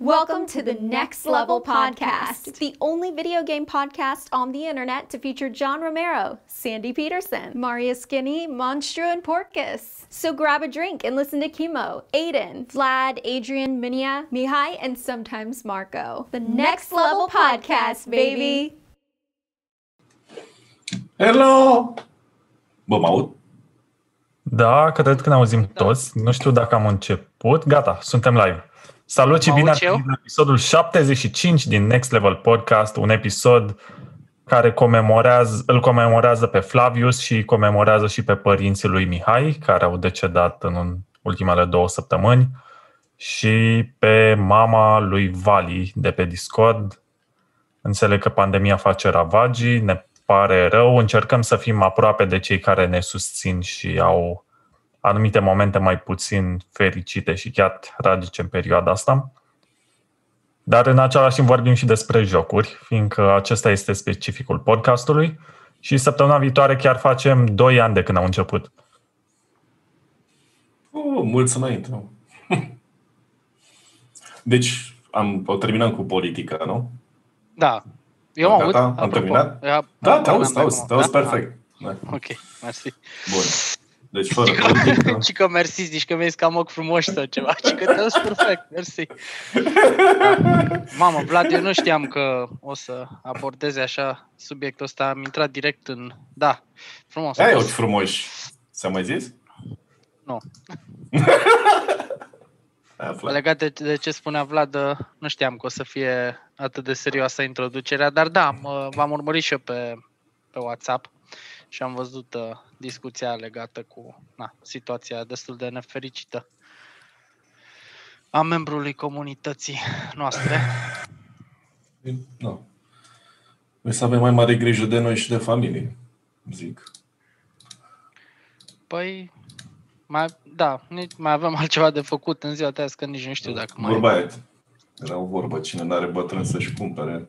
Welcome to the Next Level Podcast, the only video game podcast on the internet to feature John Romero, Sandy Peterson, Maria Skinny, Monstro, and Porkus. So grab a drink and listen to Chemo, Aiden, Vlad, Adrian, Minia, Mihai, and sometimes Marco. The Next Level Podcast, baby! Hello! Bă, mă aud? Da, cred că ne auzim toți. Nu știu dacă am început. Gata, suntem live. Salut și Mă bine aud ați și eu? venit la episodul 75 din Next Level Podcast, un episod care comemorează, îl comemorează pe Flavius și comemorează și pe părinții lui Mihai, care au decedat în ultimele două săptămâni, și pe mama lui Vali de pe Discord. Înțeleg că pandemia face ravagii, ne pare rău, încercăm să fim aproape de cei care ne susțin și au anumite momente mai puțin fericite și chiar tragice în perioada asta. Dar în același timp vorbim și despre jocuri, fiindcă acesta este specificul podcastului și săptămâna viitoare chiar facem 2 ani de când au început. Uh, mulți înainte. Deci, am, o terminăm cu politica, nu? Da. Eu mă aud. Gata? Am apropo. terminat? Ia- Da, te am- auzi, te am- auzi, am- te auzi da? perfect. Da. Ok, mersi. Bun. Deci, fără Zici politică. că, zici că mersi, zici că mi-ai cam ochi frumoși sau ceva. Zici că te auzi perfect, mersi. Da. Mamă, Vlad, eu nu știam că o să abordeze așa subiectul ăsta. Am intrat direct în... Da, frumos. Ai ochi frumoși. Ți-am mai zis? Nu. Ai aflat. Legat de, de ce spunea Vlad, uh, nu știam că o să fie atât de serioasă introducerea, dar da, am, uh, v-am urmărit și eu pe, pe WhatsApp și am văzut uh, discuția legată cu na, situația destul de nefericită a membrului comunității noastre. Nu. Noi să avem mai mare grijă de noi și de familie, zic. Păi, mai, da, nici, mai avem altceva de făcut în ziua de azi, că nici nu știu dacă mai... Vorba aia. Era o vorbă, cine n-are bătrân să-și cumpere.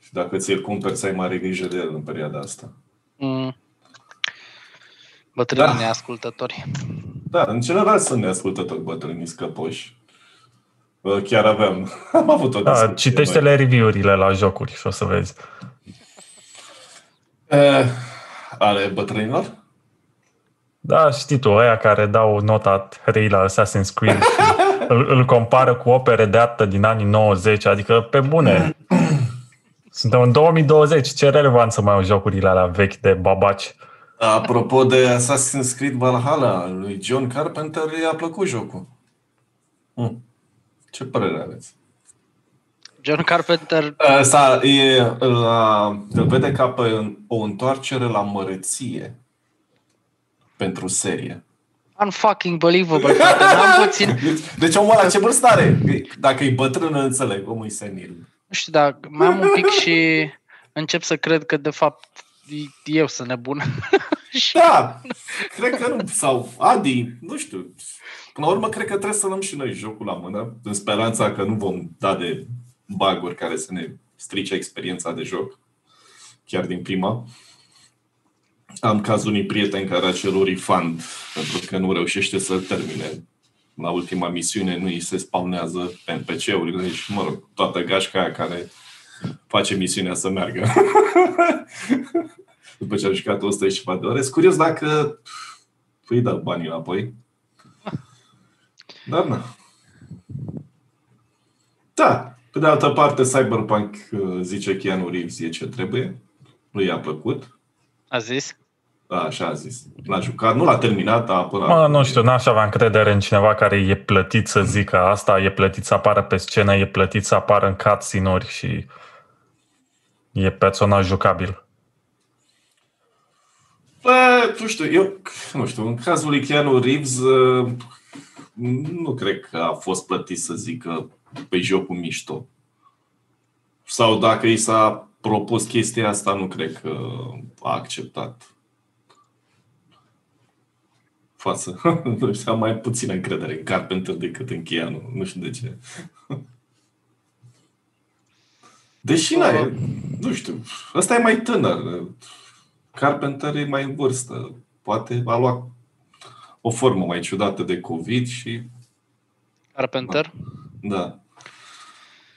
Și dacă ți-l cumperi, să ai mare grijă de el în perioada asta. Mm. Bătrânii Da. neascultători. Da, în general sunt neascultători bătrânii scăpoși. Bă, Chiar aveam, am avut o Da, discuție. citește-le review-urile la jocuri și o să vezi. noi. Eh, ale bătrânilor? Da, știi tu, ăia care dau nota 3 la Assassin's Creed și îl, îl compară cu opere de artă din anii 90, adică pe bune. Suntem în 2020, ce relevant să mai au jocurile alea vechi de babaci. Apropo de Assassin's Creed Valhalla, lui John Carpenter i-a plăcut jocul. Hm. Ce părere aveți? John Carpenter Asta e, la, îl vede ca pe o întoarcere la măreție pentru serie. unfucking believable, frate. N-am puțin, Deci omul ăla ce vârstă are? Dacă e bătrân, înțeleg, omul e senil. Nu știu, dar mai am un pic și încep să cred că de fapt e- eu sunt nebun. și Da, cred că nu. Sau Adi, nu știu. Până la urmă, cred că trebuie să luăm și noi jocul la mână, în speranța că nu vom da de baguri care să ne strice experiența de joc, chiar din prima. Am cazul unui prieten care a cerut refund pentru că nu reușește să-l termine. La ultima misiune nu îi se spawnează pe NPC-urile și, mă rog, toată gașca aia care face misiunea să meargă. După ce a jucat 100 și ceva de ore. Sunt curios dacă îi dă banii înapoi. Dar na. Da. Pe de altă parte, Cyberpunk uh, zice Keanu Reeves e ce trebuie. Lui i-a plăcut. a zis. Da, așa a zis. L-a jucat. Nu l-a terminat, dar până Mă, nu știu, n-aș avea încredere în cineva care e plătit să zică asta, e plătit să apară pe scenă, e plătit să apară în cutscene-uri și e personaj jucabil. Bă, nu știu, eu, nu știu, în cazul lui Keanu Reeves, uh, nu cred că a fost plătit să zică pe jocul mișto. Sau dacă i s-a propus chestia asta, nu cred că a acceptat. Față. Nu știu, am mai puțină încredere în Carpenter decât în Keanu. Nu știu de ce. Deși, na, e- nu știu, ăsta e mai tânăr. Carpenter e mai în vârstă. Poate a luat o formă mai ciudată de COVID și Carpenter. Da.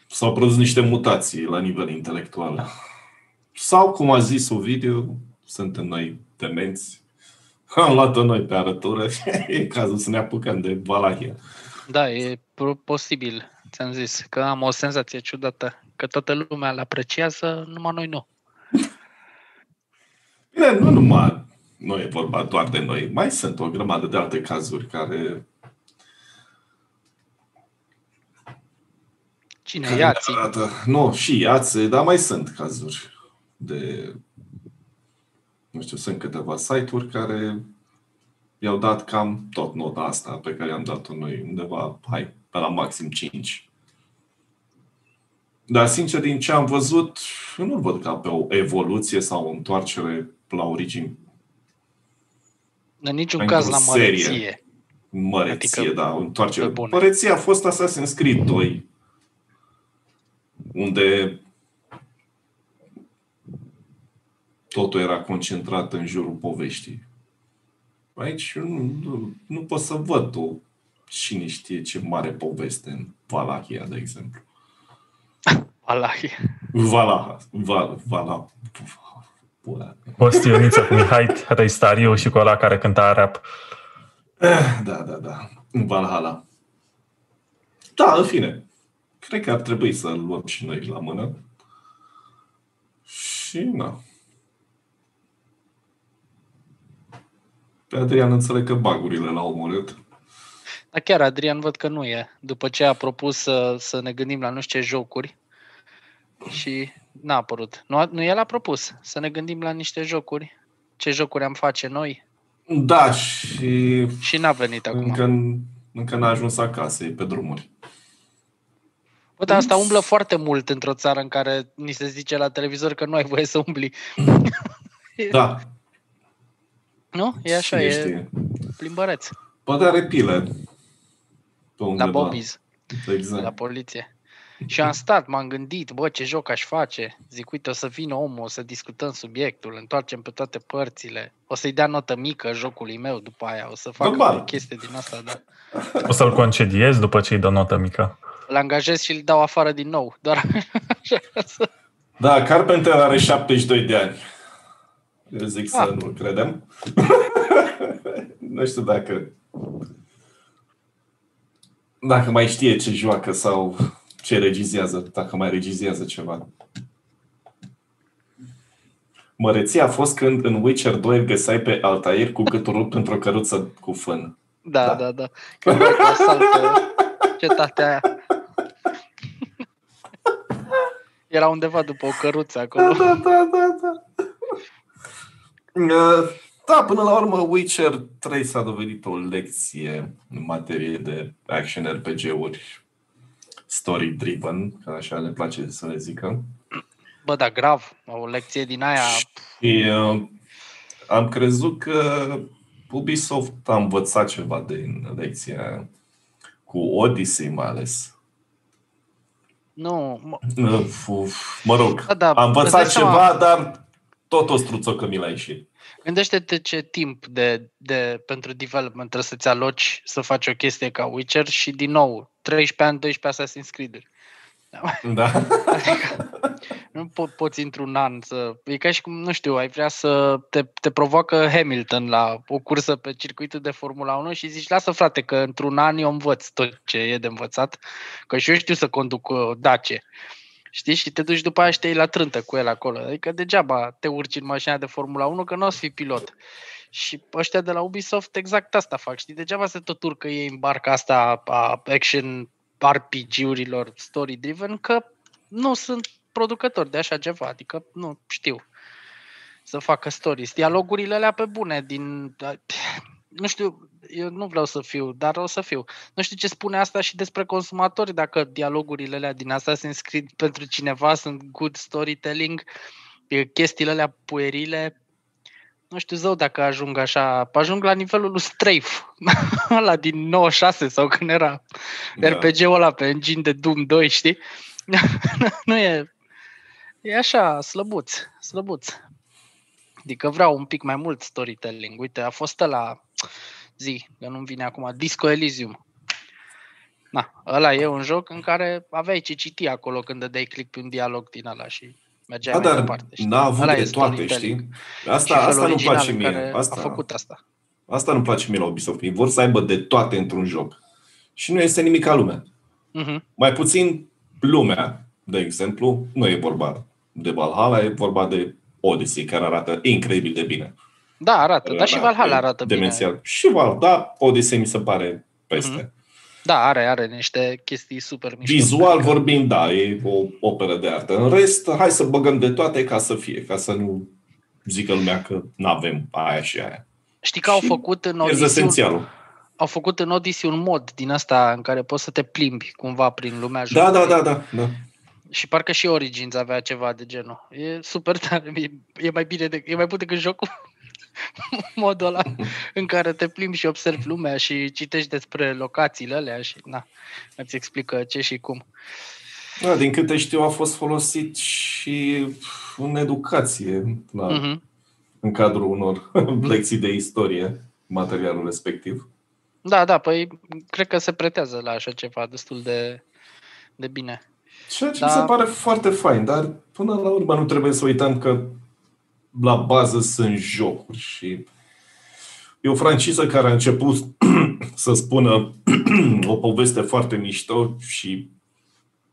S-au produs niște mutații la nivel intelectual. Sau, cum a zis Ovidiu, suntem noi demenți. Am luat-o noi pe arătură și e cazul să ne apucăm de Valahia. Da, e pro- posibil, ți-am zis, că am o senzație ciudată, că toată lumea îl apreciază, numai noi nu. Bine, nu numai nu e vorba doar de noi. Mai sunt o grămadă de alte cazuri care Cine? care Iații. ne arată. Nu, și iațe, dar mai sunt cazuri de nu știu, sunt câteva site-uri care i-au dat cam tot nota asta pe care am dat-o noi, undeva, hai, pe la maxim 5. Dar, sincer, din ce am văzut, eu nu-l văd ca pe o evoluție sau o întoarcere la origini În niciun Pentru caz la serie. măreție. Măreție, Adică, da, o întoarcere. pe bune. Măreția a fost Assassin's Creed 2, unde totul era concentrat în jurul poveștii. Aici eu nu, nu, nu pot să văd o cine știe ce mare poveste în Valahia, de exemplu. Valahi. Valaha, Val, Vala, Pula. Post Ioniță cu Mihai Răistariu și cu ăla care cânta rap. Eh, Da, da, da. În Valhalla. Da, în fine. Cred că ar trebui să luăm și noi la mână. Și, na. Pe Adrian înțeleg că bagurile l-au omorât. Dar chiar Adrian văd că nu e. După ce a propus să, să ne gândim la nu știu ce jocuri și n-a apărut. Nu, a- nu el a propus să ne gândim la niște jocuri. Ce jocuri am face noi Da, și și n-a venit acum. încă, încă n-a ajuns acasă, e pe drumuri. Bă, dar asta umblă foarte mult într-o țară în care ni se zice la televizor că nu ai voie să umbli. Da, Nu? E așa, cine e știe. plimbăreț. Poate are pile. Pe La undeva. Bobby's, Exact. la poliție. Și am stat, m-am gândit, bă, ce joc aș face. Zic, uite, o să vină omul, o să discutăm subiectul, întoarcem pe toate părțile. O să-i dea notă mică jocului meu după aia, o să facă Normal. o chestie din asta, da. O să-l concediezi după ce îi dă notă mică. Îl angajez și îl dau afară din nou. Doar așa ca să... Da, Carpenter are 72 de ani. Eu zic Ah. să nu credem. nu știu dacă dacă mai știe ce joacă sau ce regizează, dacă mai regizează ceva. Măreția a fost când în Witcher 2 îl găseai pe Altair cu gâtul rupt într-o căruță cu fân. Da, Da. da, da. Când vreau să asaltă cetatea aia. Era undeva după o căruță acolo. Da, da, da, da. Uh, Da, până la urmă Witcher 3 s-a dovedit o lecție în materie de action RPG-uri story-driven, ca așa le place să le zică. Bă, da, grav. O lecție din aia. Și uh, am crezut că Ubisoft a învățat ceva din lecția aia. Cu Odyssey mai ales. Nu, mă, Uf, uf, mă rog, Da, da, am îți învățat dai seama- ceva, dar tot o struțocă mi l-a ieșit. Gândește-te ce timp de, de, pentru development trebuie să-ți aloci să faci o chestie ca Witcher și din nou 13 ani, 12 Assassin's Creed-uri. Da? Adică nu po- poți într-un an să... E ca și cum, nu știu, ai vrea să te, te provoacă Hamilton la o cursă pe circuitul de Formula 1 și zici, lasă frate că într-un an eu învăț tot ce e de învățat, că și eu știu să conduc o Dace. Știi? Și te duci după aia și te iei la trântă cu el acolo. Adică degeaba te urci în mașina de Formula 1 că nu o să fii pilot. Și ăștia de la Ubisoft exact asta fac. Știi? Degeaba se tot urcă ei în barca asta a action RPG-urilor story-driven, că nu sunt producători de așa ceva, adică nu știu să facă stories. Dialogurile alea pe bune din... Nu știu, eu nu vreau să fiu, dar o să fiu. Nu știu ce spune asta și despre consumatori, dacă dialogurile alea din Assassin's Creed pentru cineva sunt good storytelling, e chestiile alea puerile, nu știu zău dacă ajung așa, ajung la nivelul lui Strafe, ăla din 96 sau când era Da. RPG-ul ăla pe engine de Doom 2, știi? nu e... E așa, slăbuț, slăbuț. Adică vreau un pic mai mult storytelling. Uite, a fost la zi, că nu-mi vine acum, Disco Elysium. Na, ăla e un joc în care aveai ce citi acolo când dai click pe un dialog din ăla și mergeai Da, mai dar departe. știi? n-a avut Ăla e de toate, storytelling. știi? Asta, Și felul asta nu-mi original place în mie. care Asta, A făcut asta. asta nu-mi place mie la Ubisoft. Ei vor să aibă de toate într-un joc. Și nu este nimic ca lumea. Mhm. Mai puțin lumea, de exemplu, nu e vorba de Valhalla, e vorba de Odyssey, care arată incredibil de bine. Da, arată. Dar și Valhalla arată demențial. bine. Și Val, da, Odyssey mi se pare peste. Mhm. Da, are, are niște chestii super mișto. Vizual vorbind, da, e o operă de artă. În rest, hai să băgăm de toate ca să fie, ca să nu zică lumea că nu avem aia și aia. Știi că au Și făcut în Pierzi Odyssey, un, esențialul. au făcut în Odyssey un mod din asta în care poți să te plimbi cumva prin lumea Da, da, jocului. da, da, da. Și parcă și Origins avea ceva de genul. E super tare, e, e mai bine de, e mai bun decât jocul. Modul ăla în care te plimbi și observi lumea și citești despre locațiile alea și na, îți explică ce și cum. Da, din câte știu, a fost folosit și în educație, la, Mhm. în cadrul unor lecții de istorie, materialul respectiv. Da, da, păi cred că se pretează la așa ceva destul de, de bine. Ceea ce Da. mi se pare foarte fain, dar până la urmă nu trebuie să uităm că la bază sunt jocuri și e o franciză care a început să spună o poveste foarte mișto și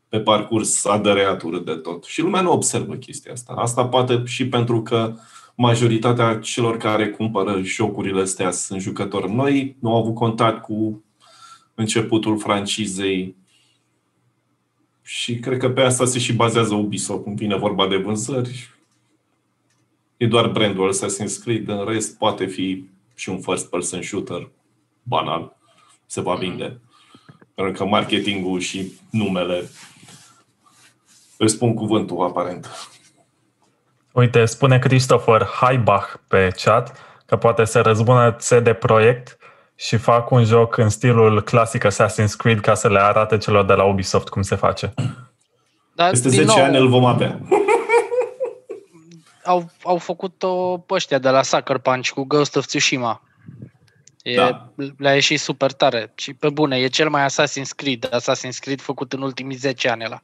pe parcurs a dăreat urât de tot. Și lumea nu observă chestia asta. Asta poate și pentru că majoritatea celor care cumpără jocurile astea sunt jucători noi, nu au avut contact cu începutul francizei și cred că pe asta se și bazează Ubisoft când vine vorba de vânzări. E doar brandul Assassin's Creed, în rest poate fi și un first person shooter banal. Se va vinde. Pentru că marketingul și numele îți spun cuvântul aparent. Uite, spune Christopher Haibach pe chat că poate să răzbună CD Projekt și fac un joc în stilul clasic Assassin's Creed ca să le arate celor de la Ubisoft cum se face. Dar, Peste din 10 nou, ani îl vom avea. Au, au făcut-o pe ăștia de la Sucker Punch cu Ghost of Tsushima. E, Da. Le-a ieșit super tare. Și pe bune, e cel mai Assassin's Creed, Assassin's Creed făcut în ultimii 10 ani ăla.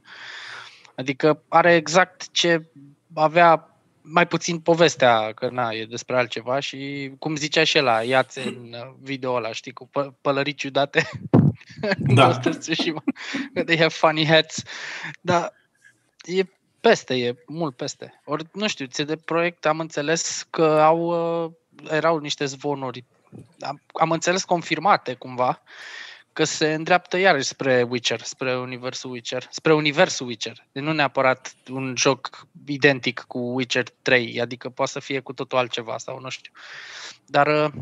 Adică are exact ce avea mai puțin povestea, că na, e despre altceva și cum zicea și ăla, iați în video ăla, știi, cu pă- pălării ciudate. Da. Ghost of Tsushima. Că they have funny hats. Dar e peste, e mult peste. Ori, nu știu, ți de proiect am înțeles că au, uh, erau niște zvonuri, am, am înțeles confirmate cumva, că se îndreaptă iarăși spre Witcher, spre universul Witcher, spre universul Witcher. Deci nu neapărat un joc identic cu Witcher 3, adică poate să fie cu totul altceva sau nu știu. Dar uh,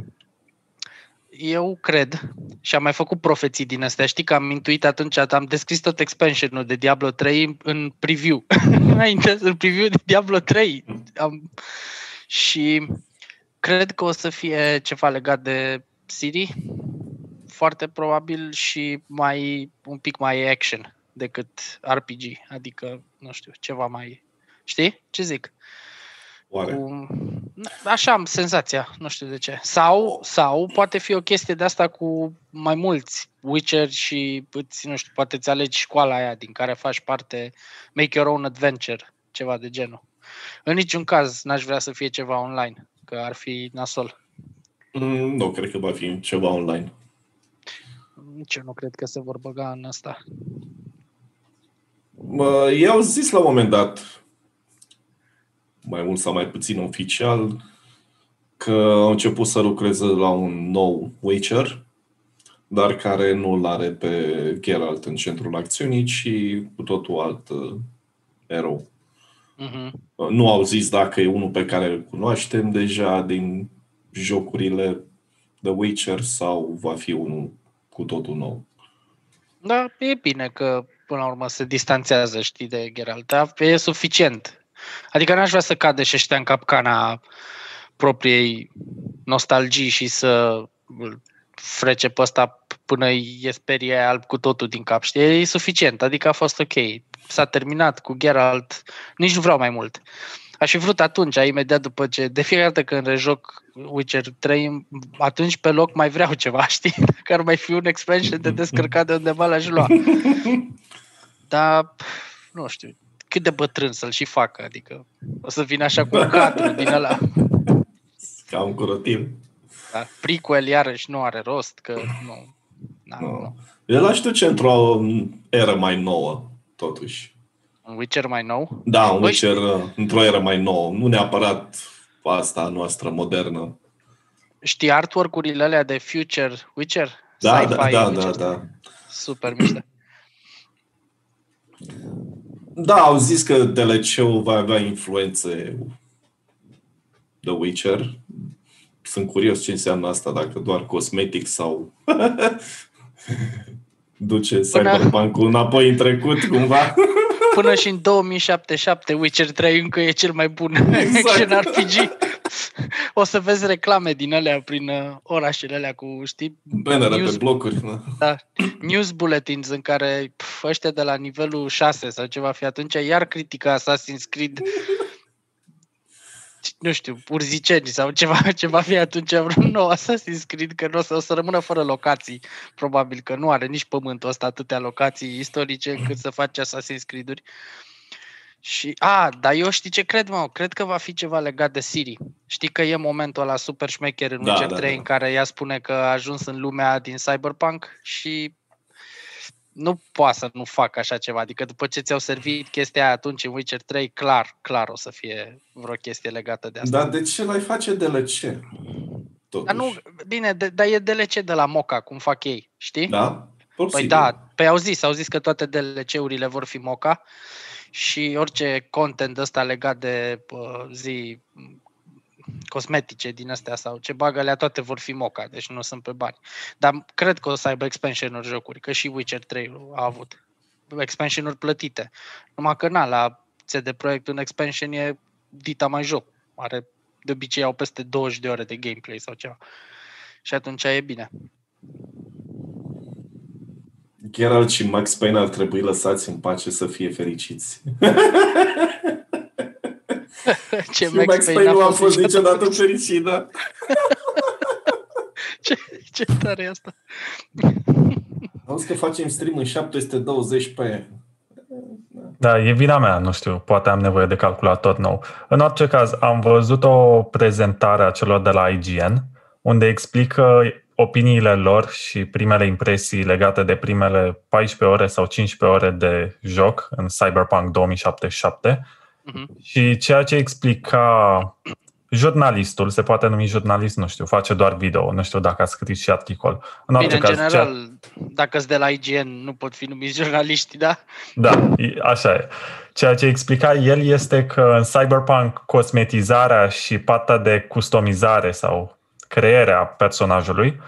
eu cred și am mai făcut profeții din astea. Știi că am intuit atunci, am descris tot expansionul de Diablo 3 în preview. Înainte, în preview de Diablo 3. Am... Și cred că o să fie ceva legat de Siri, foarte probabil și mai un pic mai action decât RPG, adică, nu știu, ceva mai... Știi ce zic? Oare? Cu... Așa am senzația, nu știu de ce. Sau, sau poate fi o chestie de asta cu mai mulți Witcher și îți, nu știu, poate îți alegi școala aia din care faci parte, make your own adventure, ceva de genul. În niciun caz n-aș vrea să fie ceva online, că ar fi nasol. Mm, Nu, cred că va fi ceva online. Nici eu nu cred că se vor băga în asta. Mă, Ei au zis la un moment dat, mai mult sau mai puțin oficial, că au început să lucreze la un nou Witcher, dar care nu îl are pe Geralt în centrul acțiunii, ci cu totul alt uh, erou. Uh-huh. Nu au zis dacă e unul pe care îl cunoaștem deja din jocurile The Witcher sau va fi unul cu totul nou. Da, e bine că până la urmă se distanțează, știi, de Geralt. Dar e suficient. Adică n-aș vrea să cadă și ăștia în capcana propriei nostalgii și să îl frece pe ăsta până e sperie alb cu totul din cap, știi? E suficient, adică a fost ok. S-a terminat cu Geralt, nici nu vreau mai mult. Aș fi vrut atunci, imediat după ce, de fiecare dată când rejoc Witcher 3, atunci pe loc mai vreau ceva, știi? Dacă ar mai fi un expansion de descărcat de undeva l-aș lua. Dar, nu știu, cât de bătrân să-l și facă, adică o să vină așa cu un cadru din ăla. Ca un curotim. Da, prequel iarăși nu are rost, că nu. Na, Nu. nu. El aș duce într-o eră mai nouă, totuși. Un Witcher mai nou? Da, un Băi, Witcher uh, într-o eră mai nouă. Nu neapărat asta noastră modernă. Știi artwork-urile alea de Future Witcher? Da, Sci-fi da, da, Witcher? da, da. Super miște. Da, au zis că DLC-ul va avea influențe The Witcher. Sunt curios ce înseamnă asta, dacă doar cosmetic sau duce Cyberpunk-ul înapoi în trecut, cumva. Până și în 2077 Witcher 3 încă e cel mai bun Exact. action RPG. O să vezi reclame din alea prin uh, orașele alea cu, știi, Bannere News- pe blocuri. Da. da, news bulletins în care pf, ăștia de la nivelul 6 sau ceva fi atunci iar critica Assassin's Creed nu știu, urziceni sau ceva, ceva fi atunci vreun nou Assassin's Creed, că nu o să, o să rămână fără locații. Probabil că nu are nici pământul ăsta atâtea locații istorice încât să faci Assassin's Creed-uri. Și, a, dar eu știi ce cred, mă? Cred că va fi ceva legat de Siri. Știi că e momentul ăla super șmecher în Da, Witcher da, 3 da. în care ea spune că a ajuns în lumea din Cyberpunk și nu poate să nu facă așa ceva. Adică după ce ți-au servit chestia aia atunci în Witcher 3, clar, clar o să fie vreo chestie legată de asta. Dar de ce l-ai face DLC? Totuși. Dar nu, bine, de, dar e DLC de la Moca, cum fac ei, știi? Da? Păi Posibil. da, pe au zis, au zis că toate DLC-urile vor fi Moca și orice content ăsta legat de uh, zi m, cosmetice din astea sau ce bagă alea toate vor fi Moca, deci nu sunt pe bani. Dar cred că o să aibă expansion-uri jocuri, că și Witcher 3 a avut expansion-uri plătite. Numai că na, la CD Projekt un expansion e dita mai joc. Are, de obicei au peste 20 de ore de gameplay sau ceva. Și atunci e bine. Geralt și Max Payne ar trebui lăsați în pace să fie fericiți. Ce și Max Payne n-a nu a fost niciodată niciodată fericit, da? Ce, ce tare e asta? Auzi că facem stream în 720p. Da, e vina mea, nu știu, poate am nevoie de calculator nou. În orice caz, am văzut o prezentare a celor de la IGN, unde explică opiniile lor și primele impresii legate de primele 14 ore sau 15 ore de joc în Cyberpunk 2077 Mhm. și ceea ce explica jurnalistul, se poate numi jurnalist, nu știu, face doar video, nu știu dacă a scris și articol. În Bine, în caz, ceea- general, dacă sunt de la IGN, nu pot fi numiți jurnaliști, da? Da, e- așa e. Ceea ce explica el este că în Cyberpunk cosmetizarea și partea de customizare sau crearea personajului,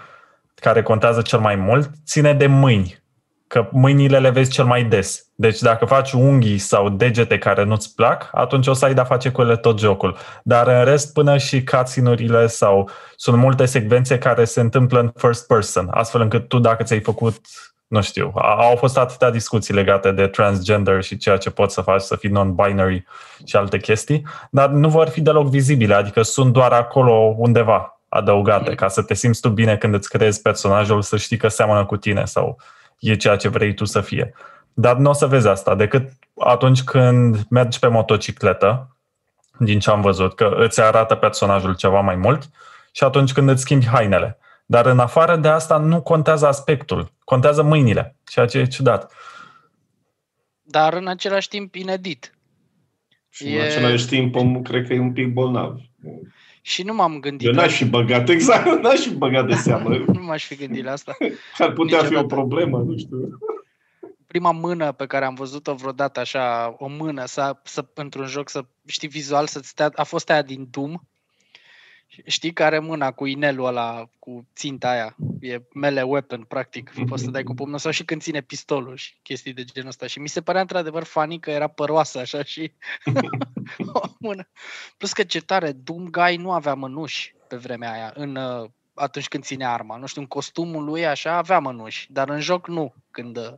care contează cel mai mult, ține de mâini. Că mâinile le vezi cel mai des. Deci dacă faci unghii sau degete care nu-ți plac, atunci o să ai de-a face cu ele tot jocul. Dar în rest, până și cutscene-urile sau sunt multe secvențe care se întâmplă în first person, astfel încât tu dacă ți-ai făcut nu știu, a- au fost atâtea discuții legate de transgender și ceea ce poți să faci, să fii non-binary și alte chestii, dar nu vor fi deloc vizibile, adică sunt doar acolo undeva adăugate, ca să te simți tu bine când îți creezi personajul, să știi că seamănă cu tine sau e ceea ce vrei tu să fie. Dar nu o să vezi asta decât atunci când mergi pe motocicletă, din ce am văzut, că îți arată personajul ceva mai mult și atunci când îți schimbi hainele. Dar în afară de asta nu contează aspectul, contează mâinile, ceea ce e ciudat. Dar în același timp inedit. Și în E- același timp, omul cred că e un pic bolnav. Și nu m-am gândit Eu la n-aș fi băgat, exact, n-aș fi băgat de seamă. Nu m-aș fi gândit la asta. Ar putea fi o Niciodată. problemă, nu știu. Prima mână pe care am văzut-o vreodată așa, o mână să, să într-un joc să știi vizual să stea, a fost aia din Doom. Știi care mâna cu inelul ăla, cu ținta aia, e melee weapon, practic, poți să dai cu pumnul sau și când ține pistolul și chestii de genul ăsta. Și mi se părea într-adevăr funny că era păroasă așa și o mână. Plus că ce tare, Doom Guy nu avea mânuși pe vremea aia, în, uh, atunci când ținea arma. Nu știu, în costumul lui așa avea mânuși, dar în joc nu, când, uh,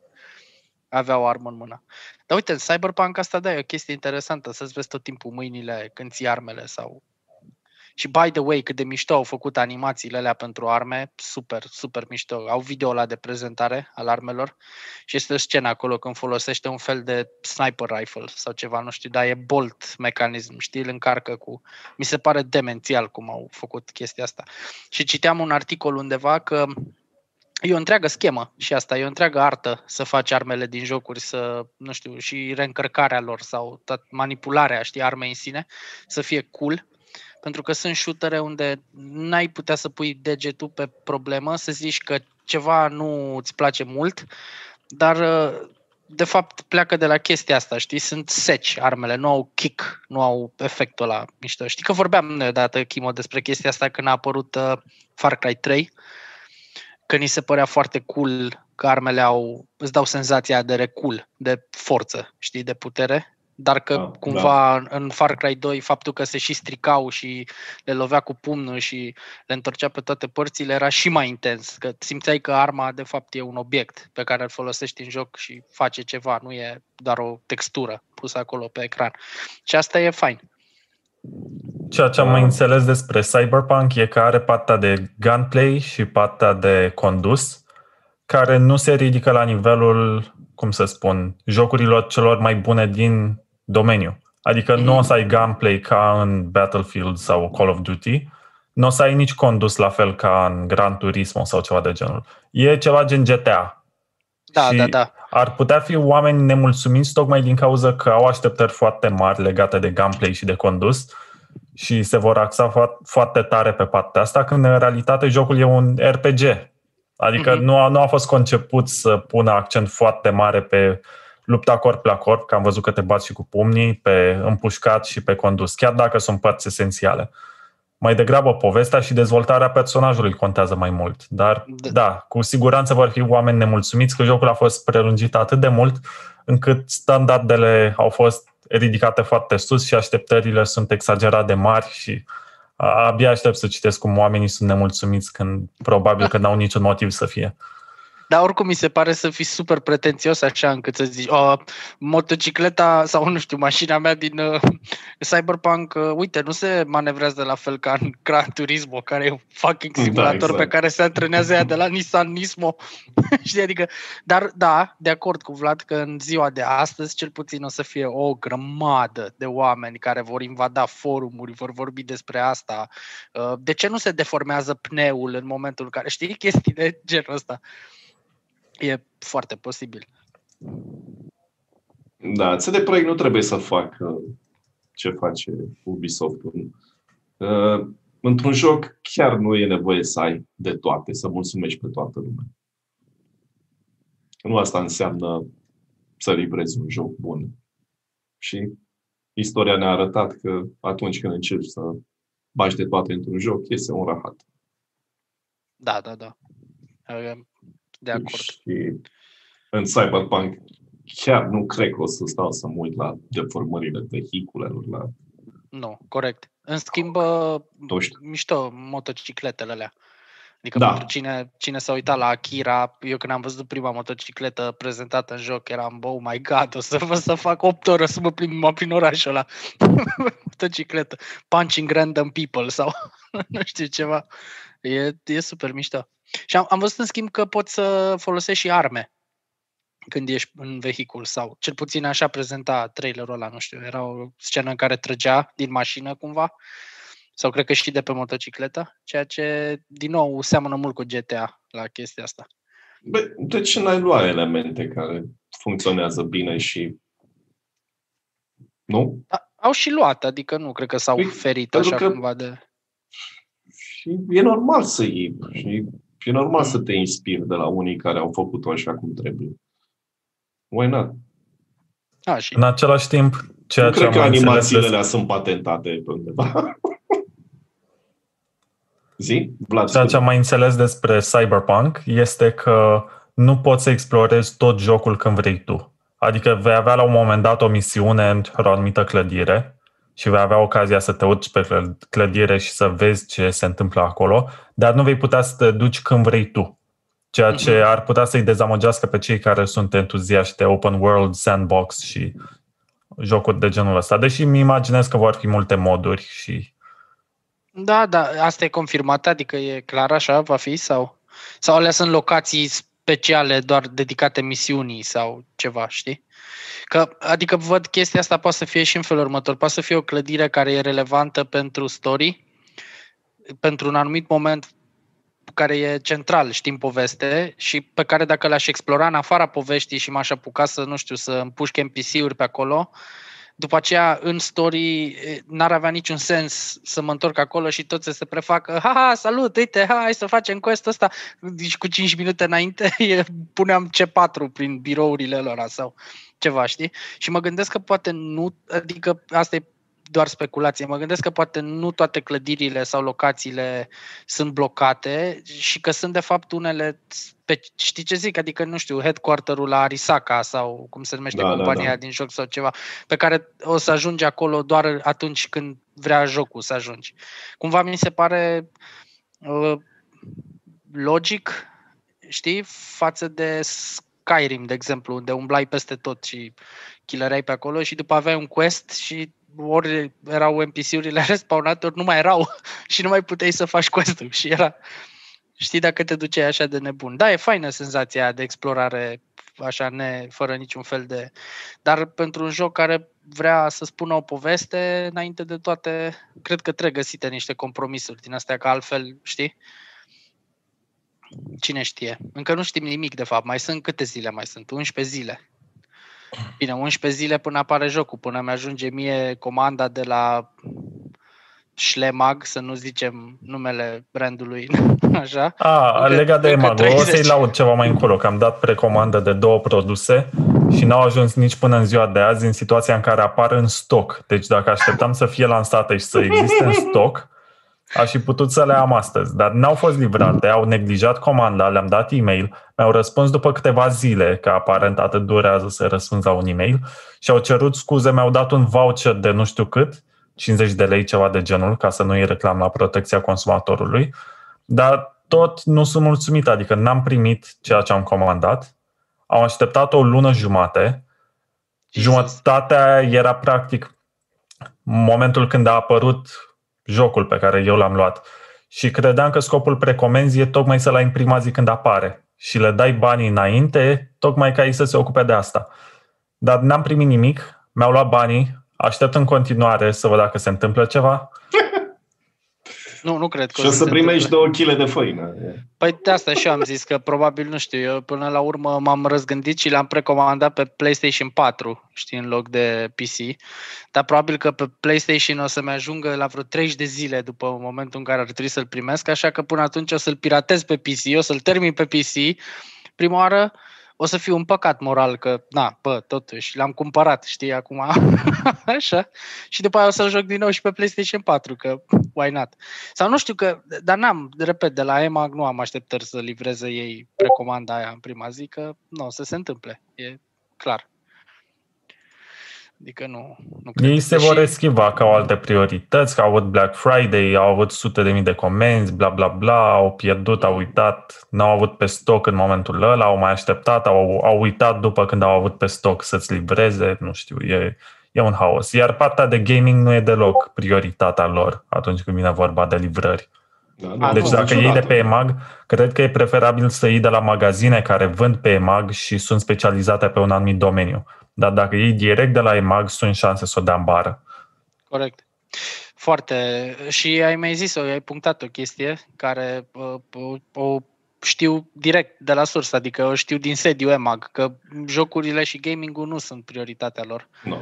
avea o armă în mână. Dar uite, în Cyberpunk asta da, e o chestie interesantă, să-ți vezi tot timpul mâinile când ții armele sau și by the way, cât de mișto au făcut animațiile alea pentru arme, super, super mișto. Au video la de prezentare al armelor și este o scenă acolo când folosește un fel de sniper rifle sau ceva, nu știu, dar e bolt mecanism, știi, îl încarcă cu... Mi se pare demențial cum au făcut chestia asta. Și citeam un articol undeva că E o întreagă schemă și asta, e o întreagă artă să faci armele din jocuri, să, nu știu, și reîncărcarea lor sau manipularea, știi, armei în sine, să fie cool pentru că sunt shootere unde n-ai putea să pui degetul pe problemă, să zici că ceva nu îți place mult, dar uh, de fapt pleacă de la chestia asta, știi? Sunt seci armele, nu au kick, nu au efectul ăla mișto. Știi că vorbeam noi odată, Chimo, despre chestia asta când a apărut uh, Far Cry 3, că ni se părea foarte cool că armele au, îți dau senzația de recul, de forță, știi, de putere dar că da, cumva da. în Far Cry 2 faptul că se și stricau și le lovea cu pumnul și le întorcea pe toate părțile era și mai intens, că simțeai că arma de fapt e un obiect pe care îl folosești în joc și face ceva, nu e doar o textură pusă acolo pe ecran. Și asta e fain. Ceea ce am mai înțeles despre Cyberpunk e că are partea de gunplay și partea de condus, care nu se ridică la nivelul, cum să spun, jocurilor celor mai bune din domeniu. Adică mm-hmm. nu o să ai gunplay ca în Battlefield sau Call of Duty, nu o să ai nici condus la fel ca în Gran Turismo sau ceva de genul. E ceva gen GTA. Da, și da, da. ar putea fi oameni nemulțumiți tocmai din cauza că au așteptări foarte mari legate de gunplay și de condus și se vor axa foarte tare pe partea asta, când în realitate jocul e un RPG. Adică uh-huh. nu, a, nu a fost conceput să pună accent foarte mare pe lupta corp la corp, că am văzut că te bați și cu pumnii, pe împușcat și pe condus, chiar dacă sunt părți esențiale. Mai degrabă povestea și dezvoltarea personajului contează mai mult. Dar, da, da cu siguranță vor fi oameni nemulțumiți că jocul a fost prelungit atât de mult încât standardele au fost ridicate foarte sus și așteptările sunt exagerat de mari și abia aștept să citesc cum oamenii sunt nemulțumiți când probabil că n-au niciun motiv să fie. Dar oricum mi se pare să fii super pretențios așa încât să zici oh, motocicleta sau nu știu, mașina mea din uh, Cyberpunk, uh, uite, nu se manevrează la fel ca în Gran Turismo, care e un fucking da, simulator da, exact. pe care se antrenează ea de la Nissan Nismo. Știi, adică, dar da, de acord cu Vlad că în ziua de astăzi cel puțin o să fie o grămadă de oameni care vor invada forumuri, vor vorbi despre asta. Uh, de ce nu se deformează pneul în momentul în care, știi, chestii de genul ăsta. E foarte posibil. Da, CD Projekt nu trebuie să facă ce face Ubisoft. Uh, într-un joc chiar nu e nevoie să ai de toate, să mulțumești pe toată lumea. Nu asta înseamnă să livrezi un joc bun. Și istoria ne-a arătat că atunci când încerci să bagi de toate într-un joc, este un rahat. Da, da, da de acord. Și în Cyberpunk chiar nu cred că o să stau să mă uit la deformările vehiculelor. La... Nu, corect. În schimb, mișto motocicletele alea. Adică da. pentru cine, cine s-a uitat la Akira, eu când am văzut prima motocicletă prezentată în joc, eram, oh my god, o să vă să fac 8 ore să mă plimb mă prin orașul ăla. motocicletă. Punching random people sau nu știu ceva. E, e super mișto. Și am, am văzut în schimb că poți să folosești și arme când ești în vehicul sau cel puțin așa prezenta trailerul ăla, nu știu, era o scenă în care trăgea din mașină cumva sau cred că și de pe motocicletă, ceea ce din nou seamănă mult cu GTA la chestia asta. Bă, de ce n-ai luat elemente care funcționează bine și nu? A, au și luat, adică nu cred că s-au păi, ferit așa că... cumva de... Și e normal să iei și E normal să te inspiri de la unii care au făcut-o așa cum trebuie. Why not? A, și... În același timp, ceea nu ce cred că animațiile alea sunt patentate pe undeva. Zi, Vlad. Ceea ce am mai înțeles despre Cyberpunk este că nu poți să explorezi tot jocul când vrei tu. Adică vei avea la un moment dat o misiune într-o anumită clădire și vei avea ocazia să te urci pe clădire și să vezi ce se întâmplă acolo, dar nu vei putea să te duci când vrei tu. ceea ce uh-huh. ar putea să-i dezamăgească pe cei care sunt entuziaști de open world, sandbox și jocuri de genul ăsta. Deși mi imaginez că vor fi multe moduri și... Da, da, asta e confirmat, adică e clar așa, va fi sau... Sau alea sunt locații speciale doar dedicate misiunii sau ceva, știi? Că, adică văd chestia asta poate să fie și în felul următor. Poate să fie o clădire care e relevantă pentru story, pentru un anumit moment care e central, știm poveste, și pe care dacă l-aș explora în afara poveștii și m-aș apuca să, nu știu, să împușc NPC-uri pe acolo, după aceea în story n-ar avea niciun sens să mă întorc acolo și toți să se prefacă ha, salut, uite, hai să facem quest ăsta. Deci cu 5 minute înainte puneam C4 prin birourile lor sau ceva, știi? Și mă gândesc că poate nu, adică asta e doar speculație. Mă gândesc că poate nu toate clădirile sau locațiile sunt blocate și că sunt de fapt unele, pe, știi ce zic? Adică, nu știu, headquarter-ul la Arisaka sau cum se numește da, da compania da, da. din joc sau ceva, pe care o să ajungi acolo doar atunci când vrea jocul să ajungi. Cumva mi se pare uh, logic, știi, față de Skyrim, de exemplu, unde umblai peste tot și killerai pe acolo și după aveai un quest și ori erau NPC-urile respawnate, ori nu mai erau și nu mai puteai să faci quest și era, știi, dacă te duceai așa de nebun. Da, e faină senzația de explorare așa ne, fără niciun fel de... Dar pentru un joc care vrea să spună o poveste, înainte de toate, cred că trebuie găsite niște compromisuri din astea, că altfel, știi? Cine știe? Încă nu știm nimic, de fapt. Mai sunt câte zile mai sunt? 11 zile. Bine, 11 zile până apare jocul, până mi-ajunge mie comanda de la Schlemag, să nu zicem numele brandului, așa. A, încă, legat de EMAG, o să-i laud ceva mai încolo, că am dat precomandă de două produse și n-au ajuns nici până în ziua de azi în situația în care apar în stoc. Deci dacă așteptam să fie lansate și să existe în stoc, Aș fi putut să le am astăzi, dar n-au fost livrate, au neglijat comanda, le-am dat e-mail, mi-au răspuns după câteva zile, că aparent atât durează să răspunzi la un e-mail, și au cerut scuze, mi-au dat un voucher de nu știu cât, 50 de lei, ceva de genul, ca să nu-i reclam la protecția consumatorului, dar tot nu sunt mulțumit, adică n-am primit ceea ce am comandat, am așteptat o lună jumate, jumătatea era practic momentul când a apărut jocul pe care eu l-am luat. Și credeam că scopul precomenzii e tocmai să-l ai în prima zi când apare și le dai banii înainte, tocmai ca ei să se ocupe de asta. Dar n-am primit nimic, mi-au luat banii, aștept în continuare să văd dacă se întâmplă ceva nu, nu cred că Și o să primești două kg de făină. Păi de asta și eu am zis că probabil, nu știu, eu până la urmă m-am răzgândit și l-am precomandat pe PlayStation 4, știi, în loc de PC. Dar probabil că pe PlayStation o să-mi ajungă la vreo 30 de zile după momentul în care ar trebui să-l primesc, așa că până atunci o să-l piratez pe PC, o să-l termin pe PC. Prima oară o să fiu un păcat moral că, na, bă, totuși, l-am cumpărat, știi, acum, așa, și după aia o să-l joc din nou și pe PlayStation 4, că why not? Sau nu știu că, dar n-am, repet, de la EMAG nu am așteptări să livreze ei precomanda aia în prima zi, că nu o să se întâmple, e clar. Adică nu, nu cred. Ei se vor eschiva că au alte priorități, că au avut Black Friday, au avut sute de mii de comenzi, bla bla bla, au pierdut, au uitat, n-au avut pe stoc în momentul ăla, au mai așteptat, au, au uitat după când au avut pe stoc să-ți livreze, nu știu, e, e un haos. Iar partea de gaming nu e deloc prioritatea lor atunci când vine vorba de livrări. Da, da, deci dacă iei de pe EMAG, cred că e preferabil să iei de la magazine care vând pe EMAG și sunt specializate pe un anumit domeniu. Dar dacă iei direct de la EMAG, sunt șanse să o dea în bară. Corect. Foarte. Și ai mai zis-o, ai punctat o chestie care uh, o știu direct de la sursă, adică o știu din sediu EMAG, că jocurile și gamingul nu sunt prioritatea lor. No.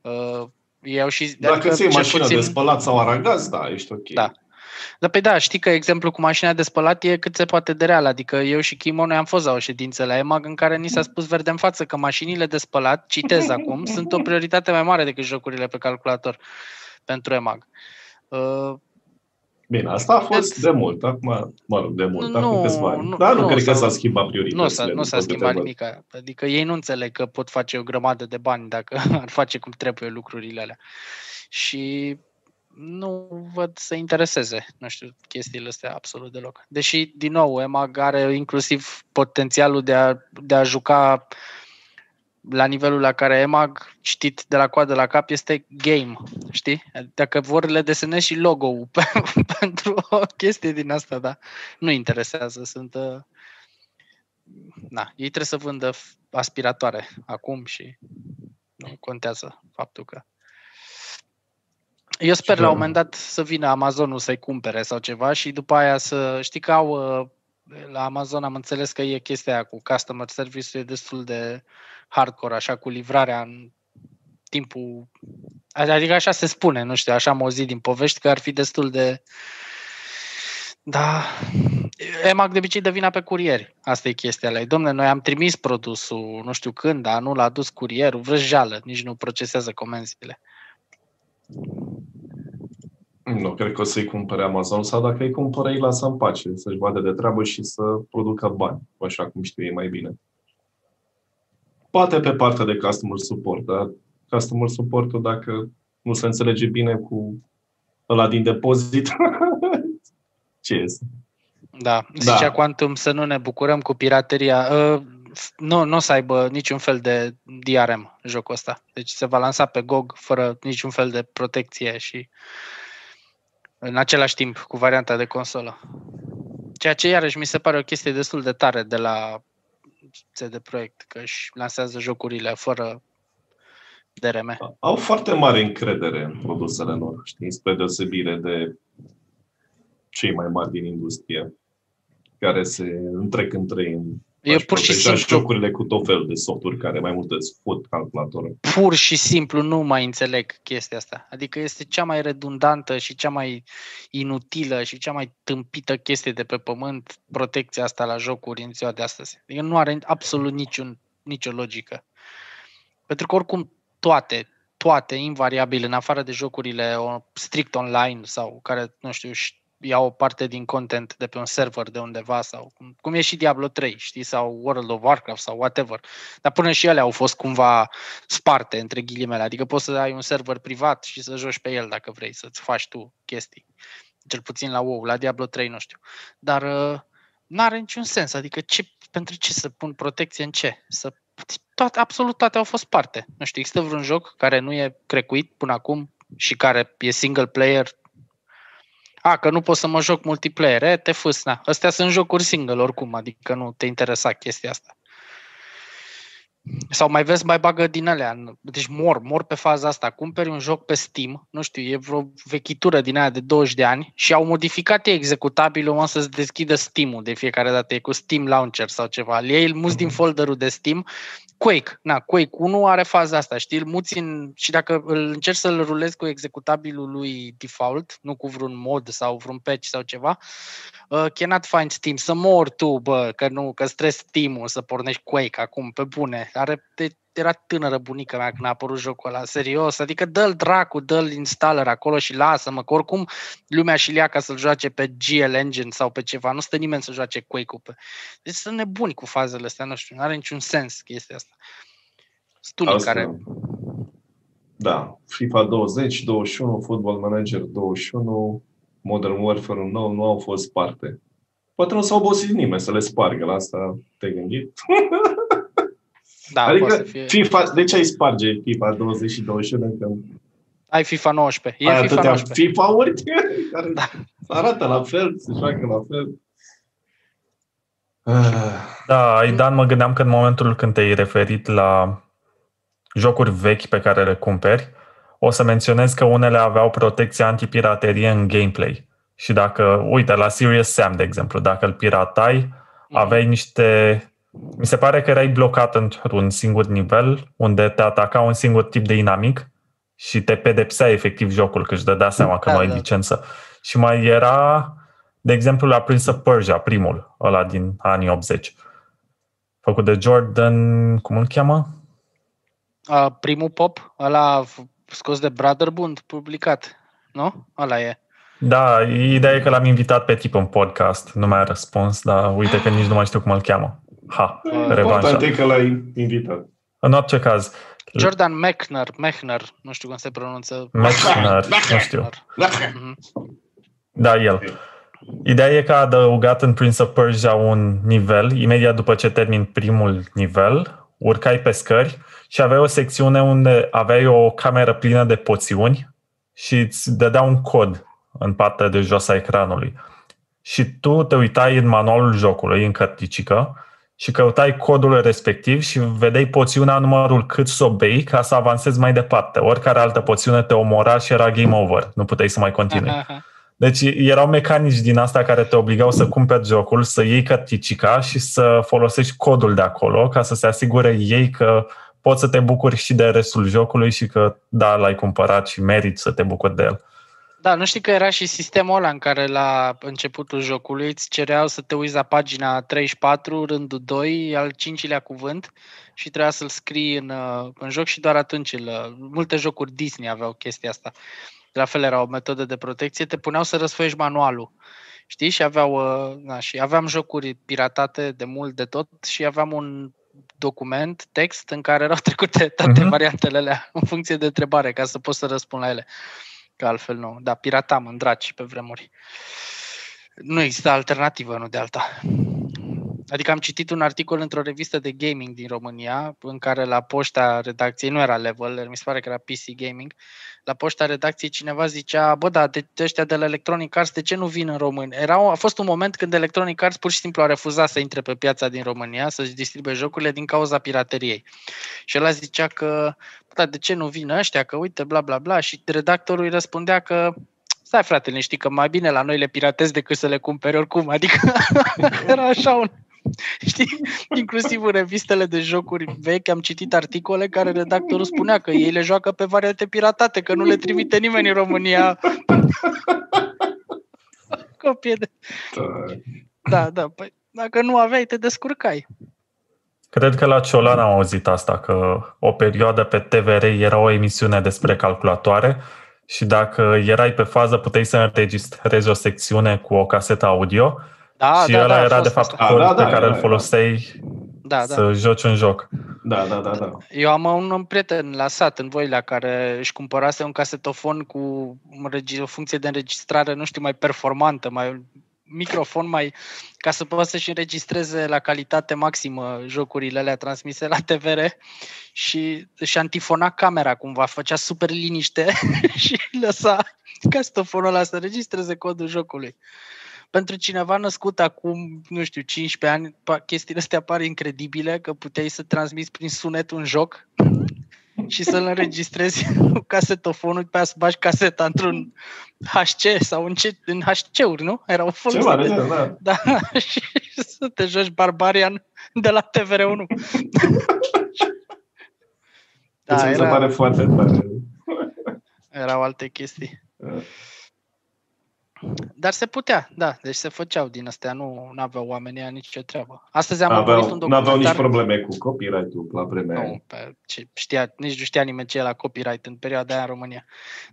Uh, eu și, Dacă adică, ți iei mașină puțin... de spălat sau aragaz, da, ești ok. Da. Dar pe da, știi că exemplu cu mașina de spălat e cât se poate de real. Adică eu și Chimo, noi am fost la o ședință la EMAG în care ni s-a spus verde în față că mașinile de spălat, citez acum, sunt o prioritate mai mare decât jocurile pe calculator pentru EMAG. Uh, Bine, asta a fost de mult, acum, mă rog, de mult, nu, acum câțiva ani. Dar nu, nu cred că s-a schimbat prioritatea. Nu s-a, nu s-a schimbat nimic. Adică ei nu înțeleg că pot face o grămadă de bani dacă ar face cum trebuie lucrurile alea. Și nu văd să intereseze, nu știu, chestiile astea absolut deloc. Deși, din nou, EMAG are inclusiv potențialul de a, de a juca la nivelul la care EMAG, citit de la coadă la cap, este game, știi? Dacă vor le desenezi și logo-ul pentru o chestie din asta, da, nu interesează, sunt... Uh, na, ei trebuie să vândă aspiratoare acum și nu contează faptul că eu sper la un moment dat să vină Amazonul să-i cumpere sau ceva și după aia să... Știi că au... Uh, la Amazon am înțeles că e chestia aia cu customer service e destul de hardcore, așa, cu livrarea în timpul... Adică așa se spune, nu știu, așa am auzit din povești că ar fi destul de... Da, EMAG de obicei dă vina pe curieri. Asta e chestia lui. Domne, noi am trimis produsul nu știu când, dar nu l-a dus curierul, vrăjeală, nici nu procesează comenzile. Nu, cred că o să-i cumpere Amazon sau dacă îi cumpără, îi lasă în pace, să-și vadă de treabă și să producă bani, așa cum știu ei mai bine. Poate pe partea de customer support, dar customer support dacă nu se înțelege bine cu ăla din depozit, ce este? Da, zicea da. Quantum să nu ne bucurăm cu pirateria. Uh, nu, nu o să aibă niciun fel de DRM jocul ăsta. Deci se va lansa pe GOG fără niciun fel de protecție și în același timp cu varianta de consolă. Ceea ce iarăși mi se pare o chestie destul de tare de la CD Projekt, că își lansează jocurile fără DRM. Au foarte mare încredere în produsele lor, știi, spre deosebire de cei mai mari din industrie, care se întrec între ei în eu pur și simplu... jocurile cu tot felul de softuri care mai mult îți fut calculatorul. Pur și simplu nu mai înțeleg chestia asta. Adică este cea mai redundantă și cea mai inutilă și cea mai tâmpită chestie de pe pământ, protecția asta la jocuri în ziua de astăzi. Adică nu are absolut niciun, nicio logică. Pentru că oricum toate, toate, invariabil, în afară de jocurile strict online sau care, nu știu, iau o parte din content de pe un server de undeva sau cum, cum e și Diablo 3, știi, sau World of Warcraft sau whatever. Dar până și ele au fost cumva sparte între ghilimele, adică poți să ai un server privat și să joci pe el dacă vrei, să-ți faci tu chestii. Cel puțin la WoW, la Diablo 3 nu știu. Dar uh, nu are niciun sens, adică ce, pentru ce să pun protecție în ce? Să toate, absolut toate au fost parte. Nu știu, există vreun joc care nu e crecuit până acum și care e single player a, că nu pot să mă joc multiplayer, e, te fâs, na. Astea sunt jocuri single oricum, adică nu te interesa chestia asta. Sau mai vezi, mai bagă din alea. Deci mor, mor pe faza asta. Cumperi un joc pe Steam, nu știu, e vreo vechitură din aia de 20 de ani și au modificat ei executabilul o să-ți deschidă Steam-ul de fiecare dată. E cu Steam Launcher sau ceva. Le iei, îl muți din mhm. folderul de Steam. Quake, na, Quake 1 are faza asta, știi? Îl muți în, și dacă îl încerci să-l rulezi cu executabilul lui default, nu cu vreun mod sau vreun patch sau ceva, uh, cannot find Steam, să mor tu, bă, că nu, că stres Steam-ul să pornești Quake acum, pe bune. Are, de, era tânără bunica mea când a apărut jocul ăla, serios, adică dă-l dracu, dă-l installer acolo și lasă-mă, că oricum lumea și lia ca să-l joace pe GL Engine sau pe ceva, nu stă nimeni să joace Quake-ul pe... Deci sunt nebuni cu fazele astea, nu știu, nu are niciun sens chestia asta. Sunt care... Da, FIFA 20, 21, Football Manager 21, Modern Warfare 9 nu au fost parte. Poate nu s-a obosit nimeni să le spargă la asta, te-ai gândit? Da, adică fie... FIFA, de ce ai sparge FIFA 20 și 21? Că... Ai FIFA 19. E ai FIFA 19. FIFA-uri care da. arată la fel, se joacă la fel. Da, Aidan, mă gândeam că în momentul când te-ai referit la jocuri vechi pe care le cumperi, o să menționez că unele aveau protecție antipiraterie în gameplay. Și dacă, uite, la Serious Sam, de exemplu, dacă îl piratai, mhm. aveai niște... Mi se pare că erai blocat într-un singur nivel, unde te ataca un singur tip de inamic și te pedepsea efectiv jocul, că își dădea seama că da, nu ai da. licență. Și mai era, de exemplu, la Prince of Persia, primul, ăla din anii 80. Făcut de Jordan, cum îl cheamă? Uh, primul pop, ăla scos de Brotherbund, publicat, nu? Ăla e. Da, ideea e că l-am invitat pe tip în podcast, nu mai a răspuns, dar uite că nici nu mai știu cum îl cheamă. Ha, revanșa. Important e că l-ai invitat. În orice caz, Jordan Mechner, Mechner, nu știu cum se pronunță. Mechner, nu știu. Mhm. Da, el. Ideea e că a adăugat în Prince of Persia un nivel, imediat după ce termin primul nivel, urcai pe scări și aveai o secțiune unde aveai o cameră plină de poțiuni și îți dădea un cod în partea de jos a ecranului. Și tu te uitai în manualul jocului, în cărticică, și căutai codul respectiv și vedeai poțiunea numărul cât să o bei ca să avansezi mai departe. Oricare altă poțiune te omora și era game over. Nu puteai să mai continui. Aha. Deci erau mecanici din asta care te obligau să cumperi jocul, să iei carticica și să folosești codul de acolo ca să se asigure ei că poți să te bucuri și de restul jocului și că da, l-ai cumpărat și meriți să te bucuri de el. Da, nu știi că era și sistemul ăla în care la începutul jocului îți cereau să te uiți la pagina 34, rândul 2, al cincilea cuvânt și trebuia să-l scrii în, uh, în joc și doar atunci îl, uh, multe jocuri Disney aveau chestia asta. La fel era o metodă de protecție, te puneau să răsfoiești manualul. Știi? Și aveau, uh, na, și aveam jocuri piratate de mult de tot și aveam un document, text, în care erau trecute toate Mhm. variantele alea în funcție de întrebare, ca să poți să răspund la ele. Că altfel nu. Da, piratam în draci pe vremuri. Nu există alternativă, nu de alta. Adică am citit un articol într-o revistă de gaming din România, în care la poșta redacției, nu era level, mi se pare că era PC Gaming, la poșta redacției cineva zicea, bă, da, de, de ăștia de la Electronic Arts, de ce nu vin în România? Era, a fost un moment când Electronic Arts pur și simplu a refuzat să intre pe piața din România, să-și distribuie jocurile din cauza pirateriei. Și el zicea că, bă, da, de ce nu vin ăștia, că uite, bla, bla, bla, și redactorul îi răspundea că stai frate, ne știi că mai bine la noi le piratezi decât să le cumperi oricum, adică era așa un, Știi, inclusiv în revistele de jocuri vechi am citit articole care redactorul spunea că ei le joacă pe variante piratate, că nu le trimite nimeni în România. Copie de... Da, da, păi dacă nu aveai, te descurcai. Cred că la Ciolan am auzit asta, că o perioadă pe TVR era o emisiune despre calculatoare și dacă erai pe fază puteai să înregistrezi o secțiune cu o casetă audio Da, și da, ăla da, a era fost de fapt asta. codul Da, da, pe care da, îl da. foloseai Da, da. să joci un joc. Da, da, da, da. Eu am un, un prieten la sat în Voilea care își cumpărase un casetofon cu înregi- o funcție de înregistrare, nu știu, mai performantă, mai microfon mai ca să poată să-și înregistreze la calitate maximă jocurile alea transmise la TVR și își antifona camera cumva, făcea super liniște și lăsa casetofonul ăla să înregistreze codul jocului. Pentru cineva născut acum, nu știu, 15 ani, pa- chestiile astea par incredibile, că puteai să transmiți prin sunet un joc și să-l înregistrezi cu casetofonul, pe aia să bagi caseta într-un HC sau în, ce, în HC-uri, nu? Erau Ceva de folosite. genul, da. Da, și să te joci Barbarian de la TVR1. Da, da, mi se era, pare foarte tare. erau alte chestii. Uh, Dar se putea, da, deci se făceau din astea, nu aveau oamenii aia nicio treabă. Astăzi am urmărit un Aveau, nu aveau nici documentar. probleme cu copyright-ul la vremea aia. Nu, pe, ce știa, nici nu știa nimeni ce e la copyright în perioada aia în România.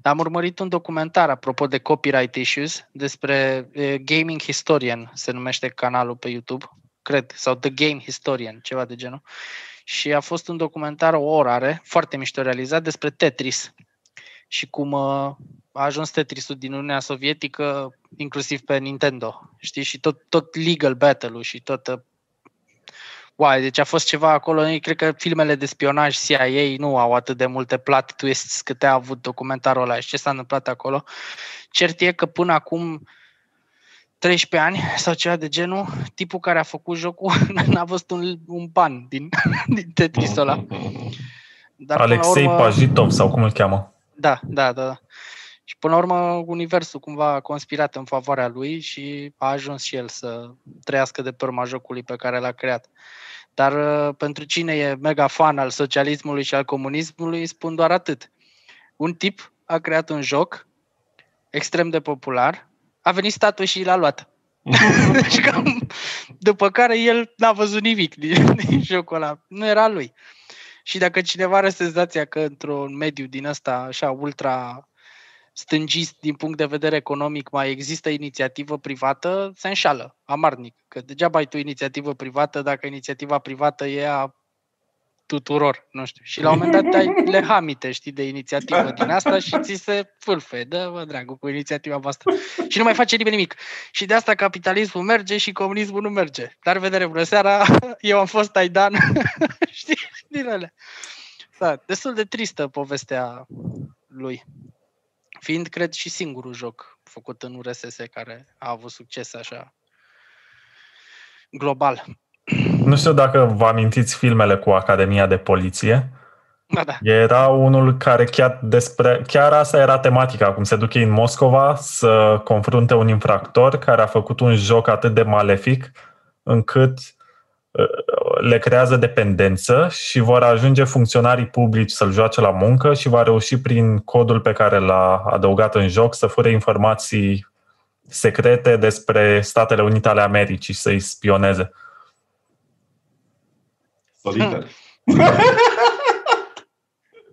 Dar am urmărit un documentar, apropo de copyright issues, despre uh, Gaming Historian, se numește canalul pe YouTube, cred, sau The Game Historian, ceva de genul. Și a fost un documentar, o oră are, foarte mișto realizat, despre Tetris și cum uh, a ajuns Tetrisul din Uniunea Sovietică, inclusiv pe Nintendo, știi, și tot, tot legal battle-ul și tot uh, Uai, deci a fost ceva acolo, eu cred că filmele de spionaj CIA nu au atât de multe plot twists câte a avut documentarul ăla și ce s-a întâmplat acolo. Cert e că până acum 13 ani sau ceva de genul, tipul care a făcut jocul n-a văzut un, un ban din, din Tetris ăla. Dar până la Alexei urmă- Pajitov sau cum îl cheamă? da, da, da. Da. Și până la urmă, universul cumva a conspirat în favoarea lui și a ajuns și el să trăiască de pe urma jocului pe care l-a creat. Dar uh, pentru cine e mega fan al socialismului și al comunismului, spun doar atât. Un tip a creat un joc extrem de popular, a venit statul și l-a luat. deci cam, după care el n-a văzut nimic din, din jocul ăla. Nu era lui. Și dacă cineva are senzația că într-un mediu din ăsta așa ultra stângist din punct de vedere economic mai există inițiativă privată, se înșală, amarnic. Că degeaba ai tu inițiativă privată dacă inițiativa privată e a tuturor, nu știu. Și la un moment dat ai le hamite, știi, de inițiativă din asta și ți se fâlfe, dă vă dragul cu inițiativa voastră. Și nu mai face nimeni nimic. Și de asta capitalismul merge și comunismul nu merge. Dar vedere, bună seara, eu am fost Aidan, știi, din ele. Da, destul de tristă povestea lui. Fiind, cred, și singurul joc făcut în URSS care a avut succes așa global. Nu știu dacă vă amintiți filmele cu Academia de Poliție. Da, da. Era unul care chiar despre, chiar asta era tematica, cum se duc ei în Moscova să confrunte un infractor care a făcut un joc atât de malefic încât uh, le creează dependență și vor ajunge funcționarii publici să-l joace la muncă și va reuși prin codul pe care l-a adăugat în joc să fure informații secrete despre Statele Unite ale Americii și să-i spioneze. Soliter.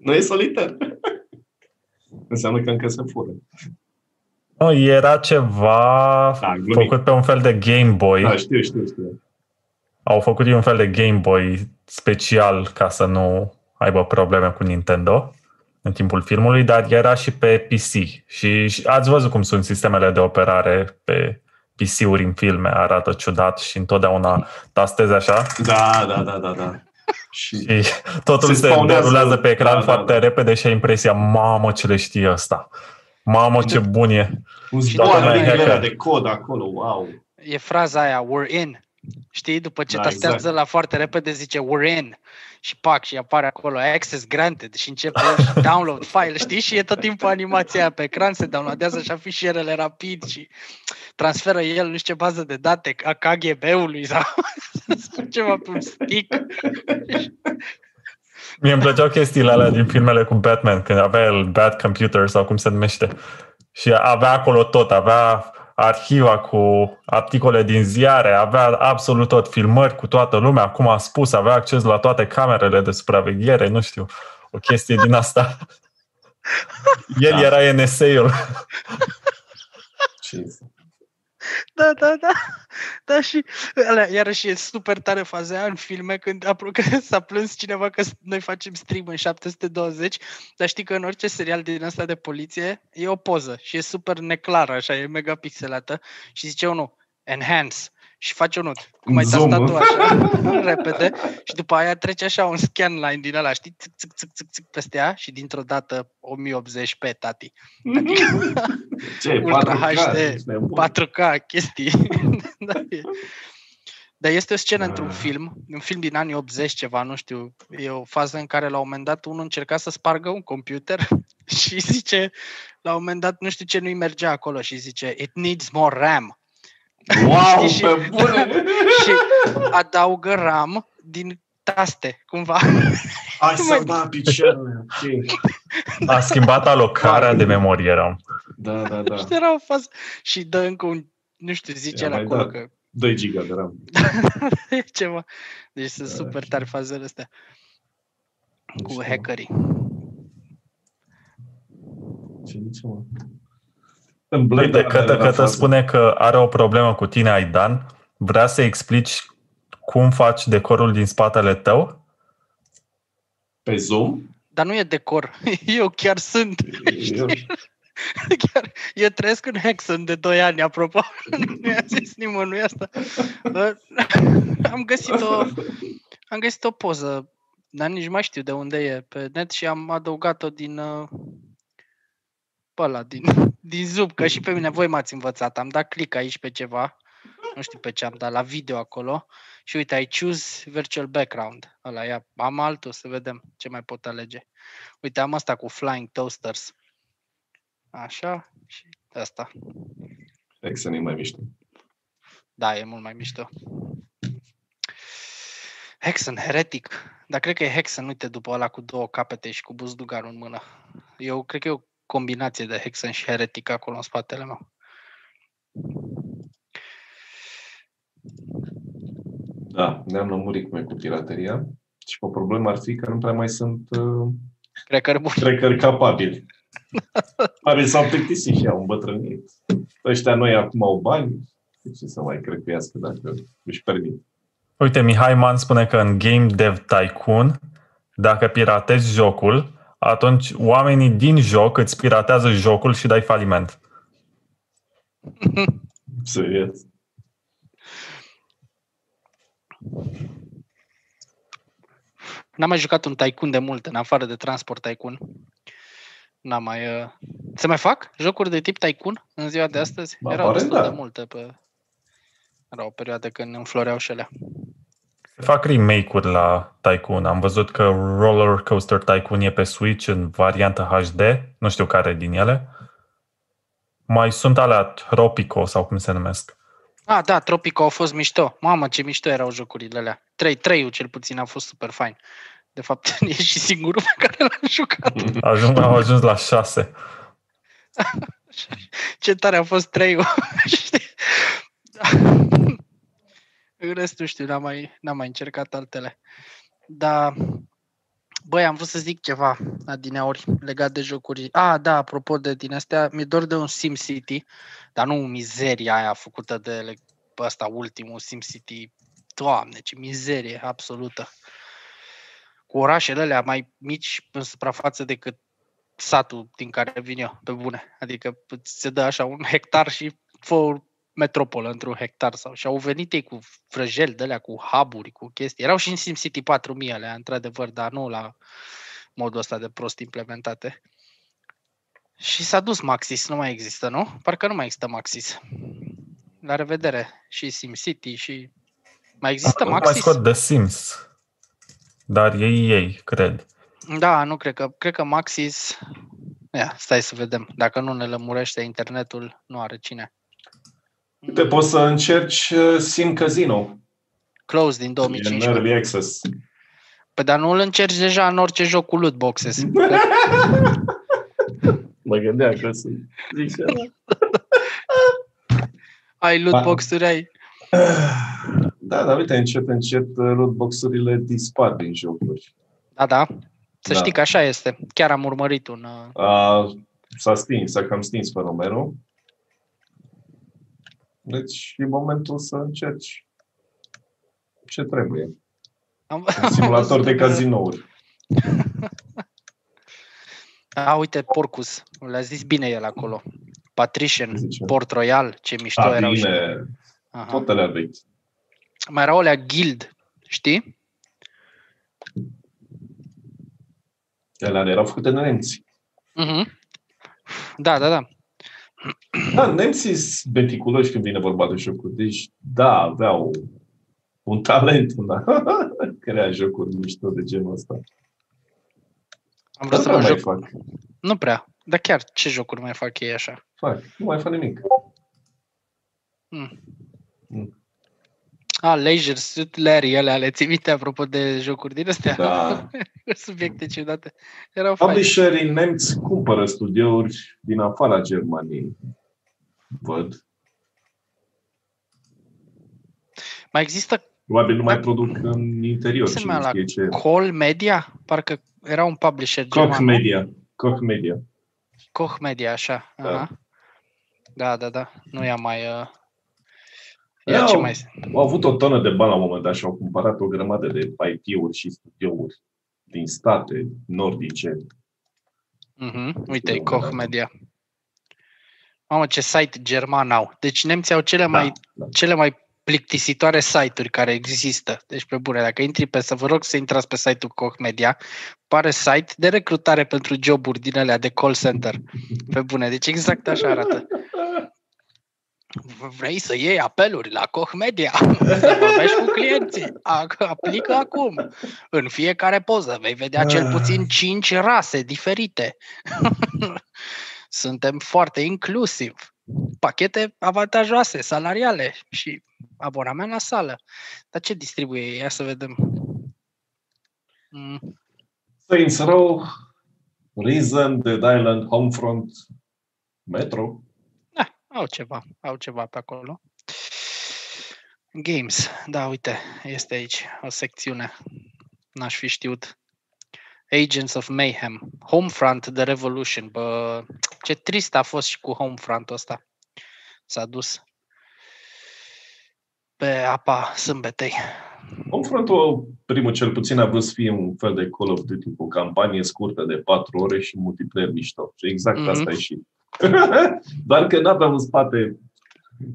nu e soliter. Înseamnă că încă se fură. Nu, era ceva Da, glumit. făcut pe un fel de Game Boy. Da, știu, știu, știu. Au făcut un fel de Game Boy special ca să nu aibă probleme cu Nintendo în timpul filmului, dar era și pe PC. Și, și ați văzut cum sunt sistemele de operare pe PC-uri în filme, arată ciudat și întotdeauna tastezi așa Da, da, da, da, da. Și și totul Se se, spawnează. derulează pe ecran Da, da, foarte da. repede și ai impresia, mamă ce le știe ăsta. Mamă ce bun e. un Și doar toată lumea linkele hacker. de cod acolo, wow. E fraza aia, we're in. Știi, după ce Da, tastează exact. la foarte repede, zice we're in. Și pac, și apare acolo access granted și începe și download file, știi? Și e tot timpul animația aia pe ecran, se downloadează așa fișierele rapid și transferă el nu știu ce bază de date a KGB-ului sau, sau ceva pe un stick. Mie îmi plăceau chestiile alea din filmele cu Batman, când avea el Bad Computer sau cum se numește. Și avea acolo tot, avea arhiva cu articole din ziare, avea absolut tot, filmări cu toată lumea, cum a spus, avea acces la toate camerele de supraveghere, nu știu, o chestie din asta. El Da. era NSA-ul. Ce Da, da, da. Da, și alea, iarăși e super tare faza aia în filme când apro- că s-a plâns cineva că s- noi facem stream în 720, dar știi că în orice serial din ăsta de poliție e o poză și e super neclară, așa, e mega pixelată și zice unul, enhance, și face unul, cum ai Zoom. tastat tu așa, repede, și după aia trece așa un scan line din ăla, știi, țic, țic, țic, țic, țic peste ea și dintr-o dată 1080p, tati. Adică Ce, Ultra 4K? HD, Ești nebun. 4K, chestii. da, e. Dar este o scenă într-un Ah. film, un film din anii 80 ceva, nu știu, e o fază în care la un moment dat unul încerca să spargă un computer și zice, la un moment dat nu știu ce nu-i mergea acolo și zice, it needs more RAM. Wow, Știi, și- pe bune! și adaugă RAM din taste, cumva. Hai Nu să mai- da picioarele. ok. A schimbat alocarea de memorie, era. Da, da, da. Și era o fază. Și dă încă un, nu știu, zice I-a el mai acolo dat. că 2 giga de RAM. e ceva. Deci sunt Da, super și- tare fazele astea cu știu. hackerii. Ce zice, mă? În Blade Uite, Runner Cătă, era Cătă faza. spune că are o problemă cu tine, Aidan. Vrea să explici cum faci decorul din spatele tău? Pe Zoom? Dar nu e decor. Eu chiar sunt. Eu, Chiar, eu trăiesc în Hexen de 2 ani, apropo. Nu mi-a zis nimănui asta. Bă, Am găsit o, am găsit o poză, dar nici mai știu de unde e pe net și am adăugat-o din uh, pe ăla, din, din Zoom, că și pe mine voi m-ați învățat. Am dat click aici pe ceva, nu știu pe ce am dat, la video acolo și uite, ai choose virtual background. Ăla, ia, am altul, să vedem ce mai pot alege. Uite, am asta cu flying toasters. Așa și asta. Exen e mai mișto. Da, e mult mai mișto. Hexen, heretic. Dar cred că e Hexen, uite, după ăla cu două capete și cu buzdugarul în mână. Eu cred că e o combinație de Hexen și heretic acolo în spatele meu. Da, ne-am lămurit cum e cu pirateria. Și o problemă ar fi că nu prea mai sunt uh, Cred că e bun. trecări capabili. Probabil s-au plictisit și au îmbătrânit. Ăștia noi acum au bani. De ce să mai crecuiască dacă își permit? Uite, Mihai Man spune că în Game Dev Tycoon dacă piratezi jocul, atunci oamenii din joc îți piratează jocul și dai faliment. Serios. N-am mai jucat un Tycoon de mult, în afară de Transport Tycoon. N-am mai... Uh... Se mai fac jocuri de tip Tycoon în ziua de astăzi? Ba, Erau aparent, destul da. de multe pe... Era o perioadă când înfloreau și alea. Se fac remake-uri la Tycoon. Am văzut că Roller Coaster Tycoon e pe Switch în variantă HD. Nu știu care din ele. Mai sunt alea Tropico sau cum se numesc. Ah, da, Tropico au fost mișto. Mamă, ce mișto erau jocurile alea. 3 3 cel puțin a fost super fain. De fapt, e și singurul pe care l-am jucat. Ajung, au ajuns la 6. Ce tare a fost 3 În rest, nu știu, n-am mai, n-am mai încercat altele. Dar, băi, am vrut să zic ceva adineori legat de jocuri. Ah, da, apropo de din astea, mi-e dor de un SimCity, dar nu mizeria aia făcută de le- ăsta ultimul SimCity. Doamne, ce mizerie absolută. Cu orașele alea mai mici în suprafață decât satul din care vin eu, pe bune. Adică îți se dă așa un hectar și fă o metropolă într-un hectar sau și au venit ei cu vrăjeli de alea, cu huburi, cu chestii. Erau și în SimCity 4000 alea, într-adevăr, dar nu la modul ăsta de prost implementate. Și s-a dus Maxis, nu mai există, nu? Parcă nu mai există Maxis. La revedere și SimCity și... Mai există Nu mai Maxis? scot The Sims. Dar e ei, cred. Da, nu cred că, cred că Maxis... Ia, stai să vedem. Dacă nu ne lămurește internetul, nu are cine. Uite, poți să încerci uh, Sim Casino. Close din E în 2015. Early Access. Păi dar nu îl încerci deja în orice joc cu loot boxes. Mă gândeam că sunt. Zic și ăla. Ai loot Da. box-uri, ai... Da, dar uite, încet, încet uh, lootbox-urile dispar din jocuri. Da, da. Să Da. știi că așa este. Chiar am urmărit un... uh, A, s-a stins, s-a cam stins fenomenul. Deci e momentul să încerci ce trebuie. Am, Un simulator de văzut, uh, cazinouri. A, uite, Porcus. Le-a zis bine el acolo. Patrician, Zice. Port Royal, ce mișto A, erau și... bine, Aha. tot alea vechi. Mai erau alea Guild, știi? Alea erau făcute de nemți. Mhm. Da, da, da. Da, nemții sunt meticuloși când vine vorba de jocuri. Deci, da, aveau un talent în a crea jocuri mișto de genul ăsta. Am Dar vrut să nu mă mai joc. fac. Nu prea. Dar chiar, ce jocuri mai fac ei așa? Fac. Nu mai fac nimic. Hmm. Mm. A, Leisure Suit Larry, alea le ții minte apropo de jocuri din astea? Da. Subiecte ciudate. Erau faine. Publisherii nemți cumpără studiouri din afara Germaniei. Văd. Mai există Probabil nu mai Da. produc în interior. Se Cine numea la știe ce. Call Media? Parcă era un publisher Koch german. nu? Media. Koch Media. Koch Media, așa. Da. Aha. Da, da, da. Nu i-am mai... Uh... Ia Ia ce au- mai... Au avut o tonă de bani la un moment dat și au cumpărat o grămadă de IP-uri și studiouri din state nordice. Mhm. Uite, Eu Koch vedeam. Media. Mamă, ce site german au. Deci nemții au cele mai, da. cele mai plictisitoare site-uri care există. Deci, pe bune, dacă intri pe, să vă rog să intrați pe site-ul Koch Media, pare site de recrutare pentru joburi din alea de call center. Pe bune, deci exact așa arată. Vrei să iei apeluri la Koch Media? Să vorbești cu clienții. A- Aplică acum. În fiecare poză vei vedea cel puțin 5 rase diferite. Suntem foarte inclusiv. Pachete avantajoase, salariale și abonament la sală. Dar ce distribuie? Ia să vedem. Mm, Saints Row, Reason, Dead Island, Homefront, Metro. Da, au ceva, au ceva pe acolo. Games, da, uite, este aici o secțiune. N-aș fi știut. Agents of Mayhem, Homefront The Revolution. Bă, ce trist a fost și cu Homefront-ul ăsta. S-a dus pe apa sâmbetei. Confruntul, primul cel puțin, a vrut să fie un fel de Call of Duty cu campanie scurtă de 4 ore și multiplayer mișto. Și exact Mhm. asta e și. Doar că n-aveam în spate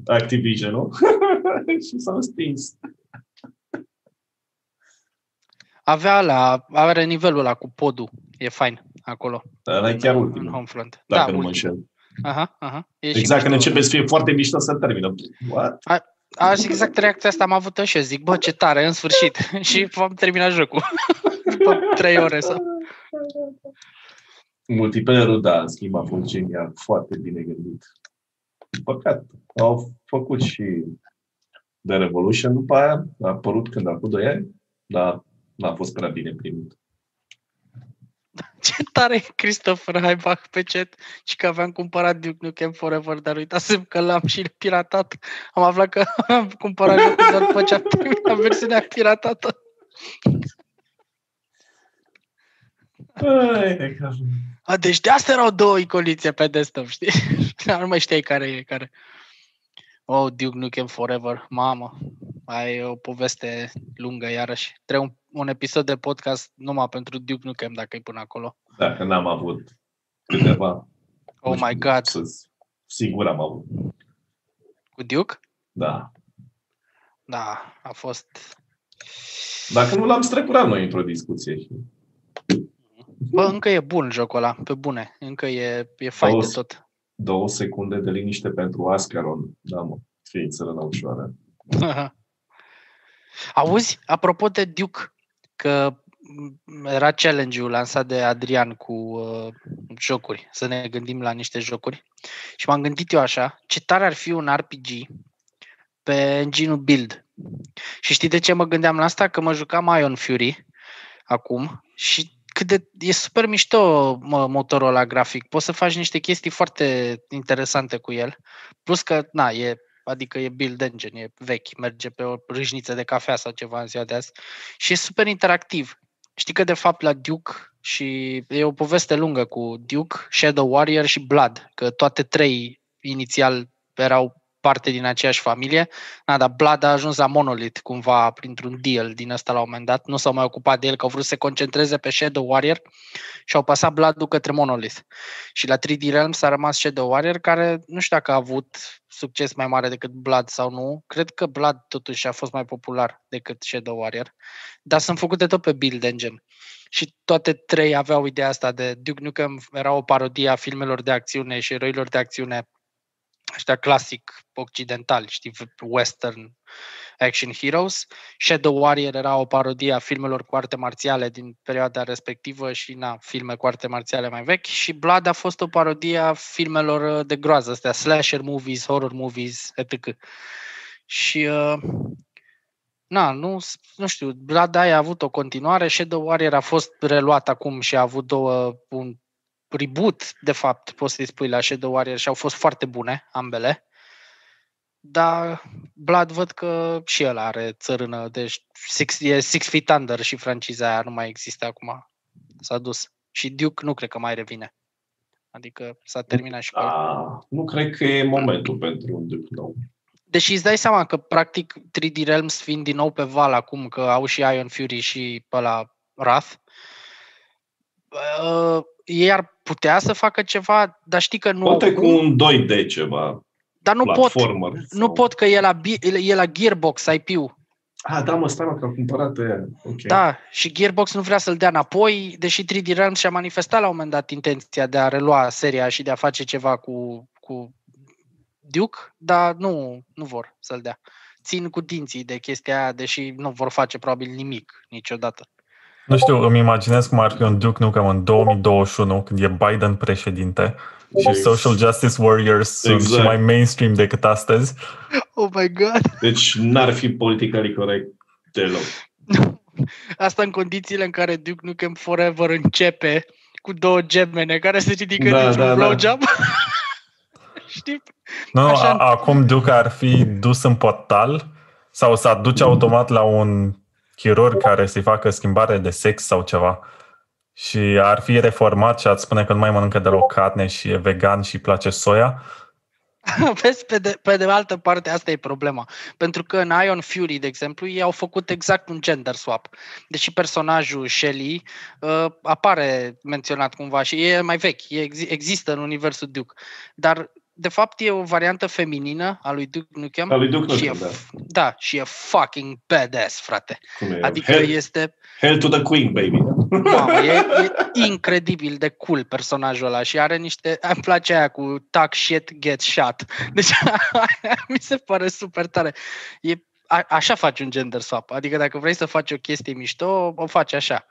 Activision, nu? și s-au stins. Avea la, are nivelul ăla cu podul. E fain acolo. Dar ăla e chiar în ultimul, Homefront. dacă da, nu mă ultimul. înșel. Aha, aha. E și Exact când mișto. începe să fie foarte mișto, să termină. What? Azi exact reacția asta am avut și eu. Zic, bă, ce tare, în sfârșit. și am terminat jocul. După trei ore sau... Multiplayerul, da, în schimb, a fost genial, foarte bine gândit. Păcat, au făcut și The Revolution după aia, a apărut când a avut 2 ani, dar n-a fost prea bine primit. Ce tare e Christopher Haibach pe chat și că aveam cumpărat Duke Nukem Forever, dar uitasem că l-am și piratat. Am aflat că am cumpărat jocul doar după ce am terminat versiunea piratată. Ai, de cap. A, deci de asta erau două iconițe pe desktop, știi? Dar nu mai știai care e care. Oh, Duke Nukem Forever, mamă. Ai o poveste lungă iarăși. Trebuie un, un episod de podcast numai pentru Duke Nukem dacă e până acolo. Dacă n-am avut câteva... Oh nu știu, my god. să- Sigur am avut. Cu Duke? Da. Da, a fost... Dacă nu l-am strecurat noi într-o discuție. Bă, încă e bun jocul ăla, pe bune. Încă e, e fain de Auzi. tot. Două secunde de liniște pentru Ascaron. Da, mă. Fii țărână ușoară. Auzi, apropo de Duke, că m, era challenge-ul lansat de Adrian cu uh, jocuri, să ne gândim la niște jocuri. Și m-am gândit eu așa, ce tare ar fi un RPG pe engine Build. Și știi de ce mă gândeam la asta? Că mă jucam Ion Fury acum și cât de, e super mișto mă, motorul ăla grafic. Poți să faci niște chestii foarte interesante cu el. Plus că, na, e adică e build engine, e vechi, merge pe o râșniță de cafea sau ceva în ziua de azi și e super interactiv. Știi că de fapt la Duke și e o poveste lungă cu Duke, Shadow Warrior și Blood, că toate trei inițial erau parte din aceeași familie. Na, dar Blood a ajuns la Monolith cumva printr-un deal din ăsta la un moment dat. Nu s-au mai ocupat de el, că au vrut să se concentreze pe Shadow Warrior și au pasat Blood-ul către Monolith. Și la 3D Realms a rămas Shadow Warrior, care nu știu dacă a avut succes mai mare decât Blood sau nu. Cred că Blood totuși a fost mai popular decât Shadow Warrior, dar sunt făcute tot pe Build Engine. Și toate trei aveau ideea asta de Duke Nukem era o parodie a filmelor de acțiune și eroilor de acțiune ăștia clasic occidentali, știi, western action heroes. Shadow Warrior era o parodie a filmelor cu arte marțiale din perioada respectivă și na, filme cu arte marțiale mai vechi și Blood a fost o parodie a filmelor uh, de groază, astea slasher movies, horror movies, etc. Și uh, na, nu, nu știu, Blood aia a avut o continuare, Shadow Warrior a fost reluat acum și a avut două, un reboot, de fapt, poți să-i spui la Shadow Warrior și au fost foarte bune, ambele. Dar Blood văd că și el are țărână, deci six, e Six Feet Under și franciza aia nu mai există acum. S-a dus. Și Duke nu cred că mai revine. Adică s-a terminat și cu el. Ah, nu cred că e momentul pentru un Duke nou. Deși îți dai seama că, practic, 3D Realms fiind din nou pe val acum, că au și Iron Fury și pe la Wrath, uh, ei ar putea să facă ceva, dar știi că nu Poate au cu cum, un 2D ceva, dar nu pot, platformer. nu pot că e la, Bi- e la Gearbox IP-ul. Ah, da, mă, stai mă, că am cumpărat pe aia. Ok. Da, și Gearbox nu vrea să-l dea înapoi, deși 3D Realms și-a manifestat la un moment dat intenția de a relua seria și de a face ceva cu, cu Duke, dar nu, nu vor să-l dea. Țin cu dinții de chestia aia, deși nu vor face probabil nimic niciodată. Nu știu, îmi imaginez cum ar fi un Duke Nukem în 2021, când e Biden președinte și Social Justice Warriors sunt Exact. și mai mainstream decât astăzi. Oh my god! Deci n-ar fi politically corect deloc. Asta în condițiile în care Duke Nukem Forever începe cu două gemene care se ridică Da, dintr-un da, da. blowjob. Știi? Nu, Așa- a, acum Duke ar fi dus în portal sau să aduce automat la un chirurg care să-i facă schimbare de sex sau ceva și ar fi reformat și ați spune că nu mai mănâncă deloc carne și e vegan și îi place soia Vezi, pe de, pe de altă parte, asta e problema. Pentru că în Ion Fury, de exemplu, ei au făcut exact un gender swap. Deși personajul Shelly uh, apare menționat cumva și e mai vechi, e, există în universul Duke. Dar de fapt e o variantă feminină a lui Duke Nukem. A lui Duke și Nukem, e, da. Da, și e fucking badass, frate. Cum e? Adică Hell, este Hell to the Queen, baby. Mamă, e, e incredibil de cool personajul ăla și are niște... Îmi place aia cu talk shit, get shot. Deci mi se pare super tare. E, a, așa faci un gender swap. Adică dacă vrei să faci o chestie mișto, o faci așa.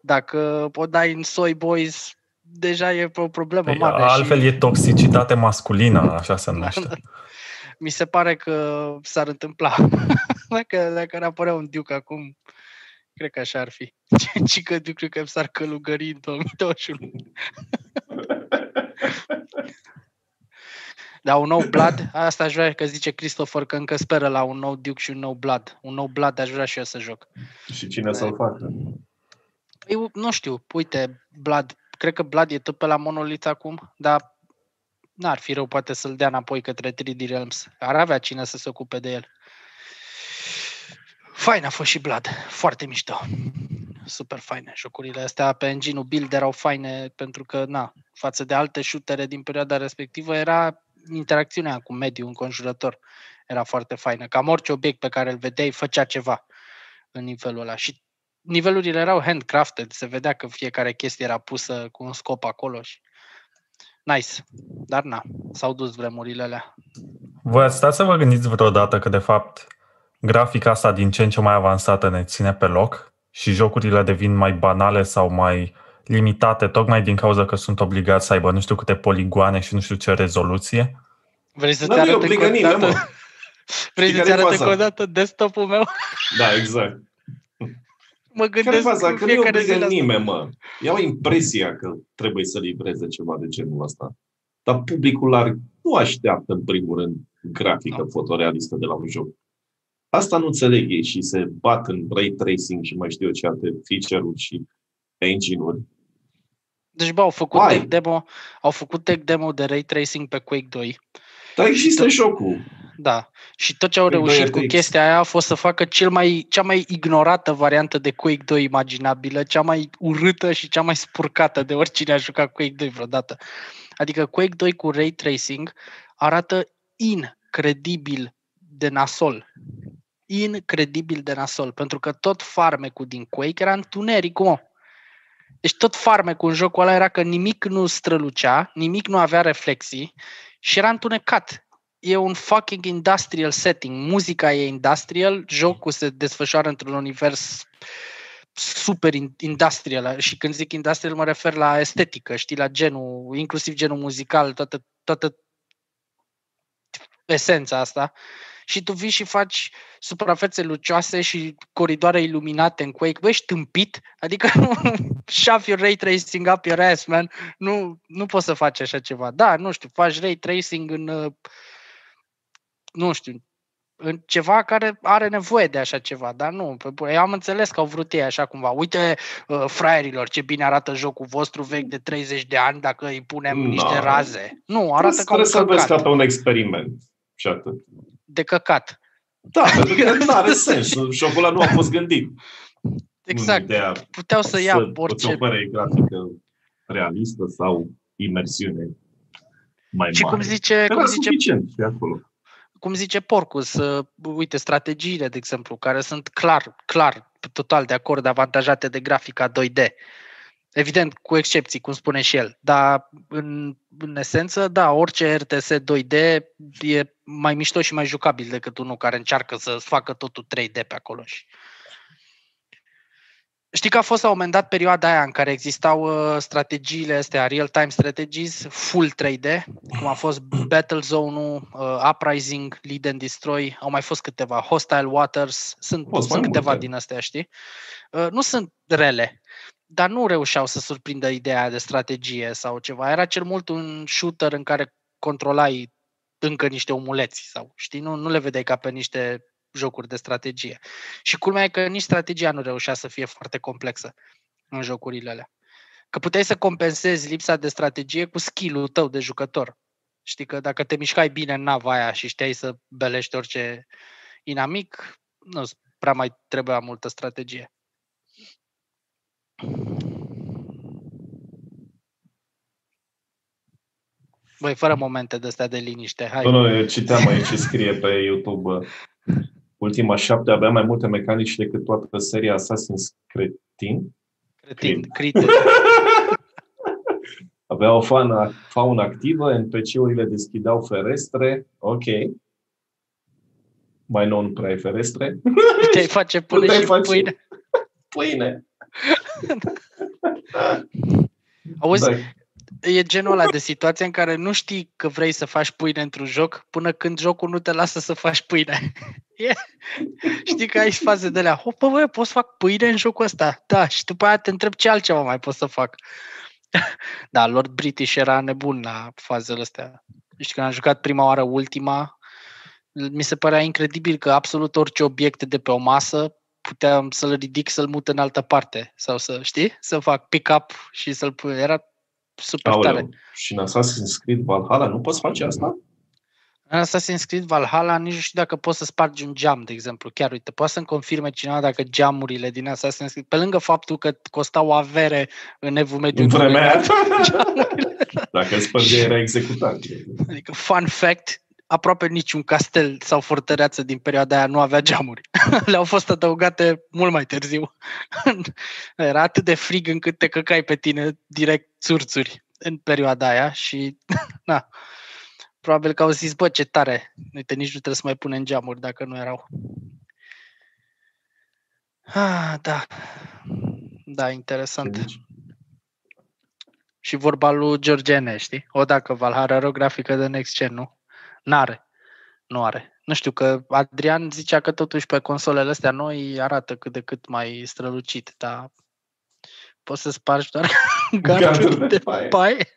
Dacă o dai în Soy Boys, deja e o problemă Păi, mare. altfel și... e toxicitate masculină, așa se numește. Mi se pare că s-ar întâmpla. dacă, dacă ar apărea un Duke acum, cred că așa ar fi. Și că Duke cred că s-ar călugări în 2021. Da, un nou Blood, asta aș vrea că zice Christopher că încă speră la un nou Duke și un nou Blood. Un nou Blood aș vrea și eu să joc. și cine să-l facă? Eu nu știu, uite, Blood, cred că Blood e tot pe la Monolith acum, dar n-ar fi rău poate să-l dea înapoi către 3D Realms. Ar avea cine să se ocupe de el. Fain a fost și Blood, foarte mișto. Super faine. Jocurile astea pe engine build erau faine pentru că, na, față de alte shootere din perioada respectivă, era interacțiunea cu mediul înconjurător. Era foarte faină. Cam orice obiect pe care îl vedeai făcea ceva în nivelul ăla. Și nivelurile erau handcrafted, se vedea că fiecare chestie era pusă cu un scop acolo și nice. Dar na, s-au dus vremurile alea. Voi ați stat să vă gândiți vreodată că, de fapt, grafica asta din ce în ce mai avansată ne ține pe loc și jocurile devin mai banale sau mai limitate, tocmai din cauza că sunt obligați să aibă nu știu câte poligoane și nu știu ce rezoluție? Vrei să Nu te e arăt obligă încă o nimeni, dată? mă. Vrei Știi să-ți care-i arăt faza? încă o dată desktop-ul meu? Da, exact. Mă Care gândesc faza? în Că nu e fiecare zi obligă la asta. nimeni, mă. Eu am impresia că trebuie să livreze ceva de genul ăsta. Dar publicul larg nu așteaptă, în primul rând, grafică Nu. fotorealistă de la un joc. Asta nu înțeleg ei și se bat în ray tracing și mai știu eu ce alte feature-uri și engine-uri. Deci, bă, au făcut Why? tech demo, au făcut tech demo de ray tracing pe Quake 2. Dar există jocul. Da. Și tot ce au Quake 2 reușit cu RTX. chestia aia a fost să facă cel mai, cea mai ignorată variantă de Quake 2 imaginabilă, cea mai urâtă și cea mai spurcată de oricine a jucat Quake 2 vreodată. Adică Quake 2 cu ray tracing arată incredibil de nasol. Incredibil de nasol, pentru că tot farmecul din Quake era întuneric, mă. Deci tot farmecul în jocul ăla era că nimic nu strălucea, nimic nu avea reflexii și era întunecat. E un fucking industrial setting. Muzica e industrial, jocul se desfășoară într-un univers super in- industrial și când zic industrial mă refer la estetică, știi, la genul, inclusiv genul muzical, toată, toată esența asta. Și tu vii și faci suprafețe lucioase și coridoare iluminate în Quake. Băi, ești tâmpit? Adică shove your ray tracing up your ass, man. Nu, nu poți să faci așa ceva. Da, nu știu, faci ray tracing în, uh, nu știu, în ceva care are nevoie de așa ceva, dar nu. pe bune. Eu am înțeles că au vrut ei așa cumva. Uite, uh, fraierilor, ce bine arată jocul vostru vechi de 30 de ani dacă îi punem No. niște raze. Nu, arată ca un Trebuie să vezi ca căcat. pe un experiment. Și atât. De căcat. Da, pentru că nu are sens. Jocul ăla nu a fost gândit. Exact. Nu, ideea Puteau să ia să orice... îți ofere grafică realistă sau imersiune mai Și mare. cum zice, Era cum zice suficient și acolo. Cum zice Porcus, uh, uite, strategiile, de exemplu, care sunt clar, clar, total de acord, avantajate de grafica 2D. Evident, cu excepții, cum spune și el. Dar, în, în esență, da, orice RTS 2D e mai mișto și mai jucabil decât unul care încearcă să facă totul 3D pe acolo. Și... Știi că a fost la un moment dat perioada aia în care existau uh, strategiile astea, real-time strategies, full 3D, cum a fost Battlezone-ul, uh, Uprising, Lead and Destroy, au mai fost câteva, Hostile Waters, sunt, Fost mai sunt câteva multe. din astea, știi? Uh, nu sunt rele, dar nu reușeau să surprindă ideea de strategie sau ceva. Era cel mult un shooter în care controlai încă niște omuleți sau, știi, nu, nu le vedeai ca pe niște jocuri de strategie. Și culmea e că nici strategia nu reușea să fie foarte complexă în jocurile alea. Că puteai să compensezi lipsa de strategie cu skill-ul tău de jucător. Știi că dacă te mișcai bine în nava aia și știai să belești orice inamic, nu prea mai trebuia multă strategie. Băi, fără momente de astea de liniște, hai. Nu, nu, eu citeam aici ce scrie pe YouTube. Ultima șapte avea mai multe mecanici decât toată seria Assassin's Cretin. Cretin, crite. Avea o faună, faună activă, NPC-urile deschideau ferestre, ok. Mai nou nu prea ai ferestre. Te-ai face pâine Puteai și face- pâine. Pâine. Auzi, Da. E genul ăla de situație în care nu știi că vrei să faci pâine într-un joc până când jocul nu te lasă să faci pâine. E, știi că ai faze de alea. Hopă, băi, pot să fac pâine în jocul ăsta? Da, și după aia te întreb ce altceva mai pot să fac. Da, Lord British era nebun la fazele astea. Știi, când am jucat prima oară ultima, mi se părea incredibil că absolut orice obiect de pe o masă puteam să-l ridic, să-l mut în altă parte sau să, știi, să fac pick-up și să-l pun. Era super tare. Aoleu. Și în Assassin's Creed Valhalla nu poți face asta? În Assassin's Creed Valhalla nici nu știu dacă poți să spargi un geam, de exemplu. Chiar, uite, poate să-mi confirme cineva dacă geamurile din Assassin's Creed, pe lângă faptul că costau avere în evul mediu, În vremea aia. geamurile, Dacă îl spărgea, era executat. adică, fun fact, aproape niciun castel sau fortăreață din perioada aia nu avea geamuri. Le-au fost adăugate mult mai târziu. Era atât de frig încât te căcai pe tine direct țurțuri în perioada aia și, na, probabil că au zis, bă, ce tare, uite, nici nu trebuie să mai punem geamuri dacă nu erau. Ah, da. Da, interesant. Și vorba lui Georgene, știi? O dacă Valhalla are o grafică de next gen, nu? N-are. Nu are. Nu știu că Adrian zicea că totuși pe consolele astea noi arată cât de cât mai strălucit, dar poți să spargi doar garduri de paie. paie.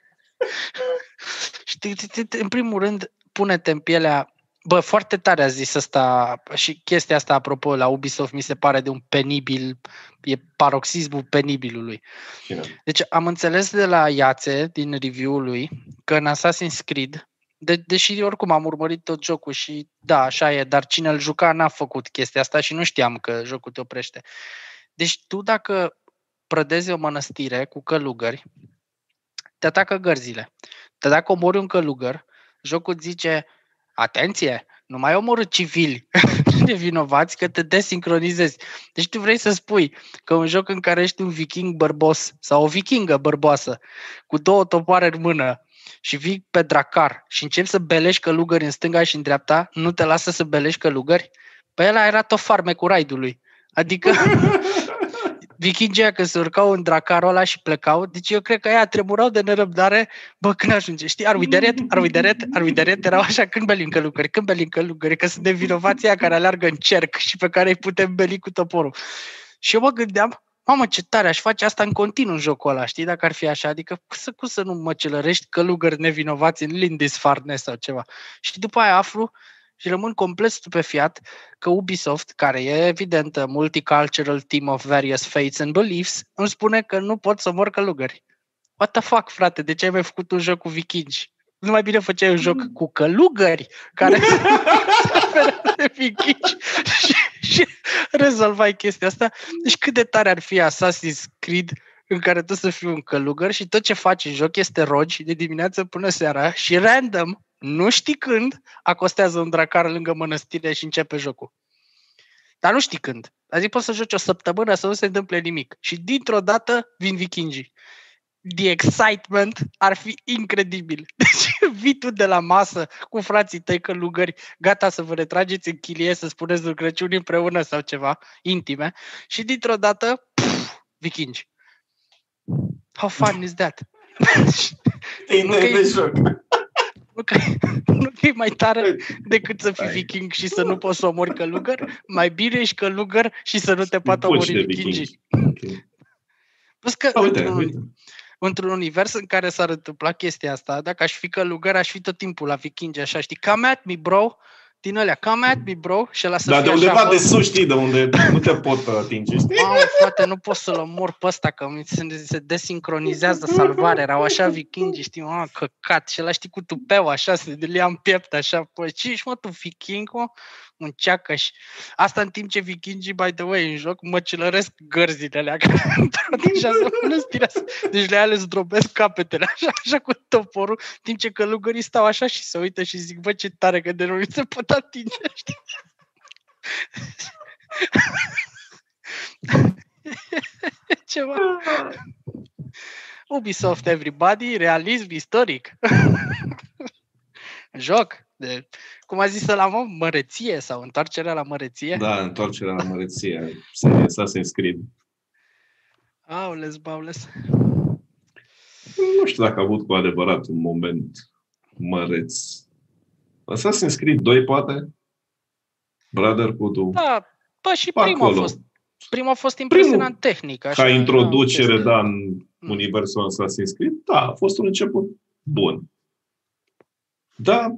Știi, te- te- te- în primul rând, pune-te în pielea Bă, foarte tare a zis asta și chestia asta, apropo, la Ubisoft mi se pare de un penibil, e paroxismul penibilului. Cine? Deci am înțeles de la Iațe, din review-ul lui, că în Assassin's Creed, de, deși oricum am urmărit tot jocul și da, așa e, dar cine îl juca n-a făcut chestia asta și nu știam că jocul te oprește. Deci tu dacă prădezi o mănăstire cu călugări, te atacă gărzile. Te dacă omori un călugăr, jocul îți zice, atenție, nu mai omorâ civili nevinovați că te desincronizezi. Deci tu vrei să spui că un joc în care ești un viking bărbos sau o vikingă bărboasă cu două topoare în mână și vii pe dracar și începi să belești călugări în stânga și în dreapta, nu te lasă să belești călugări? Pe ăla era tot farmecul raidului. Adică vikingii aia când se urcau în dracarul ăla și plecau, deci eu cred că aia tremurau de nerăbdare, bă, când ajunge, știi, ar uideret, ar uideret, ar uideret, erau așa, când belim călugări, când belim călugări, că sunt nevinovații aia care aleargă în cerc și pe care îi putem beli cu toporul. Și eu mă gândeam, mamă, ce tare, aș face asta în continuu în jocul ăla, știi, dacă ar fi așa, adică cum să, cum să nu măcelărești călugări nevinovați în Lindisfarne sau ceva. Și după aia aflu și rămân complet stupefiat că Ubisoft, care e evident a multicultural team of various faiths and beliefs, îmi spune că nu pot să mor călugări. What the fuck, frate, de ce ai mai făcut un joc cu vikingi? Nu mai bine făceai un joc cu călugări care se apără de vikingi și, și rezolvai chestia asta. Deci cât de tare ar fi Assassin's Creed în care tu să fii un călugăr și tot ce faci în joc este rogi de dimineață până seara și random, nu știi când, acostează un dracar lângă mănăstire și începe jocul. Dar nu știi când. Adică poți să joci o săptămână să nu se întâmple nimic. Și dintr-o dată vin vikingii. The excitement ar fi incredibil. Deci vii tu de la masă cu frații tăi călugări, gata să vă retrageți în chilie, să spuneți un Crăciun împreună sau ceva intime și dintr-o dată, puf, vikingi. How fun is that? Tine că e- de joc. nu, că, nu că e mai tare decât să fii Hai. viking și să nu poți să omori călugăr? Mai bine ești călugăr și să nu te poată Puci omori de vikingii. vikingi. Ok. Plus că A, Uite, într-un, uite. Într-un univers în care s-ar întâmpla chestia asta, dacă aș fi călugăr, aș fi tot timpul la vikingi, așa, știi? Come at me, bro! din alea, come at me, bro, și ăla să Dar de fie undeva așa, de bă, sus, știi, de unde nu te pot atinge, știi? Mamă, frate, nu pot să-l omor pe ăsta, că mi se, se desincronizează salvarea. Erau așa vikingi, știi, mă, căcat. Și ăla știi cu tupeu, așa, se lia în piept, așa. Păi, ce ești, mă, tu viking, mă? Un ceacăș. Asta în timp ce vikingii, by the way, în joc, măcelăresc gărzile alea. Deja să nu spirească. Deci le ales drobesc capetele, așa, așa cu toporul, în timp ce călugării stau așa și se uită și zic, bă, ce tare, că de nu se pot atinge, știi? Ceva. Ubisoft Everybody, realism istoric. Joc de, cum a zis la mă, măreție sau întoarcerea la măreție. Da, întoarcerea la măreție. Serios, Assassin's Creed. Aules, baules. Nu știu dacă a avut cu adevărat un moment măreț. Assassin's Creed 2, poate? Brotherhood-ul. Da, bă, și Pe primul a acolo. fost Primul a fost impresionant tehnic. Așa, Ca introducere, nu, da, în Mm. universul Assassin's Creed, da, a fost un început bun. Da,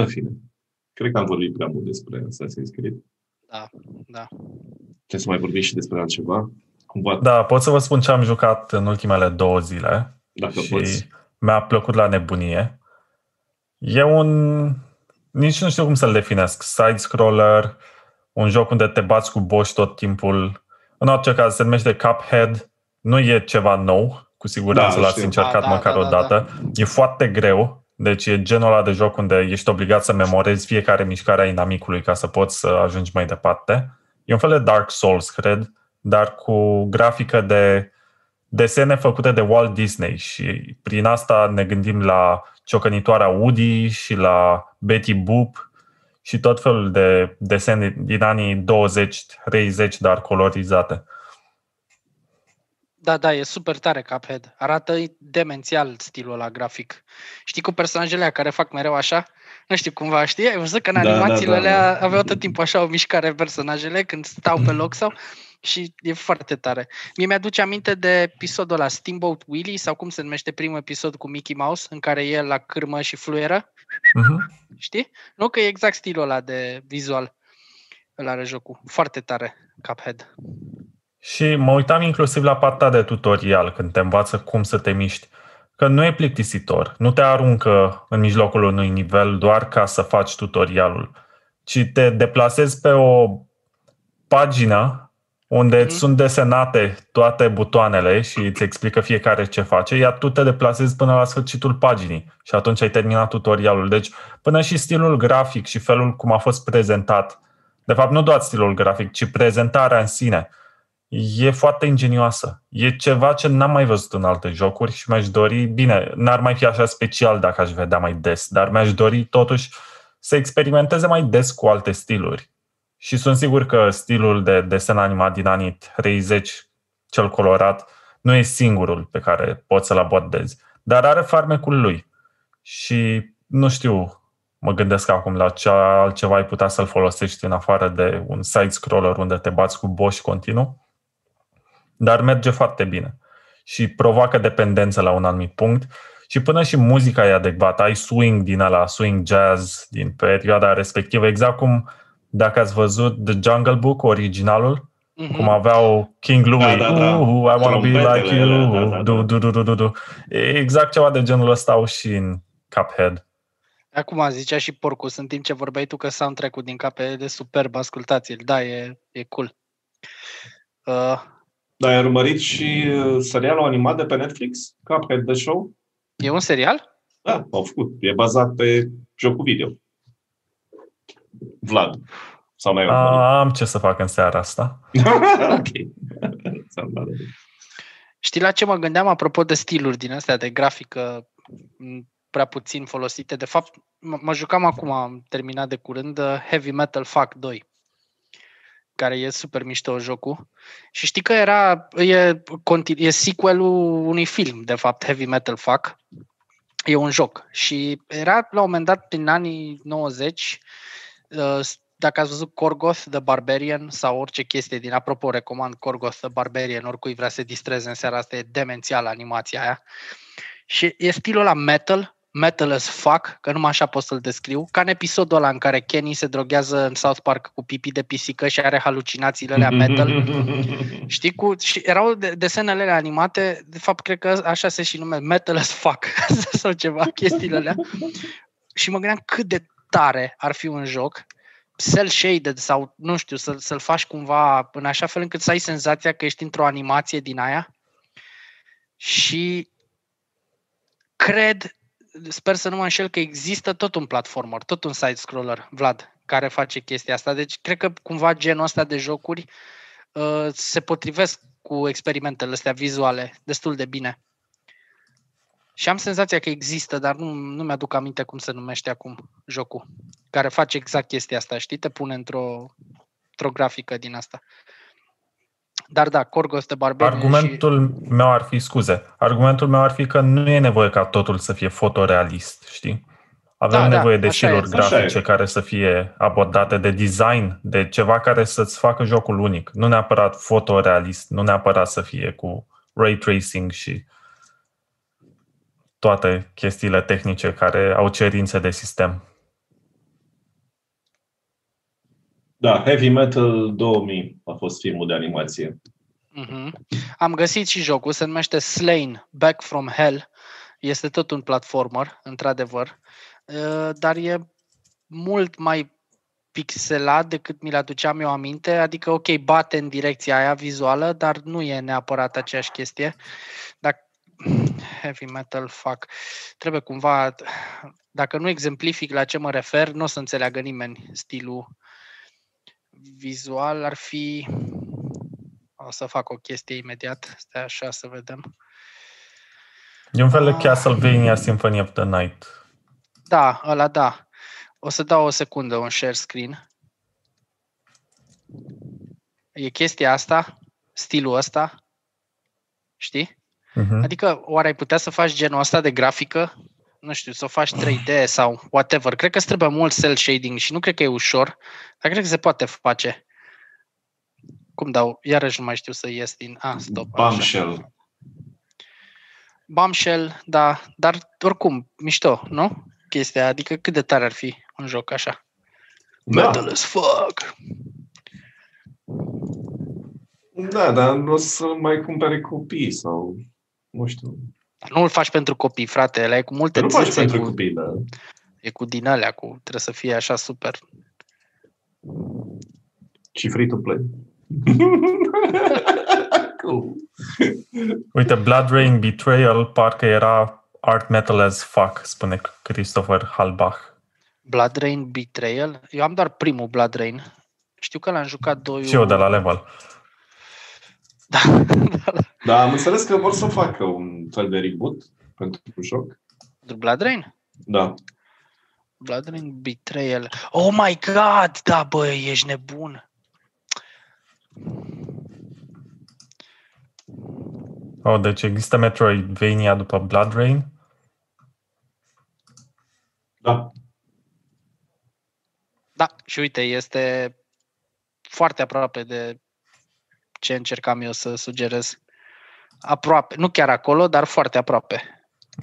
în fine, cred că am vorbit prea mult despre Assassin's Creed. Da, da. Trebuie să mai vorbim și despre altceva. Cumva, Da, pot să vă spun ce am jucat în ultimele două zile dacă și poți. mi-a plăcut la nebunie. E un... Nici nu știu cum să-l definesc. Side-scroller, un joc unde te bați cu boși tot timpul. În orice caz, se numește Cuphead. Nu e ceva nou. Cu siguranță Da, l-ați știu. încercat Da, da, măcar da, o da, dată. E foarte greu. Deci e genul ăla de joc unde ești obligat să memorezi fiecare mișcare a inamicului ca să poți să ajungi mai departe. E un fel de Dark Souls, cred, dar cu grafică de desene făcute de Walt Disney și prin asta ne gândim la ciocănitoarea Woody și la Betty Boop și tot felul de desene din anii 20-30, dar colorizate. Da, da, e super tare Cuphead. Arată demențial stilul ăla grafic. Știi cu personajele alea care fac mereu așa? Nu știu cumva, știi? Ai văzut că în Da, animațiile da, da, alea aveau tot timpul așa o mișcare personajele când stau pe loc sau... Și e foarte tare. Mie mi-aduce aminte de episodul ăla Steamboat Willie sau cum se numește primul episod cu Mickey Mouse în care e la cârmă și fluieră. Mhm. Știi? Nu că e exact stilul ăla de vizual. Îl are jocul. Foarte tare Cuphead. Și mă uitam inclusiv la partea de tutorial, când te învață cum să te miști. Că nu e plictisitor, nu te aruncă în mijlocul unui nivel doar ca să faci tutorialul, ci te deplasezi pe o pagină unde Mhm. mm-hmm. sunt desenate toate butoanele și îți explică fiecare ce face, iar tu te deplasezi până la sfârșitul paginii și atunci ai terminat tutorialul. Deci până și stilul grafic și felul cum a fost prezentat, de fapt nu doar stilul grafic, ci prezentarea în sine, e foarte ingenioasă. E ceva ce n-am mai văzut în alte jocuri și mi-aș dori, bine, n-ar mai fi așa special dacă aș vedea mai des, dar mi-aș dori totuși să experimenteze mai des cu alte stiluri. Și sunt sigur că stilul de desen animat din anii 30, cel colorat, nu e singurul pe care poți să-l abordezi, dar are farmecul lui. Și nu știu, mă gândesc acum la ce altceva ai putea să-l folosești în afară de un side-scroller unde te bați cu boși continuu, dar merge foarte bine și provoacă dependență la un anumit punct și până și muzica e adecvată. Ai swing din ala, swing jazz din perioada respectivă, exact cum dacă ați văzut The Jungle Book, originalul, Mhm. cum aveau King Louis, Da, da, da. "Ooh, I wanna be Trompetele like you, alea, da, da, du, da. du, du, du, du, du. Exact ceva de genul ăsta au și în Cuphead. Acum zicea și Porcus în timp ce vorbeai tu că soundtrack-ul din cap e de superb, ascultați-l. Da, e, e cool. Uh, Dar ai urmărit și uh, serialul animat de pe Netflix, Cuphead The Show? e un serial? Da, au făcut. E bazat pe jocul video. Vlad. Sau mai urmărit? A, am ce să fac în seara asta. ok. Ți-am dat de- Știi la ce mă gândeam apropo de stiluri din astea de grafică m, prea puțin folosite? De fapt, m- mă jucam acum, am terminat de curând uh, Heavy Metal Fuck 2 care e super mișto jocul. Și știi că era, e, conti- e sequelul unui film, de fapt, Heavy Metal Fuck. E un joc. Și era la un moment dat, prin anii 90, uh, dacă ați văzut Korgoth the Barbarian sau orice chestie din, apropo, recomand Korgoth the Barbarian, oricui vrea să se distreze în seara asta, e demențială animația aia. Și e stilul la metal, metal as fuck, că numai așa pot să-l descriu, ca în episodul ăla în care Kenny se droghează în South Park cu pipi de pisică și are halucinațiile alea metal. Știi, cu, și erau de, desenele alea animate, de fapt, cred că așa se și numește, metal as fuck, sau ceva, chestiile alea. Și mă gândeam cât de tare ar fi un joc cel-shaded sau, nu știu, să, să-l faci cumva în așa fel încât să ai senzația că ești într-o animație din aia și cred, sper să nu mă înșel, că există tot un platformer, tot un side-scroller, Vlad, care face chestia asta. Deci cred că cumva genul ăsta de jocuri uh, se potrivesc cu experimentele astea vizuale destul de bine. Și am senzația că există, dar nu, nu mi-aduc aminte cum se numește acum jocul, care face exact chestia asta, știi? Te pune într-o, într-o grafică din asta. Dar da, Corgos de Barbarian Argumentul și... meu ar fi, scuze, argumentul meu ar fi că nu e nevoie ca totul să fie fotorealist, știi? Avem da, da nevoie da, de șiluri grafice care să fie abordate de design, de ceva care să-ți facă jocul unic. Nu neapărat fotorealist, nu neapărat să fie cu ray tracing și toate chestiile tehnice care au cerințe de sistem. Da, Heavy Metal 2000 a fost filmul de animație. Mm-hmm. Am găsit și jocul, se numește Slain, Back from Hell. Este tot un platformer, într-adevăr, uh, dar e mult mai pixelat decât mi-l aduceam eu aminte, adică ok, bate în direcția aia vizuală, dar nu e neapărat aceeași chestie. Dacă heavy metal, fuck, trebuie cumva, dacă nu exemplific la ce mă refer, nu o să înțeleagă nimeni stilul vizual, ar fi, o să fac o chestie imediat, stai așa să vedem. E un fel de ah. Castlevania Symphony of the Night. Da, ăla da. O să dau o secundă un share screen. E chestia asta, stilul ăsta, știi? Uh-huh. Adică, oare ai putea să faci genul ăsta de grafică? Nu știu, să o faci 3D sau whatever. Cred că îți trebuie mult cel shading și nu cred că e ușor, dar cred că se poate face. Cum dau? Iarăși nu mai știu să ies din... Ah, stop. Bombshell. Așa. Bombshell, da, dar oricum, mișto, nu? Chestia, adică cât de tare ar fi un joc așa. Da. Metal as fuck. Da, dar nu o să mai cumpere copii sau nu știu. Nu îl faci pentru copii, frate, ăla e cu multe Nu faci pentru cu, copii, da. E cu din alea, cu, trebuie să fie așa super. Și free to play. cool. Uite, Blood Rain Betrayal parcă era art metal as fuck, spune Christopher Halbach. Blood Rain Betrayal? Eu am doar primul Blood Rain. Știu că l-am jucat doi. Și eu de la level. Da. da, am înțeles că vor să facă un fel de reboot pentru joc. Blood Rain? Da. Blood Rain Betrayal. Oh my god, da, bă, ești nebun. Oh, deci există Metroidvania după Blood Rain? Da. Da, și uite, este foarte aproape de ce încercam eu să sugerez. Aproape, nu chiar acolo, dar foarte aproape.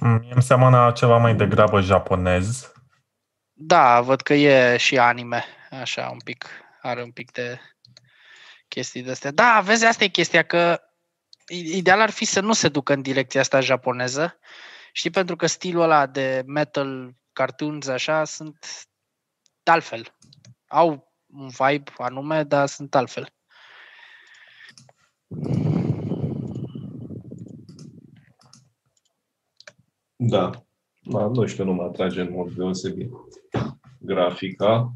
Mie îmi seamănă ceva mai degrabă japonez. Da, văd că e și anime, așa un pic, are un pic de chestii de astea. Da, vezi, asta e chestia, că ideal ar fi să nu se ducă în direcția asta japoneză, știi, pentru că stilul ăla de metal cartoons așa sunt altfel. Au un vibe anume, dar sunt altfel. Da. da. Nu știu, nu mă atrage în mod deosebit grafica.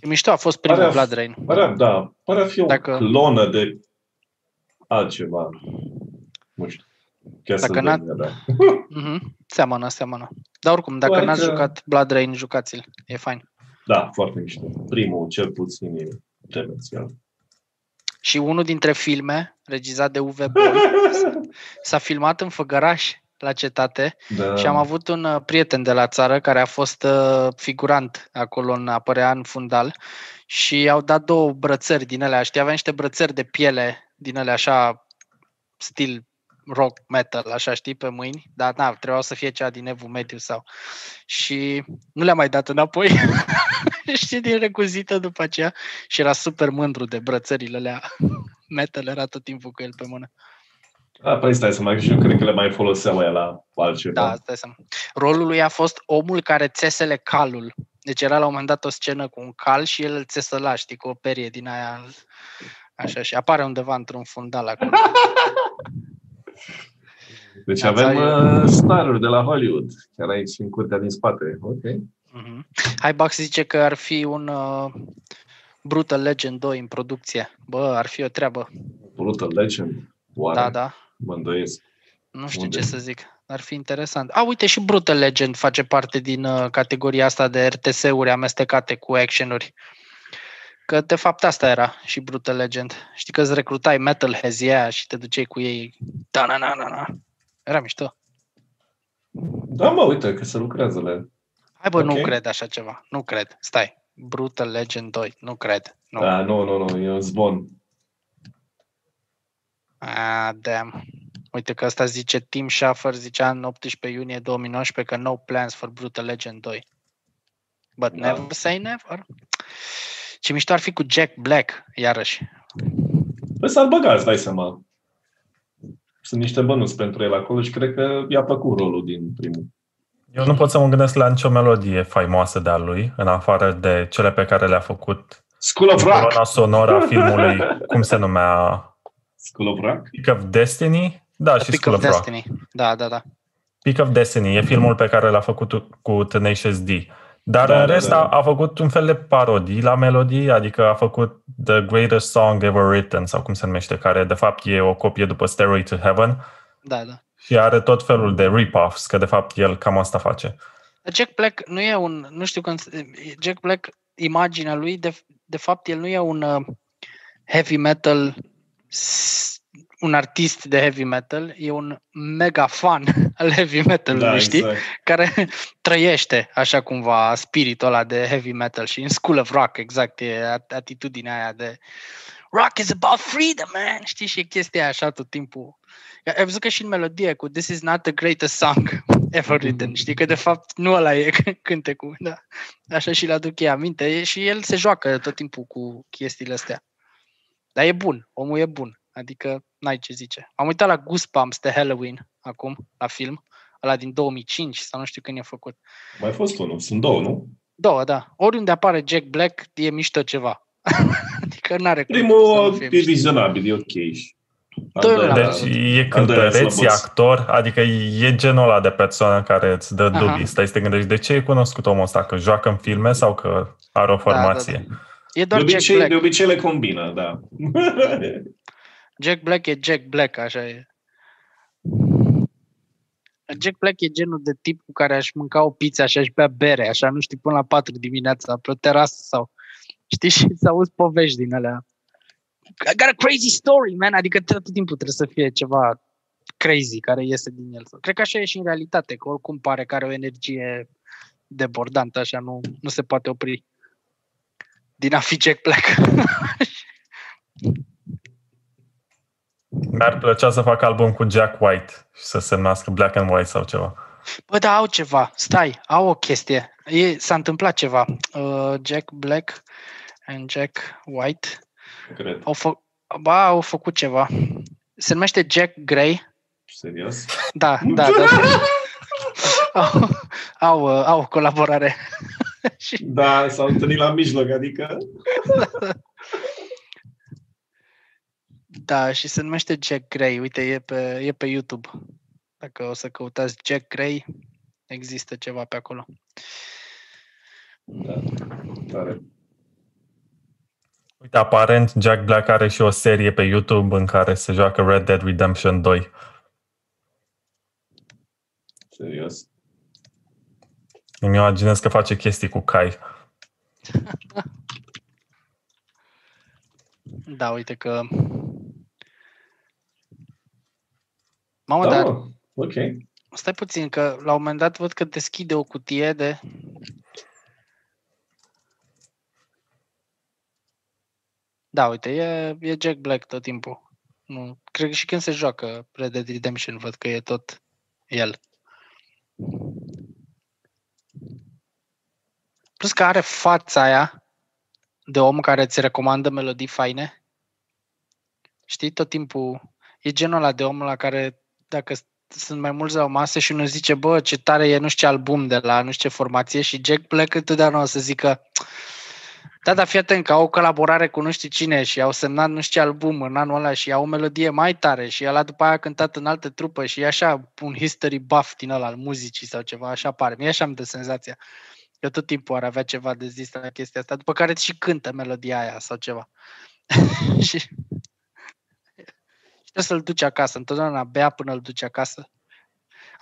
E mișto, a fost primul pare Blood Rain. Pare, da, pare a fi o Dacă... clonă de altceva. Nu știu. Chiar dacă n-a... da. mm-hmm. Seamănă, seamănă. Dar oricum, dacă Doar n-ați că... jucat Blood Rain, jucați-l. E fain. Da, foarte mișto. Primul, cel puțin, e demențial. Și unul dintre filme, regizat de Uwe Boll, s-a filmat în Făgăraș, la cetate da. și am avut un uh, prieten de la țară care a fost uh, figurant acolo în apărea în fundal și au dat două brățări din ele, știi, avea niște brățări de piele din ele așa stil rock metal, așa știi, pe mâini, dar na, trebuia să fie cea din evul mediu sau... Și nu le-am mai dat înapoi, știi, din recuzită după aceea și era super mândru de brățările alea metal, era tot timpul cu el pe mână. A, păi stai să mai și eu cred că le mai foloseam aia la altceva. Da, stai să Rolul lui a fost omul care țesele calul. Deci era la un moment dat o scenă cu un cal și el îl țesăla, știi, cu o perie din aia Așa, și apare undeva într-un fundal acolo. Deci avem uh, staruri de la Hollywood, chiar aici în curtea din spate. Ok. Uh-huh. Hai, Bax zice că ar fi un uh, Brutal Legend 2 în producție. Bă, ar fi o treabă. Brutal Legend? Oare? Da, da. Mă îndoiesc. Nu știu Unde? ce să zic. Ar fi interesant. A, uite, și Brutal Legend face parte din uh, categoria asta de RTS-uri amestecate cu action-uri. Că de fapt asta era și Brutal Legend. Știi că îți recrutai metalheads yeah, și te duceai cu ei. Da, na, na, na, na. Era mișto. Da, mă, uite că se lucrează le. Hai bă, okay. nu cred așa ceva. Nu cred. Stai. Brutal Legend 2. Nu cred. Nu. Da, nu, nu, nu. E un zvon. Ah, damn. Uite că asta zice Tim Schafer, zicea în 18 iunie 2019 că no plans for Brutal Legend 2. But da. never say never. Ce mișto ar fi cu Jack Black, iarăși. Păi s-ar băga, îți dai seama. Sunt niște bănuți pentru el acolo și cred că i-a plăcut rolul din primul. Eu nu pot să mă gândesc la nicio melodie faimoasă de-a lui, în afară de cele pe care le-a făcut School of Rock. Corona sonoră a filmului, cum se numea? School of Rock? Pick of Destiny? Da, și Pick School of, of Destiny. Rock. Da, da, da. Pick of Destiny e filmul pe care l-a făcut cu Tenacious D. Dar da, în rest da, da. A, a făcut un fel de parodii la melodii, adică a făcut The Greatest Song Ever Written, sau cum se numește, care de fapt e o copie după Stairway to Heaven. Da, da. Și are tot felul de rip-offs, că de fapt el cam asta face. Jack Black nu e un, nu știu când, Jack Black, imaginea lui, de, de fapt el nu e un uh, heavy metal un artist de heavy metal, e un mega fan al heavy metal, da, știi? Exact. Care trăiește așa cumva spiritul ăla de heavy metal și în School of Rock, exact, e atitudinea aia de Rock is about freedom, man! Știi? Și e chestia așa tot timpul. Ai văzut că și în melodie cu This is not the greatest song ever written. Mm-hmm. Știi că de fapt nu ăla e cântecul. Da. Așa și-l aduc ei aminte și el se joacă tot timpul cu chestiile astea. Dar e bun, omul e bun. Adică n-ai ce zice. Am uitat la Goosebumps de Halloween acum, la film, ăla din 2005 sau nu știu când e făcut. Mai fost unul, sunt două, nu? Două, da. Oriunde apare Jack Black, e mișto ceva. adică n-are Primul e vizonabil, e ok. Deci e cântăreț, e actor, adică e genul ăla de persoană care îți dă dubii. Stai să te gândești, de ce e cunoscut omul ăsta? Că joacă în filme sau că are o formație? Da, da, da. E doar de, obicei, Jack Black. de obicei le combină, da. Jack Black e Jack Black, așa e. Jack Black e genul de tip cu care aș mânca o pizza și aș bea bere, așa, nu știu, până la 4 dimineața, pe o terasă sau, știi, și să auzi povești din alea. I got a crazy story, man, adică tot timpul trebuie să fie ceva crazy care iese din el. Cred că așa e și în realitate, că oricum pare că are o energie debordantă, așa, nu, nu se poate opri din a fi Jack Black. Mi-ar plăcea să fac album cu Jack White și să se numească Black and White sau ceva. Bă, da, au ceva. Stai, au o chestie. E, s-a întâmplat ceva. Uh, Jack Black and Jack White Cred. au, fă, ba, au făcut ceva. Se numește Jack Gray. Serios? Da, da, da. au, au, uh, au colaborare. da, s-au întâlnit la mijloc, adică... Da, și se numește Jack Gray. Uite, e pe, e pe YouTube. Dacă o să căutați Jack Gray, există ceva pe acolo. Da, tare. Uite, aparent Jack Black are și o serie pe YouTube în care se joacă Red Dead Redemption 2. Serios? Îmi imaginez că face chestii cu cai. da, uite că Mamă, da, dar... ok. Stai puțin, că la un moment dat văd că deschide o cutie de... Da, uite, e, e Jack Black tot timpul. Nu, cred că și când se joacă Red Dead Redemption, văd că e tot el. Plus că are fața aia de om care îți recomandă melodii faine. Știi, tot timpul e genul ăla de om la care dacă sunt mai mulți la o masă și unul zice, bă, ce tare e nu știu ce album de la nu știu ce formație și Jack Black întotdeauna o să zică, da, dar fii atent că au o colaborare cu nu știu cine și au semnat nu știu ce album în anul ăla și au o melodie mai tare și ăla după aia a cântat în alte trupă și e așa un history buff din ăla al muzicii sau ceva, așa pare. Mie așa am de senzația. că tot timpul ar avea ceva de zis la chestia asta, după care și cântă melodia aia sau ceva. și trebuie să-l duci acasă, întotdeauna bea până îl duci acasă.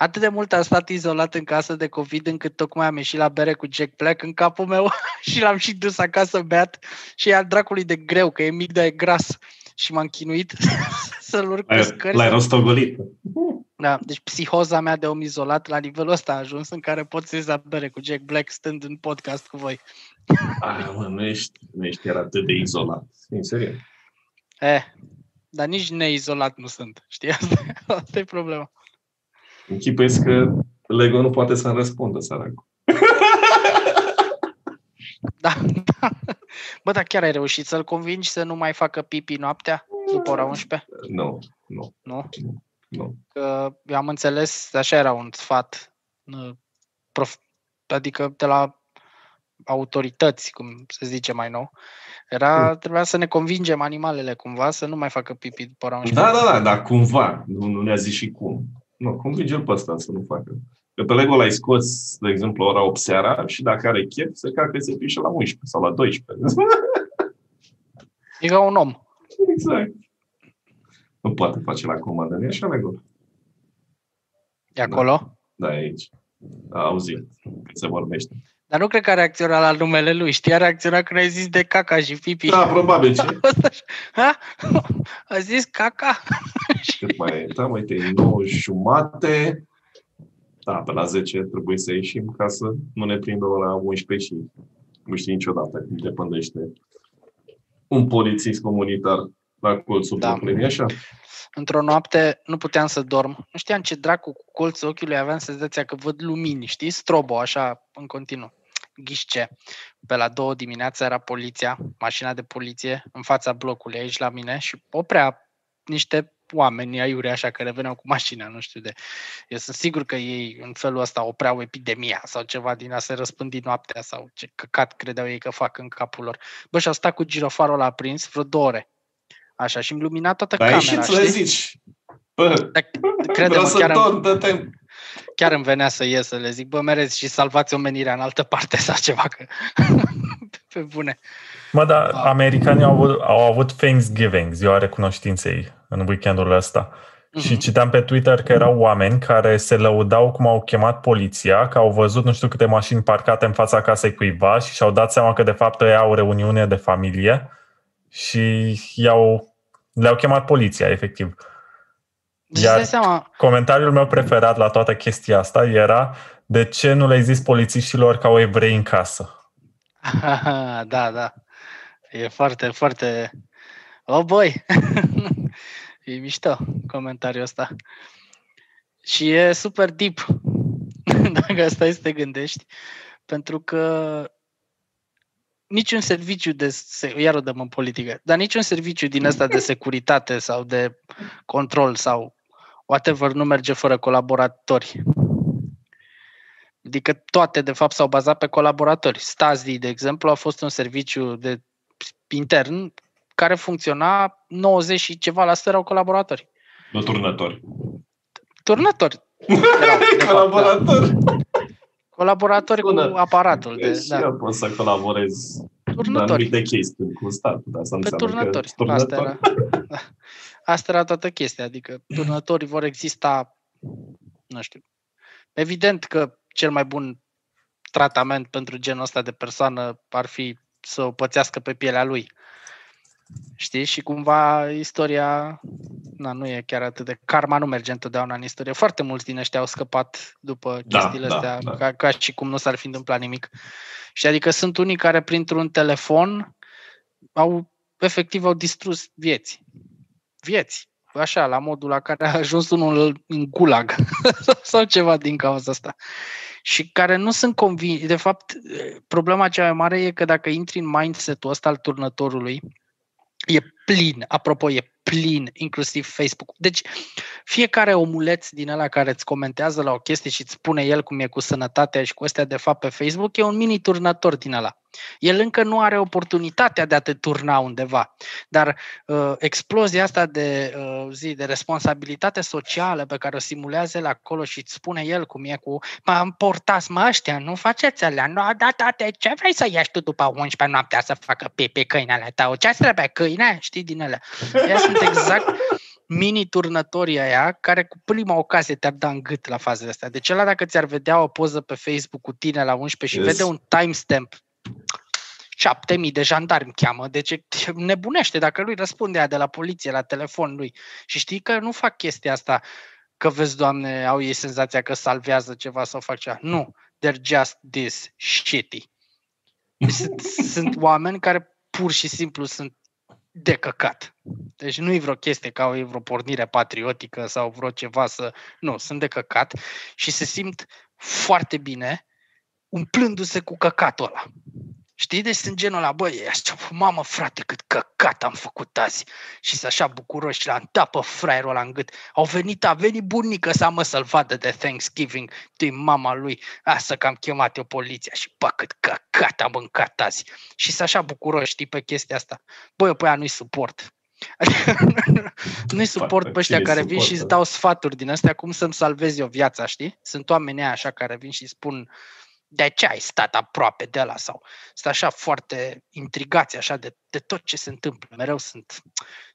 Atât de mult am stat izolat în casă de COVID încât tocmai am ieșit la bere cu Jack Black în capul meu și l-am și dus acasă beat și e al dracului de greu, că e mic, dar e gras. Și m-am chinuit să-l urc pe scări. L-ai rostogolit. Da, deci psihoza mea de om izolat la nivelul ăsta a ajuns în care pot să ies la bere cu Jack Black stând în podcast cu voi. Ah, mă, nu ești, nu ești chiar atât de izolat. În serios. Eh, dar nici neizolat nu sunt. Știi? Asta, asta e problema. Închipuiesc că Lego nu poate să-mi răspundă, săracul. Da, da. Bă, dar chiar ai reușit să-l convingi să nu mai facă pipi noaptea după ora 11? Nu, nu, Nu? nu. Că eu am înțeles, așa era un sfat, uh, prof, adică de la autorități, cum se zice mai nou, era, trebuia să ne convingem animalele cumva să nu mai facă pipi după ora 11. Da, da, da, dar cumva. Nu, nu ne-a zis și cum. Nu, convinge-l pe ăsta să nu facă. Că pe Lego l-ai scos, de exemplu, ora 8 seara și dacă are chef, se cacă se pișe la 11 sau la 12. E ca un om. exact. Nu poate face la comandă, nu e așa, Lego? E acolo. Da, e aici. A auzit cât se vorbește. Dar nu cred că a reacționat la numele lui. Știi, a reacționat când ai zis de caca și pipi. Da, probabil ce. A fost așa, Ha? A zis caca? Cât mai e? Da, uite, e 9 jumate. Da, pe la 10 trebuie să ieșim ca să nu ne prindă ora 11 și nu știi niciodată cum te pândește un polițist comunitar la colțul Da. da. blocului, așa? Într-o noapte nu puteam să dorm. Nu știam ce dracu cu colțul ochiului aveam senzația că văd lumini, știi? Strobo, așa, în continuu. Ghișce. Pe la două dimineața era poliția, mașina de poliție, în fața blocului aici la mine și oprea niște oameni aiuri așa care veneau cu mașina, nu știu de. Eu sunt sigur că ei în felul ăsta opreau epidemia sau ceva din a se răspândi noaptea sau ce căcat credeau ei că fac în capul lor. Bă, și au stat cu girofarul ăla aprins vreo două ore. Așa, și îmi lumina toată Dar ai camera, ieșit să le știi? zici. Bă, Dar vreau crede-mă, să chiar, îmi, dorm, dă-te chiar îmi venea să ies să le zic, bă, mereți și salvați omenirea în altă parte sau ceva, că pe bune. Mă, dar Da. americanii au avut, au avut Thanksgiving, ziua recunoștinței, în weekendul ăsta. Și Mhm. citeam pe Twitter că erau oameni care se lăudau cum au chemat poliția, că au văzut nu știu câte mașini parcate în fața casei cuiva și și-au dat seama că de fapt ei au reuniune de familie și i-au, le-au chemat poliția, efectiv. Deci Iar- îți dai seama, Comentariul meu preferat la toată chestia asta era de ce nu le-ai zis polițiștilor că au evrei în casă? da, da, e foarte, foarte, oh boy, e mișto comentariul ăsta. Și e super deep, dacă stai să te gândești, pentru că niciun serviciu de, se- iar o dăm în politică, dar niciun serviciu din ăsta de securitate sau de control sau whatever nu merge fără colaboratori. Adică toate, de fapt, s-au bazat pe colaboratori. Stasi, de exemplu, a fost un serviciu de intern care funcționa 90 și ceva la sută erau colaboratori. Nu turnători. Turnători. Erau, de fapt, da. Colaborator. Colaboratori cu Sună. aparatul. De, Și da. eu pot să colaborez în Turnători. anumite chestii cu statul, dar să Pe înseamnă turnători. că Asta era, da. Asta era toată chestia. Adică turnătorii vor exista, nu știu. Evident că cel mai bun tratament pentru genul ăsta de persoană ar fi să o pățească pe pielea lui. Știi? Și cumva istoria na, nu e chiar atât de... Karma nu merge întotdeauna în istorie. Foarte mulți din ăștia au scăpat după Da, chestiile da, astea, da. Ca, ca și cum nu s-ar fi întâmplat nimic. Și adică sunt unii care printr-un telefon au efectiv au distrus vieți. Vieți. așa, la modul la care a ajuns unul în gulag sau ceva din cauza asta. Și care nu sunt convins. De fapt, problema cea mai mare e că dacă intri în mindset-ul ăsta al turnătorului, e plin, apropo, e plin, inclusiv Facebook. Deci, fiecare omuleț din ăla care îți comentează la o chestie și îți spune el cum e cu sănătatea și cu astea de fapt pe Facebook, e un mini turnător din ăla. El încă nu are oportunitatea de a te turna undeva, dar uh, explozia asta de uh, zi, de responsabilitate socială pe care o simulează el acolo și îți spune el cum e cu mă portați mă ăștia, nu faceți alea, nu, da, da, de ce vrei să ieși tu după 11 noaptea să facă pipi câinele tău, ce trebuie câine, știi din ele. Ea sunt exact mini-turnătorii aia care cu prima ocazie te-ar da în gât la fazele astea. Deci ăla dacă ți-ar vedea o poză pe Facebook cu tine la 11 și yes. vede un timestamp 7000 de jandarmi cheamă, deci nebunește dacă lui răspunde de la poliție, la telefon lui. Și știi că nu fac chestia asta că vezi, Doamne, au ei senzația că salvează ceva sau fac ceva. Nu, they're just this shitty. Sunt, sunt oameni care pur și simplu sunt de căcat. Deci nu e vreo chestie ca e vreo pornire patriotică sau vreo ceva să... Nu, sunt de căcat și se simt foarte bine umplându-se cu căcatul ăla. Știi? Deci sunt genul ăla, băi, așa, mamă frate, cât căcat am făcut azi. Și să așa bucuroși la întapă fraierul ăla în gât. Au venit, a venit bunică să mă să-l vadă de Thanksgiving, tu mama lui. Asta că am chemat eu poliția și bă, cât căcat am mâncat azi. Și să așa bucuroși, știi, pe chestia asta. Băi, eu pe aia nu-i suport. nu-i suport pe ăștia care vin și îți dau sfaturi din astea cum să-mi salvez eu viața, știi? Sunt oameni așa care vin și spun, de ce ai stat aproape de la sau sunt așa foarte intrigați așa de, de tot ce se întâmplă. Mereu sunt,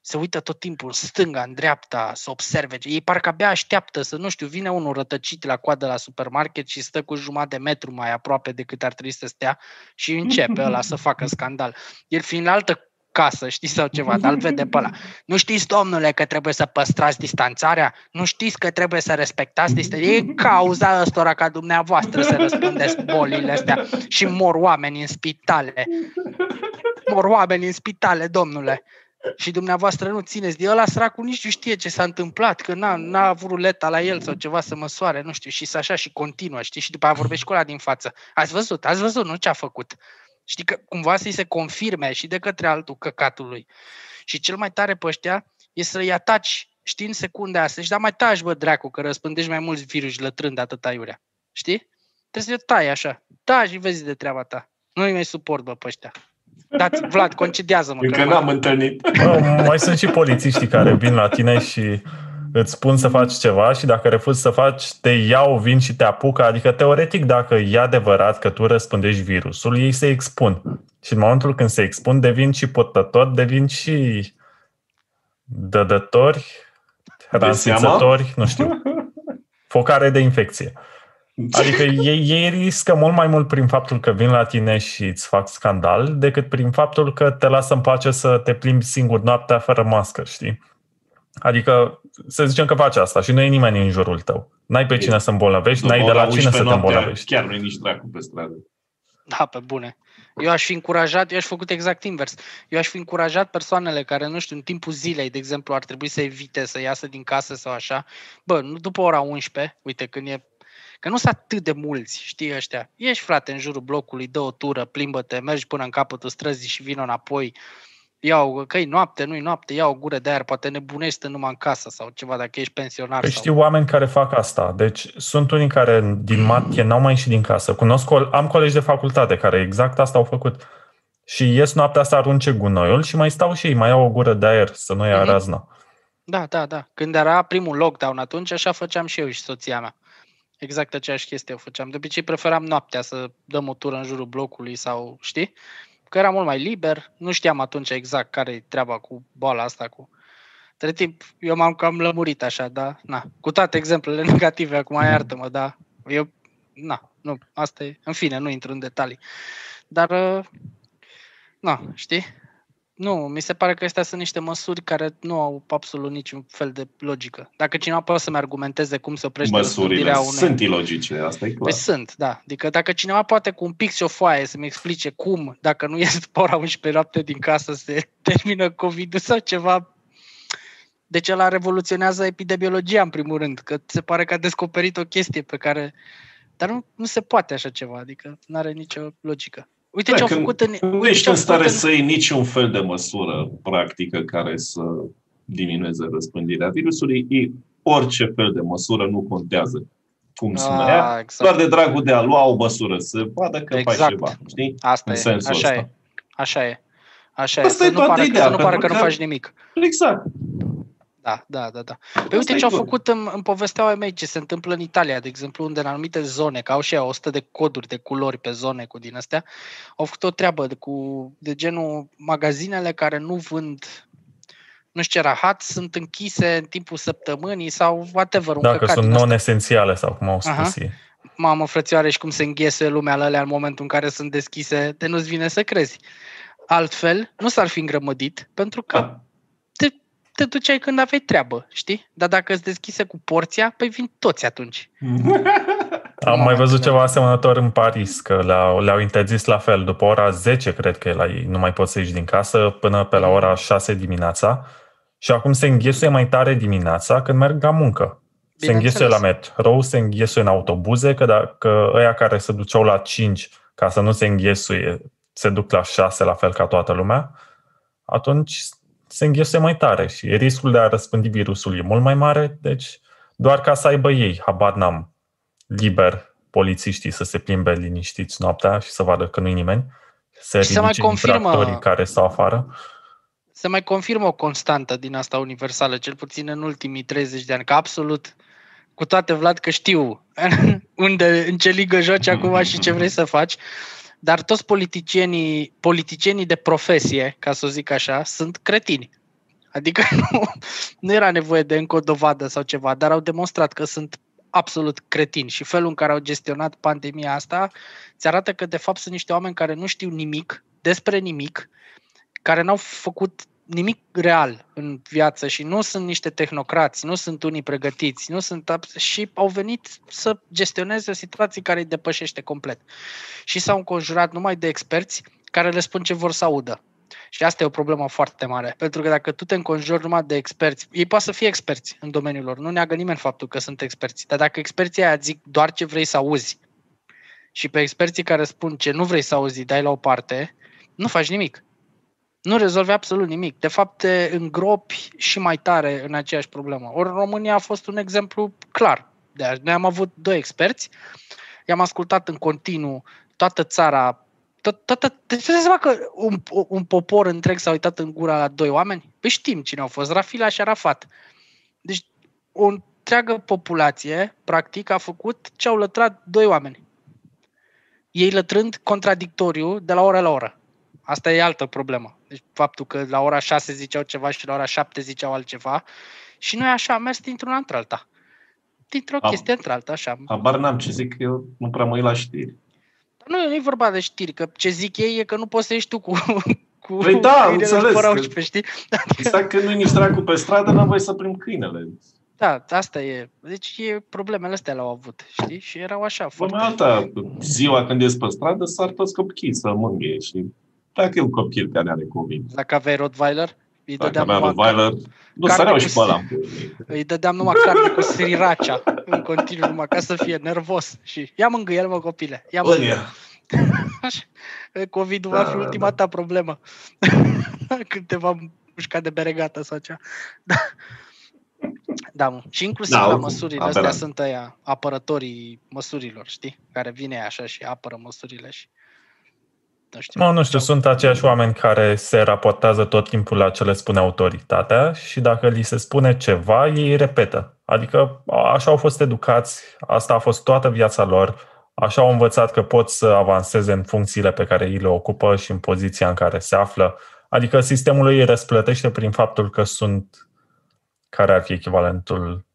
se uită tot timpul în stânga, în dreapta, să observe. Ei parcă abia așteaptă să, nu știu, vine unul rătăcit la coadă la supermarket și stă cu jumătate de metru mai aproape decât ar trebui să stea și începe ăla să facă scandal. El fiind în altă casă, știi, sau ceva, dar îl vede pe ăla. Nu știți, domnule, că trebuie să păstrați distanțarea? Nu știți că trebuie să respectați distanțarea? E cauza ăstora ca dumneavoastră să răspundeți bolile astea și mor oameni în spitale. Mor oameni în spitale, domnule. Și dumneavoastră nu țineți de ăla săracul nici nu știe ce s-a întâmplat, că n-a, n-a avut ruleta la el sau ceva să măsoare, nu știu, și să așa și continuă, știi? Și după aia vorbești cu ăla din față. Ați văzut, ați văzut, nu ce a făcut. Știi că cumva să-i se confirme și de către altul căcatului. Și cel mai tare pe ăștia e să-i ataci, știi, în secunde astea. Și da, mai taci, bă, dracu, că răspândești mai mulți virus lătrând atâta iurea. Știi? Trebuie să tai așa. Taci și vezi de treaba ta. Nu-i mai suport, bă, pe ăștia. Dați, Vlad, concediază-mă. Încă n-am întâlnit. Bă, mai sunt și polițiștii care vin la tine și îți spun să faci ceva și dacă refuzi să faci, te iau, vin și te apucă. Adică, teoretic, dacă e adevărat că tu răspândești virusul, ei se expun. Și în momentul când se expun, devin și purtători, devin și dădători, transmițători, nu știu, focare de infecție. Adică ei, ei riscă mult mai mult prin faptul că vin la tine și îți fac scandal decât prin faptul că te lasă în pace să te plimbi singur noaptea fără mască, știi? Adică să zicem că faci asta și nu e nimeni în jurul tău. N-ai pe cine să îmbolnăvești, n-ai de la cine să te îmbolnăvești. Chiar nu e nici dracu pe stradă. Da, pe bune. Eu aș fi încurajat, eu aș fi făcut exact invers. Eu aș fi încurajat persoanele care, nu știu, în timpul zilei, de exemplu, ar trebui să evite să iasă din casă sau așa. Bă, nu după ora 11, uite, când e Că nu sunt atât de mulți, știi ăștia. Ești, frate, în jurul blocului, dă o tură, plimbă-te, mergi până în capătul străzii și vină înapoi iau, că e noapte, nu-i noapte, iau o gură de aer, poate nebunește numai în casă sau ceva dacă ești pensionar. Păi sau... știu oameni care fac asta. Deci sunt unii care din martie n-au mai ieșit din casă. Cunosc, am colegi de facultate care exact asta au făcut. Și ies noaptea să arunce gunoiul și mai stau și ei, mai iau o gură de aer să nu ia mm-hmm. razna. Da, da, da. Când era primul lockdown atunci, așa făceam și eu și soția mea. Exact aceeași chestie o făceam. De obicei preferam noaptea să dăm o tură în jurul blocului sau, știi? Că era mult mai liber, nu știam atunci exact care e treaba cu boala asta, cu între timp, eu m-am cam lămurit așa, da, na, cu toate exemplele negative, acum iartă-mă, da, eu, na, nu, asta e, în fine, nu intru în detalii, dar, uh, na, știi, nu, mi se pare că astea sunt niște măsuri care nu au absolut niciun fel de logică. Dacă cineva poate să-mi argumenteze cum se oprește Măsurile unei... sunt ilogice, asta e clar. Păi sunt, da. Adică dacă cineva poate cu un pic și o foaie să-mi explice cum, dacă nu ies după ora 11 noapte din casă, se termină COVID-ul sau ceva, Deci ăla revoluționează epidemiologia, în primul rând, că se pare că a descoperit o chestie pe care... Dar nu, nu se poate așa ceva, adică nu are nicio logică. Uite Da, ce au când făcut în... Nu uite ești ce au în stare făcut să iei niciun fel de măsură practică care să diminueze răspândirea virusului. E orice fel de măsură nu contează cum sună Ah, ea, exact. doar de dragul de a lua o măsură, să vadă că faci Exact. ceva. Știi? Asta în e, sensul așa ăsta. e. Așa e. Așa Asta e, e să nu toată pară, că, ideea, să nu pară pentru că nu că- faci nimic. Exact. Da, da, da, da. Păi uite e ce au tot. făcut în, în povesteaua mei, ce se întâmplă în Italia, de exemplu, unde în anumite zone, că au și ea 100 de coduri de culori pe zone cu din astea, au făcut o treabă de, cu, de genul magazinele care nu vând nu știu ce rahat, sunt închise în timpul săptămânii sau whatever, un Dacă căcat sunt din asta. non-esențiale sau cum au Aha. spus ei. Mamă, frățioare, și cum se înghesuie lumea la alea în momentul în care sunt deschise, de nu-ți vine să crezi. Altfel, nu s-ar fi îngrămădit, pentru că Da. Te, te duceai când aveai treabă, știi? Dar dacă îți deschise cu porția, păi vin toți atunci. Am mai văzut ceva asemănător în Paris, că le-au, le-au interzis la fel. După ora 10, cred că e la ei, nu mai poți să ieși din casă până pe la ora 6 dimineața. Și acum se înghesuie mai tare dimineața când merg la muncă. Se înghesuie la metrou, se înghesuie în autobuze, că dacă ăia care se duceau la 5 ca să nu se înghesuie, se duc la 6 la fel ca toată lumea, atunci se înghesuie mai tare și riscul de a răspândi virusul e mult mai mare, deci doar ca să aibă ei, habar n-am, liber polițiștii să se plimbe liniștiți noaptea și să vadă că nu-i nimeni, să Și se mai ridice confirmă- infractorii care stau afară. Se mai confirmă o constantă din asta universală, cel puțin în ultimii 30 de ani, că absolut, cu toate, Vlad, că știu unde, în ce ligă joci acum și ce vrei să faci, dar toți politicienii, politicienii de profesie, ca să o zic așa, sunt cretini. Adică nu, nu era nevoie de încă o dovadă sau ceva, dar au demonstrat că sunt absolut cretini și felul în care au gestionat pandemia asta ți arată că de fapt sunt niște oameni care nu știu nimic despre nimic, care n-au făcut nimic real în viață și nu sunt niște tehnocrați, nu sunt unii pregătiți, nu sunt abs- și au venit să gestioneze o situație care îi depășește complet. Și s-au înconjurat numai de experți care le spun ce vor să audă. Și asta e o problemă foarte mare, pentru că dacă tu te înconjuri numai de experți, ei poate să fie experți în domeniul lor, nu neagă nimeni faptul că sunt experți, dar dacă experții aia zic doar ce vrei să auzi și pe experții care spun ce nu vrei să auzi, dai la o parte, nu faci nimic nu rezolvi absolut nimic. De fapt, te îngropi și mai tare în aceeași problemă. Ori România a fost un exemplu clar. De aia. Noi am avut doi experți, i-am ascultat în continuu toată țara, tot, toată, deci să seama că un, un popor întreg s-a uitat în gura la doi oameni? Păi știm cine au fost, Rafila și Arafat. Deci o întreagă populație, practic, a făcut ce au lătrat doi oameni. Ei lătrând contradictoriu de la oră la oră. Asta e altă problemă. Deci faptul că la ora 6 ziceau ceva și la ora 7 ziceau altceva și noi așa am mers dintr-una într-alta. Dintr-o Am- chestie într-alta, așa. Habar n-am ce zic eu, nu prea mă uit la știri. Nu, nu e vorba de știri, că ce zic ei e că nu poți să ieși tu cu, cu Păi da, câinele înțeles fără că- 11, știi? Exact că nu-i nici dracu pe stradă, n-am voie să prind câinele. Da, asta e. Deci e, problemele astea le-au avut, știi? Și erau așa, Bă, foarte... mai alta, ziua când ies pe stradă, sar toți copiii să mângâie și dacă e un copil care are COVID, Dacă aveai Rottweiler, îi dacă dădeam, avea numai, Rottweiler, nu carne săreau cu și pe ăla. în pula mea. îi dădeam numai carne cu sriracha în continuu, numai ca să fie nervos. Și ia mângâiel, mă, copile, ia Bă, mângâiel. ia. Așa. COVID-ul Da, va fi da, ultima da. ta problemă. Când te va mușca de beregată sau ceva. Da. Da, mă. și inclusiv Da, la oricum, măsurile aberant. astea sunt aia apărătorii măsurilor, știi? Care vine așa și apără măsurile și nu știu. Nu, nu știu, sunt aceiași oameni care se raportează tot timpul la ce le spune autoritatea și dacă li se spune ceva, ei repetă. Adică așa au fost educați, asta a fost toată viața lor, așa au învățat că pot să avanseze în funcțiile pe care ei le ocupă și în poziția în care se află. Adică sistemul îi răsplătește prin faptul că sunt, care ar fi echivalentul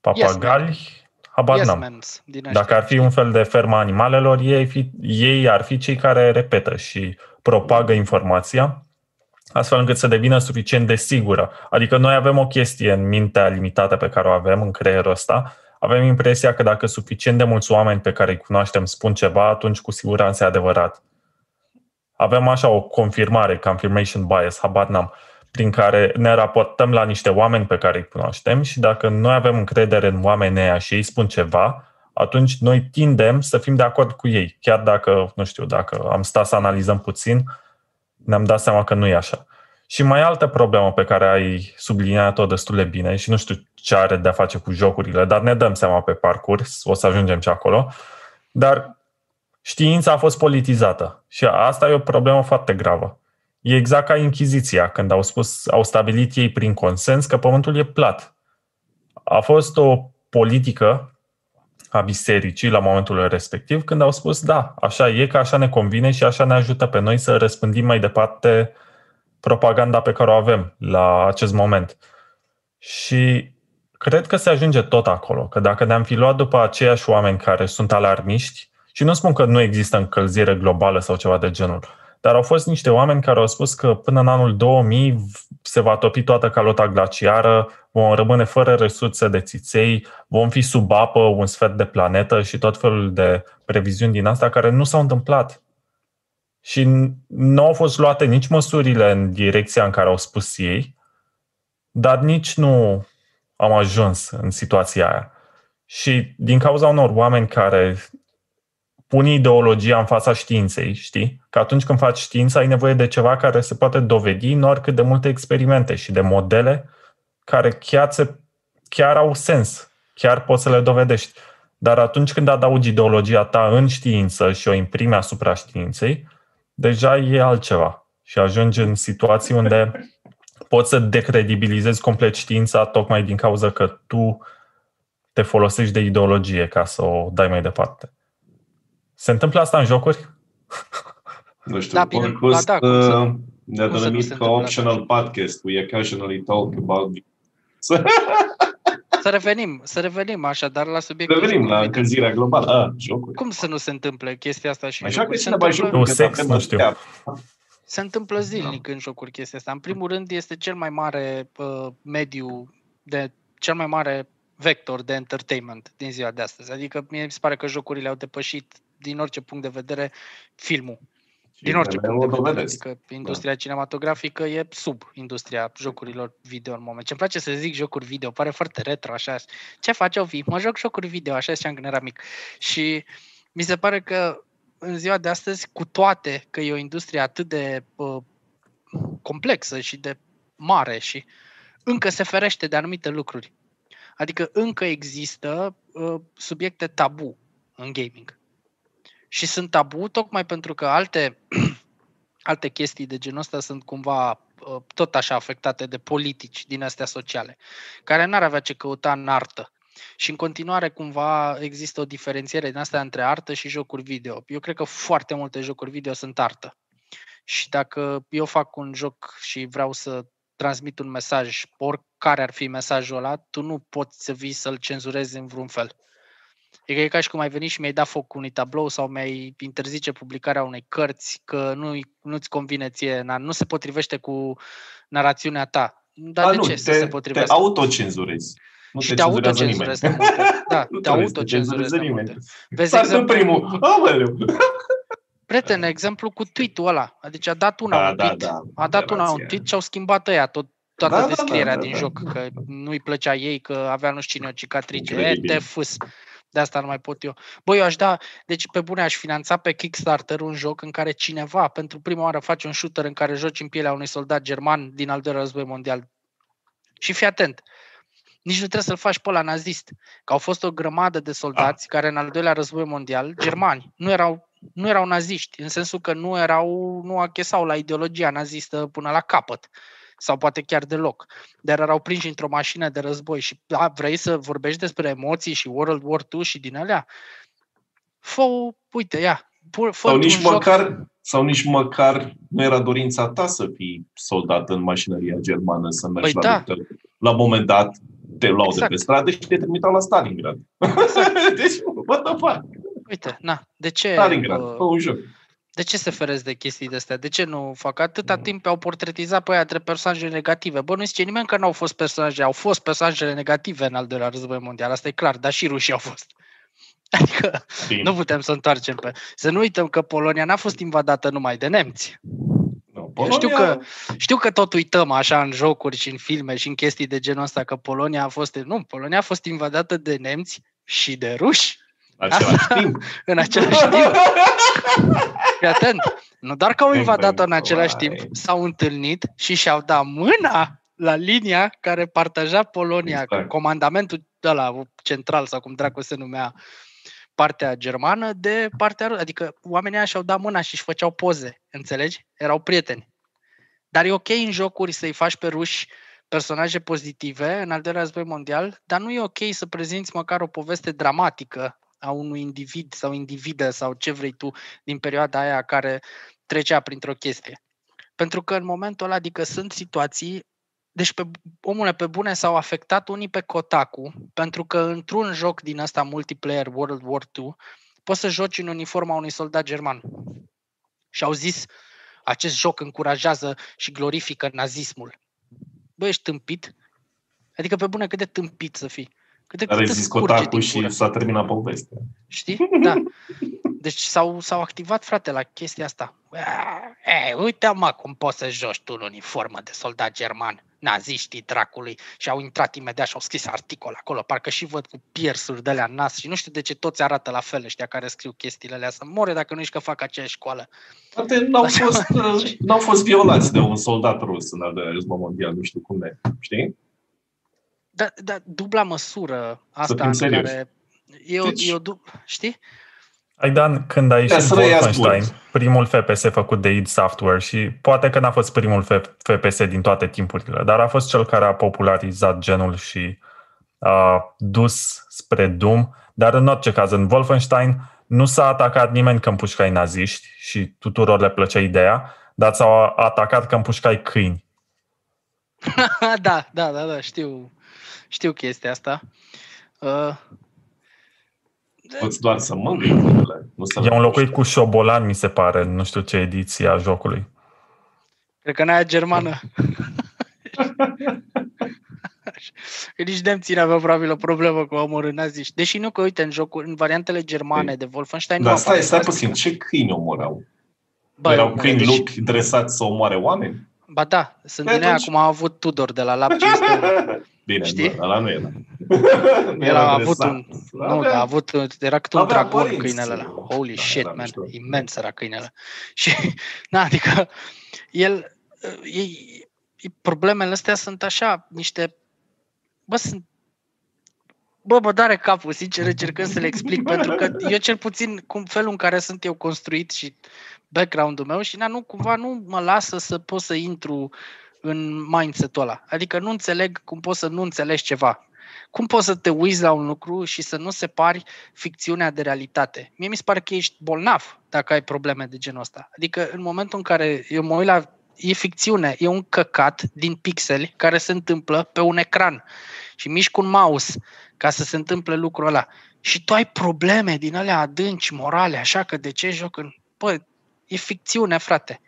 papagali? Habar yes, n-am. mans din ăștia, Dacă ar fi știi? un fel de ferma animalelor, ei, fi, ei ar fi cei care repetă și propagă informația, astfel încât să devină suficient de sigură. Adică noi avem o chestie în mintea limitată pe care o avem în creierul ăsta, avem impresia că dacă suficient de mulți oameni pe care îi cunoaștem spun ceva, atunci cu siguranță e adevărat. Avem așa o confirmare, confirmation bias, habar n-am. Prin care ne raportăm la niște oameni pe care îi cunoaștem și dacă noi avem încredere în oamenii ăia și ei spun ceva, atunci noi tindem să fim de acord cu ei. Chiar dacă, nu știu, dacă am stat să analizăm puțin, ne-am dat seama că nu e așa. Și mai altă problemă pe care ai subliniat-o destul de bine și nu știu ce are de a face cu jocurile, dar ne dăm seama pe parcurs, o să ajungem și acolo, dar știința a fost politizată și asta e o problemă foarte gravă. E exact ca Inchiziția, când au spus, au stabilit ei prin consens că pământul e plat. A fost o politică a bisericii la momentul respectiv când au spus da, așa e, că așa ne convine și așa ne ajută pe noi să răspândim mai departe propaganda pe care o avem la acest moment. Și cred că se ajunge tot acolo, că dacă ne-am fi luat după aceiași oameni care sunt alarmiști, și nu spun că nu există încălzire globală sau ceva de genul, dar au fost niște oameni care au spus că până în anul 2000 se va topi toată calota glaciară, vom rămâne fără resurse de țiței, vom fi sub apă un sfert de planetă și tot felul de previziuni din asta care nu s-au întâmplat. Și nu au fost luate nici măsurile în direcția în care au spus ei, dar nici nu am ajuns în situația aia. Și din cauza unor oameni care pun ideologia în fața științei, știi? Că atunci când faci știință ai nevoie de ceva care se poate dovedi în oricât de multe experimente și de modele care chiar, se, chiar au sens, chiar poți să le dovedești. Dar atunci când adaugi ideologia ta în știință și o imprimi asupra științei, deja e altceva. Și ajungi în situații unde poți să decredibilizezi complet știința tocmai din cauza că tu te folosești de ideologie ca să o dai mai departe. Se întâmplă asta în jocuri? Nu știu, da, bine, ba, da, cum să, ne-a denumit ca optional podcast. We occasionally talk about să revenim, să revenim așadar la subiectul. Revenim la încălzirea globală. A, jocuri. Cum să nu se întâmple chestia asta și Așa că se întâmplă... sex, nu știu. Se întâmplă zilnic în jocuri chestia asta. În primul rând este cel mai mare uh, mediu, de cel mai mare vector de entertainment din ziua de astăzi. Adică mie mi se pare că jocurile au depășit din orice punct de vedere filmul. Din orice punct de vedere. Adică industria da. cinematografică e sub industria jocurilor video în moment. Ce-mi place să zic jocuri video, pare foarte retro așa. Ce face fi? Mă joc jocuri video, așa ziceam când eram mic. Și mi se pare că în ziua de astăzi, cu toate că e o industrie atât de uh, complexă și de mare și încă se ferește de anumite lucruri. Adică încă există uh, subiecte tabu în gaming și sunt tabu tocmai pentru că alte, alte chestii de genul ăsta sunt cumva uh, tot așa afectate de politici din astea sociale, care n-ar avea ce căuta în artă. Și în continuare cumva există o diferențiere din asta între artă și jocuri video. Eu cred că foarte multe jocuri video sunt artă. Și dacă eu fac un joc și vreau să transmit un mesaj, oricare ar fi mesajul ăla, tu nu poți să vii să-l cenzurezi în vreun fel. Adică e ca și cum ai venit și mi-ai dat foc unui tablou sau mi-ai interzice publicarea unei cărți că nu, nu-ți convine ție, nu se potrivește cu narațiunea ta. Dar A, de nu, ce te, să se potrivească? Te autocenzurezi. Nu și te, te autocenzurezi de multe. Da, nu te autocenzurezi de multe. Vezi exemplu, primul. Aoleu. Prieten, exemplu cu tweet-ul ăla. Adică a dat una da, un da, tweet, da, da, a dat una un tweet și au schimbat ăia tot, toată da, descrierea da, da, din da, joc, da. că nu-i plăcea ei, că avea nu știu cine o cicatrice. E, te fâs. De asta nu mai pot eu. Băi, eu aș da, deci pe bune aș finanța pe Kickstarter un joc în care cineva pentru prima oară face un shooter în care joci în pielea unui soldat german din al doilea război mondial. Și fii atent, nici nu trebuie să-l faci pe la nazist. Că au fost o grămadă de soldați ah. care în al doilea război mondial, germani, nu erau, nu erau naziști, în sensul că nu erau, nu achesau la ideologia nazistă până la capăt sau poate chiar deloc, dar erau prinși într-o mașină de război și a, vrei să vorbești despre emoții și World War II și din alea? Fă, uite, ia, fă sau nici, măcar, joc. sau nici măcar nu era dorința ta să fii soldat în mașinăria germană, să mergi păi la da. luptă. La un moment dat te luau exact. de pe exact. stradă și te trimiteau la Stalingrad. Exact. deci, what the fuck? Uite, na, de ce... Stalingrad, uh, fă un joc. De ce se feresc de chestii de astea? De ce nu fac? Atâta mm. timp au portretizat pe aia între personaje negative. Bă, nu zice nimeni că nu au fost personaje. Au fost personajele negative în al doilea război mondial. Asta e clar, dar și rușii au fost. Adică Bine. nu putem să întoarcem pe... Să nu uităm că Polonia n-a fost invadată numai de nemți. Nu, Polonia... Știu că, știu că tot uităm așa în jocuri și în filme și în chestii de genul ăsta că Polonia a fost... Nu, Polonia a fost invadată de nemți și de ruși În același timp. în același timp. Fii atent. Nu doar că au invadat-o în același Vai. timp, s-au întâlnit și și-au dat mâna la linia care partaja Polonia, Exact. comandamentul ăla central sau cum dracu se numea partea germană de partea rusă. Adică oamenii ăia și-au dat mâna și își făceau poze, înțelegi? Erau prieteni. Dar e ok în jocuri să-i faci pe ruși personaje pozitive în al doilea război mondial, dar nu e ok să prezinți măcar o poveste dramatică a unui individ sau individă sau ce vrei tu din perioada aia care trecea printr-o chestie. Pentru că în momentul ăla, adică sunt situații, deci pe, omule, pe bune s-au afectat unii pe Kotaku, pentru că într-un joc din ăsta multiplayer World War II poți să joci în uniforma unui soldat german. Și au zis, acest joc încurajează și glorifică nazismul. Bă, ești tâmpit? Adică pe bune cât de tâmpit să fii. Cât de Care cât îți zis curge Kotaku din și gură. s-a terminat povestea. Știi? Da. Deci s-au, s-au activat, frate, la chestia asta. Ei, uite mă cum poți să joci tu în uniformă de soldat german. Naziștii dracului și au intrat imediat și au scris articol acolo, parcă și văd cu piersuri de alea în nas și nu știu de ce toți arată la fel ăștia care scriu chestiile alea, să more dacă nu ești că fac aceeași școală. Poate n-au Așa. fost, uh, n-au fost violați de un soldat rus în al doilea război mondial, nu știu cum e, știi? Dar da, dubla măsură asta fim în serioși. care e o, Deci- e o du- știi? Aidan, când a ieșit să răiască Wolfenstein, mult. primul FPS făcut de id Software și poate că n-a fost primul F- FPS din toate timpurile, dar a fost cel care a popularizat genul și a dus spre Doom, dar în orice caz, în Wolfenstein nu s-a atacat nimeni că împușcai naziști și tuturor le plăcea ideea, dar s-au atacat că împușcai câini. da, da, da, da, știu, știu chestia asta. Uh, Poți doar să mângâi câinele, nu să E un locuit cu șobolan, mi se pare, nu știu ce ediție a jocului. Cred că n-aia germană. Nici nemții n-aveau probabil o problemă cu omorând naziști. Deși nu că, uite, în jocuri, în variantele germane de Wolfenstein nu Dar au stai, stai faptul puțin, ce câini omorau? Bă, Erau omule, câini deci- lupi dresați să omoare oameni? Ba da, sunt Păi din aia atunci- cum a avut Tudor de la Lab 500. Bine, Știi? nu, ăla nu era. Nu El a avut dresat. un, nu, Avea- dar a avut, era cât un avea dragon părinți. câinele ăla. Holy Da, shit, era man, mișto. imens era câinele. Și, na, adică, el, e, e, problemele astea sunt așa, niște, bă, sunt, bă, mă doare capul, sincer, încercând să le explic, pentru că eu cel puțin, cum felul în care sunt eu construit și background-ul meu și na, nu, cumva nu mă lasă să pot să intru în mindset-ul ăla. Adică nu înțeleg cum poți să nu înțelegi ceva. Cum poți să te uiți la un lucru și să nu separi ficțiunea de realitate? Mie mi se pare că ești bolnav dacă ai probleme de genul ăsta. Adică în momentul în care eu mă uit la... E ficțiune, e un căcat din pixeli care se întâmplă pe un ecran și mișc un mouse ca să se întâmple lucrul ăla. Și tu ai probleme din alea adânci, morale, așa că de ce joc în... Bă, e ficțiune, frate.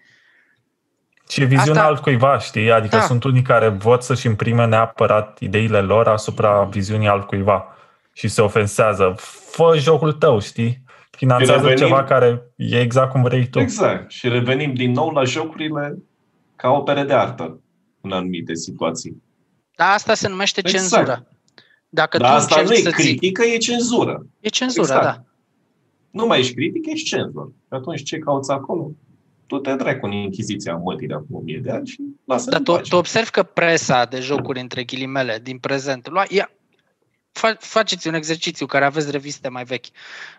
Și e viziunea Asta- altcuiva, știi? Adică Da. sunt unii care vor să-și imprime neapărat ideile lor asupra viziunii altcuiva și se ofensează. Fă jocul tău, știi? Finanțează revenim- ceva care e exact cum vrei tu. Exact. Și revenim din nou la jocurile ca opere de artă în anumite situații. Dar asta se numește Exact. cenzură. Dacă Dar tu asta nu încerci e să ții... critică, e cenzură. E cenzură, Exact. da. Nu mai ești critic, ești cenzor. Și atunci ce cauți acolo? Tu te dracu în Inchiziția mătii de acum o mie de ani și lasă Dar tu, tu observi că presa de jocuri, între ghilimele, din prezent, lua, ia, fa, faceți un exercițiu care aveți reviste mai vechi.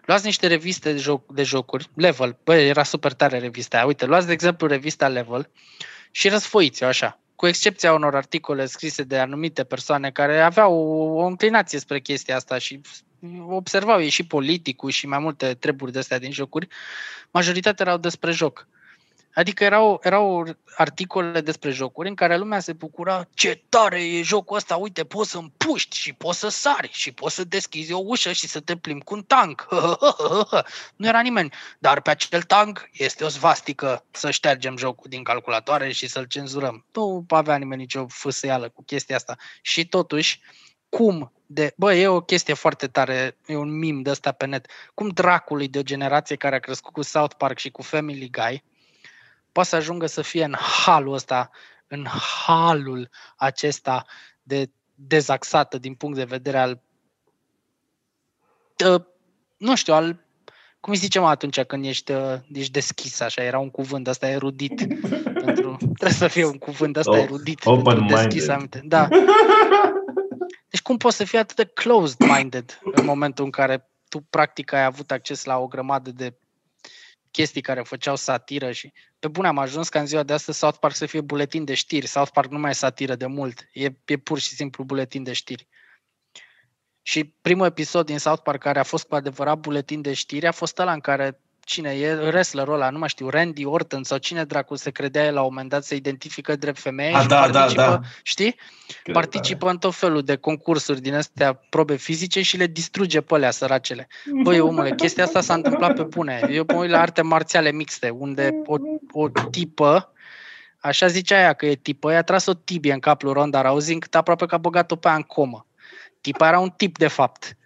Luați niște reviste de, joc, de jocuri, Level, bă, era super tare revista aia. Uite, luați de exemplu revista Level și răsfoiți-o așa, cu excepția unor articole scrise de anumite persoane care aveau o, o înclinație spre chestia asta și observau ei și politicul și mai multe treburi de astea din jocuri, majoritatea erau despre joc. Adică erau, erau articole despre jocuri în care lumea se bucura ce tare e jocul ăsta, uite, poți să împuști și poți să sari și poți să deschizi o ușă și să te plimbi cu un tank. Nu era nimeni, dar pe acel tank este o svastică să ștergem jocul din calculatoare și să-l cenzurăm. Nu avea nimeni nicio fâsăială cu chestia asta. Și totuși, cum de, bă, e o chestie foarte tare, e un mim de ăsta pe net, cum dracului de o generație care a crescut cu South Park și cu Family Guy, poate să ajungă să fie în halul ăsta, în halul acesta de dezaxată din punct de vedere al uh, nu știu, al cum îi zicem atunci când ești, uh, ești deschis, așa, era un cuvânt, asta erudit. pentru, trebuie să fie un cuvânt, asta O- erudit. open-minded. pentru deschis aminte. Da. Deci cum poți să fii atât de closed-minded în momentul în care tu practic ai avut acces la o grămadă de chestii care făceau satiră și pe bune am ajuns ca în ziua de astăzi South Park să fie buletin de știri. South Park nu mai e satiră de mult, e, e pur și simplu buletin de știri. Și primul episod din South Park care a fost cu adevărat buletin de știri a fost ăla în care cine e wrestlerul ăla, nu mai știu, Randy Orton sau cine dracu se credea el la un moment dat se identifică drept femeie Ah, și da, da, participă, da. știi? Că- Participă în tot felul de concursuri din astea probe fizice și le distruge pe alea săracele. Băi, omule, chestia asta s-a întâmplat pe bune. Eu mă uit la arte marțiale mixte, unde o, o tipă, așa zicea ea că e tipă, i-a tras o tibie în capul lui Ronda Rousey, încât aproape că a băgat-o pe aia în comă. Tipa era un tip, de fapt,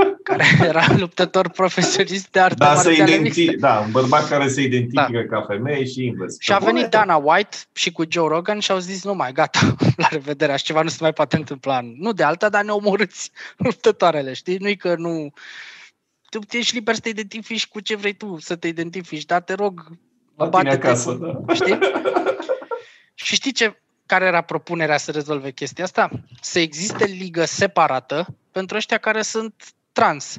care era luptător profesionist de arte Da, se marțiale mixte. identi- da, un bărbat care se identifică ca femeie și invers. Și a Pe venit bune? Dana White și cu Joe Rogan și au zis, nu mai, gata, la revedere, așa ceva nu se mai poate întâmpla. Nu de alta, dar ne omorâți luptătoarele, știi? Nu-i că nu... Tu ești liber să te identifici cu ce vrei tu să te identifici, dar te rog, La tine bate-te acasă, cu- da. știi? Și știi ce, care era propunerea să rezolve chestia asta? Să existe ligă separată pentru ăștia care sunt trans.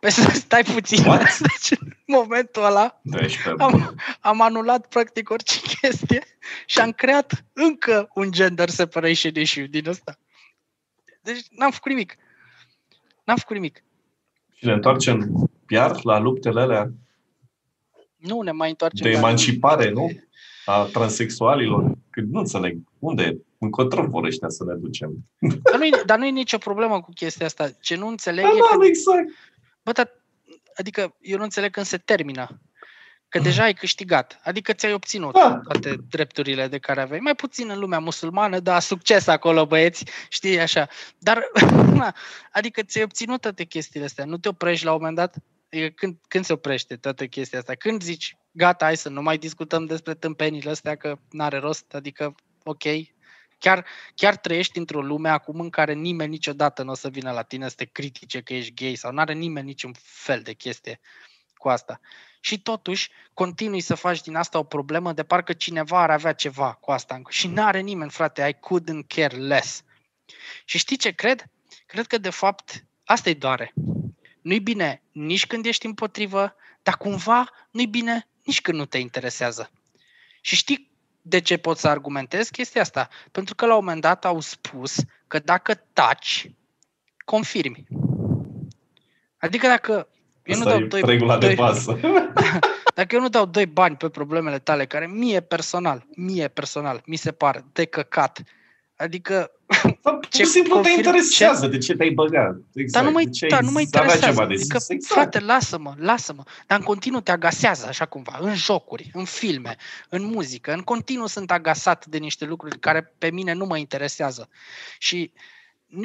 Păi să stai puțin. What? Deci, în momentul ăla, Deci, pe am, am anulat practic orice chestie și am creat încă un gender separation issue din ăsta. Deci n-am făcut nimic. N-am făcut nimic. Și ne întoarcem iar la luptele alea Nu ne mai întoarcem. de la emancipare, nimic. nu? A transexualilor. Că nu înțeleg. Unde? Încotro vor ăștia să ne ducem? Dar nu, e, dar nu e nicio problemă cu chestia asta. Ce nu înțeleg Da, e că da, exact. Bă, dar, adică eu nu înțeleg când se termină. Că deja ai câștigat. Adică ți-ai obținut Da. toate drepturile de care aveai. Mai puțin în lumea musulmană, dar succes acolo, băieți. Știi, așa. Dar, na, adică ți-ai obținut toate chestiile astea. Nu te oprești la un moment dat? Adică când, când se oprește toată chestia asta? Când zici, gata, hai să nu mai discutăm despre tâmpenile astea, că n-are rost? Adică, ok, Chiar, chiar trăiești într-o lume acum în care nimeni niciodată nu o să vină la tine să te critique că ești gay sau nu are nimeni niciun fel de chestie cu asta. Și totuși continui să faci din asta o problemă de parcă cineva ar avea ceva cu asta. Și nu are nimeni, frate, I couldn't care less. Și știi ce cred? Cred că de fapt asta e doare. Nu-i bine nici când ești împotrivă, dar cumva nu-i bine nici când nu te interesează. Și știi de ce pot să argumentez chestia asta? Pentru că la un moment dat au spus că dacă taci, confirmi. Adică dacă eu nu Asta dau e doi, regula de doi, bază. dacă eu nu dau doi bani pe problemele tale, care mie personal, mie personal, mi se par de căcat, adică Dar pur Ce și simplu te confirm- interesează de ce te-ai băgat. Exact. Dar nu mă, de ce da, ai nu mă avea interesează. ceva de adică, zis. Exact. frate, lasă-mă, lasă-mă. Dar în continuu te agasează așa cumva, în jocuri, în filme, în muzică. În continuu sunt agasat de niște lucruri care pe mine nu mă interesează. Și ni-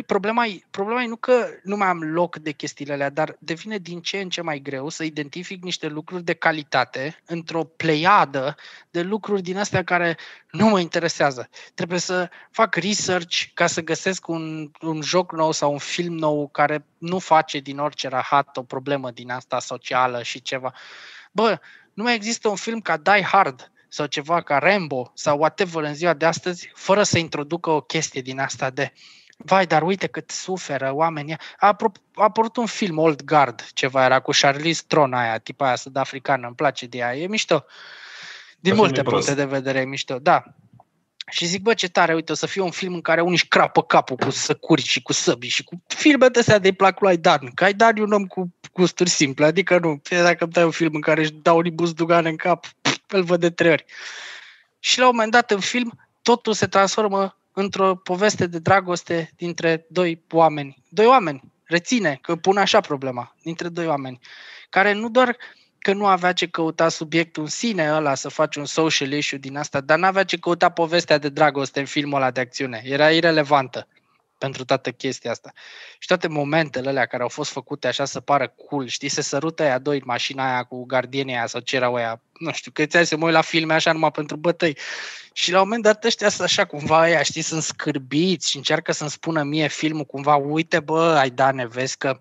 problema e, problema e nu că nu mai am loc de chestiile alea, dar devine din ce în ce mai greu să identific niște lucruri de calitate într-o pleiadă de lucruri din astea care nu mă interesează. Trebuie să fac research ca să găsesc un, un joc nou sau un film nou care nu face din orice rahat o problemă din asta socială și ceva. Bă, nu mai există un film ca Die Hard sau ceva ca Rambo sau whatever în ziua de astăzi fără să introducă o chestie din asta de vai, dar uite cât suferă oamenii. A, apro- a apărut un film, Old Guard, ceva era cu Charlize Theron aia, tipa aia sud-africană, îmi place de ea, e mișto. Din Așa multe nu-i prost. puncte de vedere e mișto, da. Și zic, bă, ce tare, uite, o să fie un film în care unii își crapă capul cu săcuri și cu săbi și cu filme de astea de plac lui Aidan. Că Aidan e un om cu gusturi simple, adică nu, fie dacă îmi dai un film în care își dau unii buzdugane în cap, îl văd de trei ori. Și la un moment dat în film, totul se transformă într-o poveste de dragoste dintre doi oameni. Doi oameni, reține, că pun așa problema, dintre doi oameni, care nu doar că nu avea ce căuta subiectul în sine ăla să faci un social issue din asta, dar n-avea ce căuta povestea de dragoste în filmul ăla de acțiune. Era irelevantă. Pentru toată chestia asta. Și toate momentele alea care au fost făcute așa să pară cool, știi, se sărută aia doi în mașina aia cu gardienii aia sau ce erau aia, nu știu, că ți se mă uit la filme așa numai pentru bătăi. Și la un moment dat ăștia sunt așa cumva aia, știi, sunt scârbiți și încearcă să-mi spună mie filmul cumva, uite bă, ai da, ne vezi că,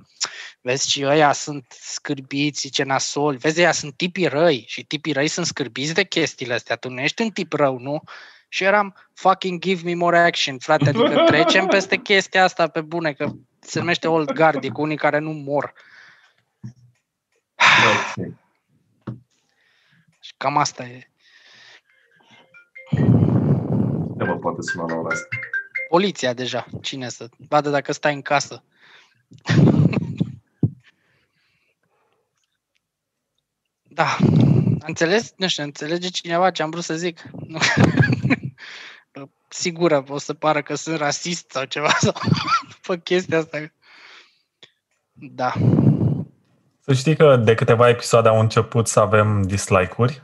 vezi și ăia sunt scârbiți, ce nasol, vezi, ăia sunt tipii răi și tipii răi sunt scârbiți de chestiile astea, tu nu ești un tip rău, nu? Și eram, fucking give me more action, frate, adică trecem peste chestia asta pe bune, că se numește Old Guard, cu unii care nu mor. Ok. Și cam asta e. Nu mă poate suna la ora asta. Poliția deja, cine să vadă dacă stai în casă. da, înțeles? Nu știu, înțelege cineva ce am vrut să zic? Nu. Sigură o să pară că sunt rasist sau ceva sau după chestia asta. Da. Să știi că de câteva episoade au început să avem dislike-uri.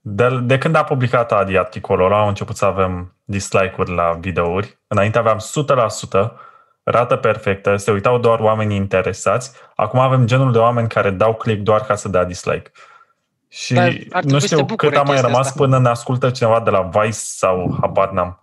De, de când a publicat Adi articolul ăla, au început să avem dislike-uri la videouri. Înainte aveam 100%, rată perfectă, se uitau doar oamenii interesați. Acum avem genul de oameni care dau click doar ca să dea dislike. Și Dar ar trebui nu să te știu bucure cât a mai chestia rămas asta. până ne ascultă cineva de la Vice sau habar n-am.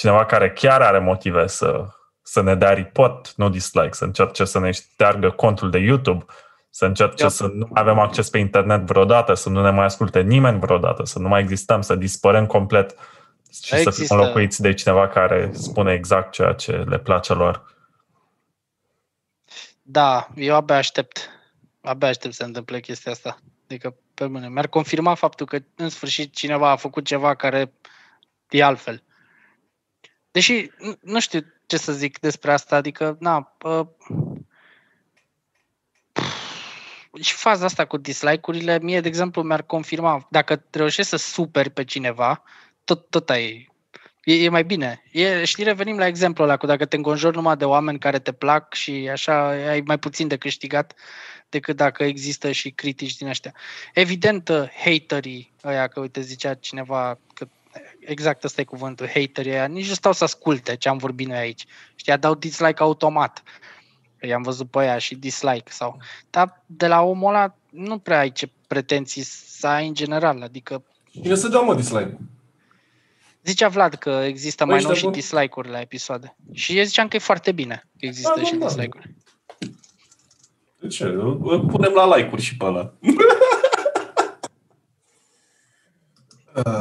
Cineva care chiar are motive să, să ne dea report, nu dislike, să încerce să ne șteargă contul de YouTube, să încerce Yep. să nu mai avem acces pe internet vreodată, să nu ne mai asculte nimeni vreodată, să nu mai existăm, să dispărăm complet și să fim Există. înlocuiți de cineva care spune exact ceea ce le place lor. Da, eu abia aștept. Abia aștept să se întâmple chestia asta. Adică, pe mine, mi-ar confirma faptul că în sfârșit cineva a făcut ceva care e altfel. Deși, nu- nu știu ce să zic despre asta, adică, na, uh, și faza asta cu dislike-urile, mie, de exemplu, mi-ar confirma, dacă reușești să superi pe cineva, tot, tot ai, e, e mai bine. E, știi, revenim la exemplul ăla cu dacă te înconjori numai de oameni care te plac și așa ai mai puțin de câștigat decât dacă există și critici din ăștia. Evident, uh, haterii ăia, că uite zicea cineva că exact ăsta e cuvântul, haterii ăia, nici nu stau să asculte ce am vorbit noi aici. Știa, dau dislike automat. I-am văzut pe aia și dislike sau... Dar de la omul ăla nu prea ai ce pretenții să ai în general, adică Cine să dea mă dislike? Zicea Vlad că există Băi, mai nou ești și nebun? dislike-uri la episoade. Și eu ziceam că e foarte bine că există Da, și da, da. dislike-uri. De ce? Îl îl punem la like-uri și pe ăla.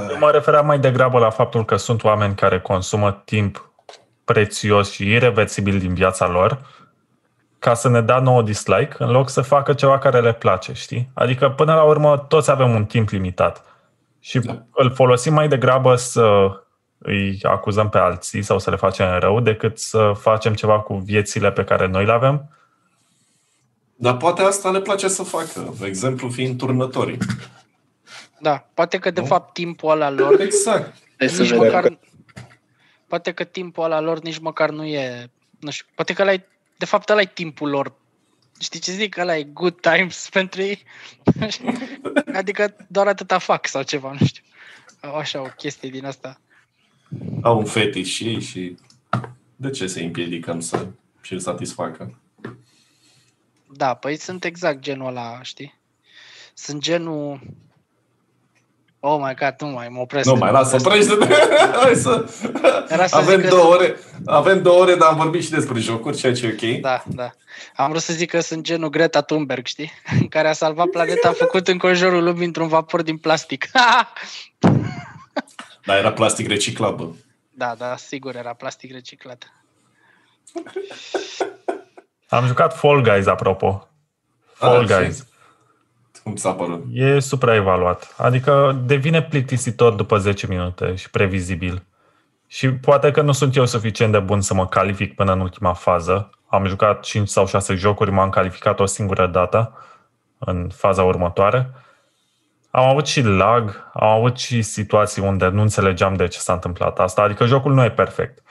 Eu mă refeream mai degrabă la faptul că sunt oameni care consumă timp prețios și irreversibil din viața lor ca să ne dea nouă dislike în loc să facă ceva care le place, știi? Adică până la urmă toți avem un timp limitat și Da. îl folosim mai degrabă să îi acuzăm pe alții sau să le facem rău decât să facem ceva cu viețile pe care noi le avem. Dar poate asta le place să facă. De exemplu, fiind turnătorii. Da, poate că de Nu? fapt timpul ăla lor Exact. Hai să nici vedem. măcar poate că timpul ăla lor nici măcar nu e, nu știu, poate că ăla e, de fapt ăla e timpul lor. Știi ce zic? Ăla e good times pentru ei. adică doar atâta fac sau ceva, nu știu. Au așa o chestie din asta. Au un fetiș și ei și de ce să împiedicăm să și-l satisfacă? Da, păi sunt exact genul ăla, știi? Sunt genul... Oh my god, nu mai mă opresc. Nu mai lasă, oprește Hai să... Era să avem zic că două sunt- ore, avem două ore, dar am vorbit și despre jocuri, ceea ce e ok. Da, da. Am vrut să zic că sunt genul Greta Thunberg, știi? Care a salvat planeta făcut înconjurul lumii într-un vapor din plastic. Dar era plastic reciclat, bă. da, da, sigur era plastic reciclat. Am jucat Fall Guys, apropo. Fall Ah, și- Guys. Cum s-a părut? E supraevaluat. Adică devine plictisitor după 10 minute și previzibil. Și poate că nu sunt eu suficient de bun să mă calific până în ultima fază. Am jucat 5 sau 6 jocuri, m-am calificat o singură dată în faza următoare. Am avut și lag, am avut și situații unde nu înțelegeam de ce s-a întâmplat asta. Adică jocul nu e perfect.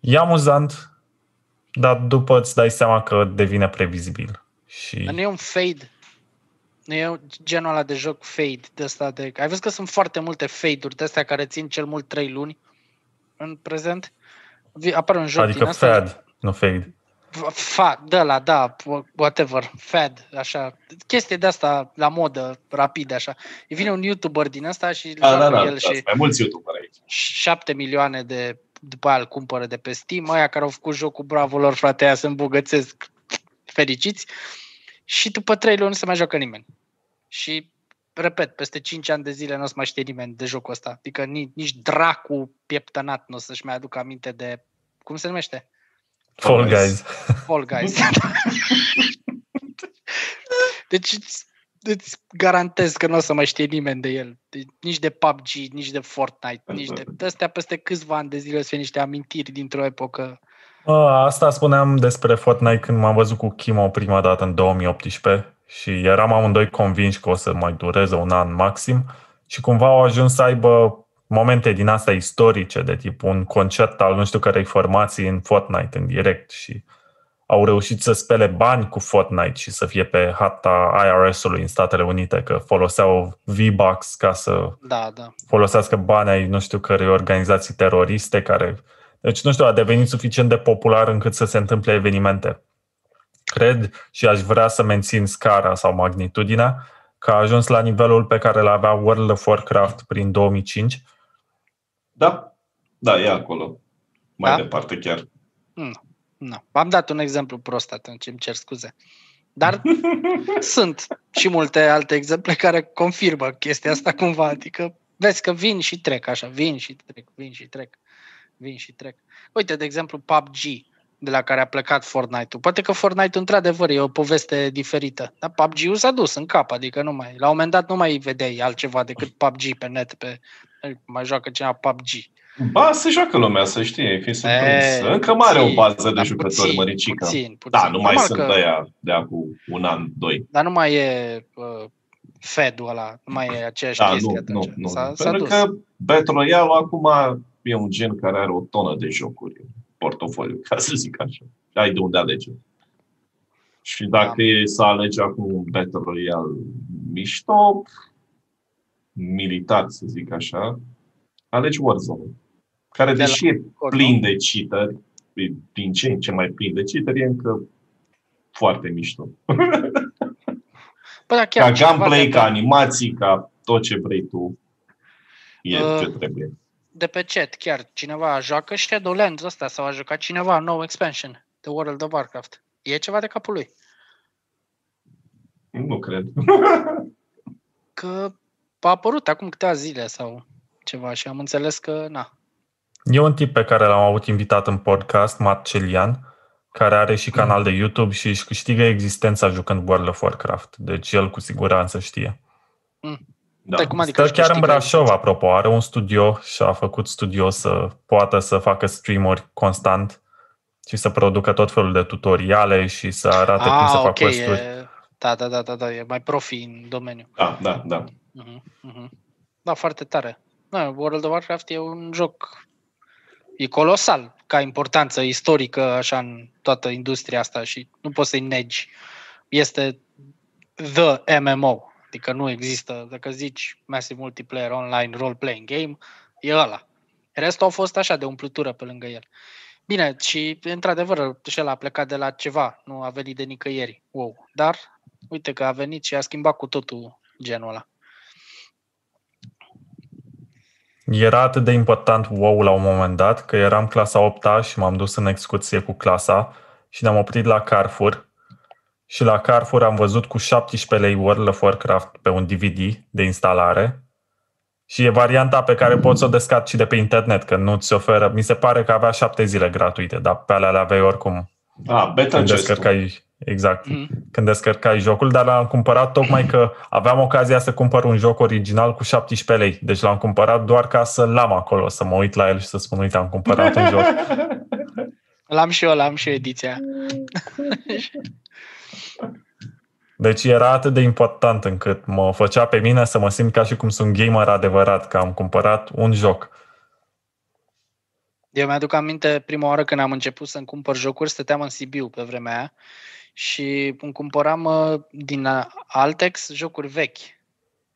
E amuzant, dar după îți dai seama că devine previzibil. Și... Dar nu e un fade. Nu e genul ăla de joc fade de asta de... Ai văzut că sunt foarte multe fade-uri de astea care țin cel mult 3 luni în prezent? vi- apare un joc Adică din asta. fad, nu fade. Fa, da, la, da, whatever, fad, așa. Chestie de asta la modă, rapid, așa. Îi vine un YouTuber din asta și Da, da, joacă da, el da, și sunt mai mulți YouTuber aici. 7 milioane de după aia îl cumpără de pe Steam, aia care au făcut jocul bravo lor, frate, aia se îmbogățesc fericiți și după 3 luni nu se mai joacă nimeni. Și repet, peste 5 ani de zile nu o să mai știe nimeni de jocul ăsta. Adică nici, nici dracu pieptănat nu o să-și mai aducă aminte de, cum se numește? Fall Guys. Guys. Fall Guys. deci îți, îți garantez că nu o să mai știe nimeni de el. De, nici de PUBG, nici de Fortnite, nici de... Astea peste câțiva ani de zile o să fie niște amintiri dintr-o epocă. Bă, Asta spuneam despre Fortnite când m-am văzut cu Kimo prima dată în 2018 și eram amândoi convinși că o să mai dureze un an maxim și cumva au ajuns să aibă momente din astea istorice, de tip un concert al nu știu cărei formații în Fortnite în direct și au reușit să spele bani cu Fortnite și să fie pe harta IRS-ului în Statele Unite, că foloseau V-Bucks ca să Da, da. folosească bani ai nu știu cărei organizații teroriste care... Deci, nu știu, a devenit suficient de popular încât să se întâmple evenimente. Cred și aș vrea să mențin scara sau magnitudinea că a ajuns la nivelul pe care l avea World of Warcraft prin 2005. Da, da, e acolo. Mai Da? departe chiar. Nu. Am dat un exemplu prost atunci, îmi cer scuze. Dar sunt și multe alte exemple care confirmă chestia asta cumva. Adică vezi că vin și trec așa, vin și trec, vin și trec, vin și trec. Uite, de exemplu, PUBG, de la care a plecat Fortnite-ul. Poate că Fortnite într-adevăr e o poveste diferită, dar PUBG-ul s-a dus în cap, adică nu mai, la un moment dat nu mai vedeai altceva decât PUBG pe net, pe, mai joacă cineva PUBG. Ba, se joacă lumea, să știi, fi surprins. E, Încă mai are o puțin, bază de dar jucători puțin, măricică. Puțin, puțin. Da, nu mai Normal sunt că- ăia de acum un an, doi. Dar nu mai e uh, Fed-ul ăla, nu mai e aceeași Da, chestie nu, atunci. nu, nu. S-a, s-a Pentru dus. că Battle Royale acum e un gen care are o tonă de jocuri în portofoliu, ca să zic așa. Și ai de unde alege. Și dacă Da. e să alegi acum un Battle Royale mișto, militar, să zic așa, alegi Warzone. Care, De la deși e Cod, plin de cheateri, e din ce în ce mai plin de cheateri, e încă foarte mișto. Bă, da, chiar Ca cineva gameplay, de, ca animații, ca tot ce vrei tu, e Uh, ce trebuie. De pe chat, chiar cineva joacă Shadowlands ăsta sau a jucat cineva nou expansion de World of Warcraft. E ceva de capul lui. Nu cred. Că a apărut acum câteva zile sau ceva și am înțeles că, na, E un tip pe care l-am avut invitat în podcast, Marcelian, care are și canal de YouTube și își câștigă existența jucând World of Warcraft. Deci el cu siguranță știe. Da. Stai, cum adică Stă își chiar în câștigă Brașov, existența? apropo. Are un studio și a făcut studio să poată să facă streamuri constant și să producă tot felul de tutoriale și să arate cum Ah, să fac ok, quest-uri. e, da, da, da, da, da, e mai profi în domeniu. Da, da, da. Mhm, mhm. Da, foarte tare. Da, World of Warcraft e un joc e colosal ca importanță istorică așa în toată industria asta și nu poți să-i negi. Este the MMO, adică nu există, dacă zici Massive Multiplayer Online Role-Playing Game, e ăla. Restul au fost așa de umplutură pe lângă el. Bine, și într-adevăr și el a plecat de la ceva, nu a venit de nicăieri. Wow. Dar uite că a venit și a schimbat cu totul genul ăla. Era atât de important WoW la un moment dat că eram clasa 8 și m-am dus în excursie cu clasa și ne-am oprit la Carrefour și la Carrefour am văzut cu 17 lei World of Warcraft pe un DVD de instalare și e varianta pe care poți să o descarci și de pe internet, că nu ți oferă, mi se pare că avea 7 zile gratuite, dar pe alea le aveai oricum Ah, beta când chest descărcai, exact, Mhm. când descărcai jocul, dar l-am cumpărat tocmai că aveam ocazia să cumpăr un joc original cu 17 lei. Deci l-am cumpărat doar ca să-l am acolo, să mă uit la el și să spun, uite, am cumpărat un joc. L-am și eu, l-am și eu ediția. Deci era atât de important încât mă făcea pe mine să mă simt ca și cum sunt gamer adevărat, că am cumpărat un joc. Eu mi-aduc aminte prima oară când am început să-mi cumpăr jocuri, stăteam în Sibiu pe vremea aia și îmi cumpăram uh, din uh, Altex jocuri vechi.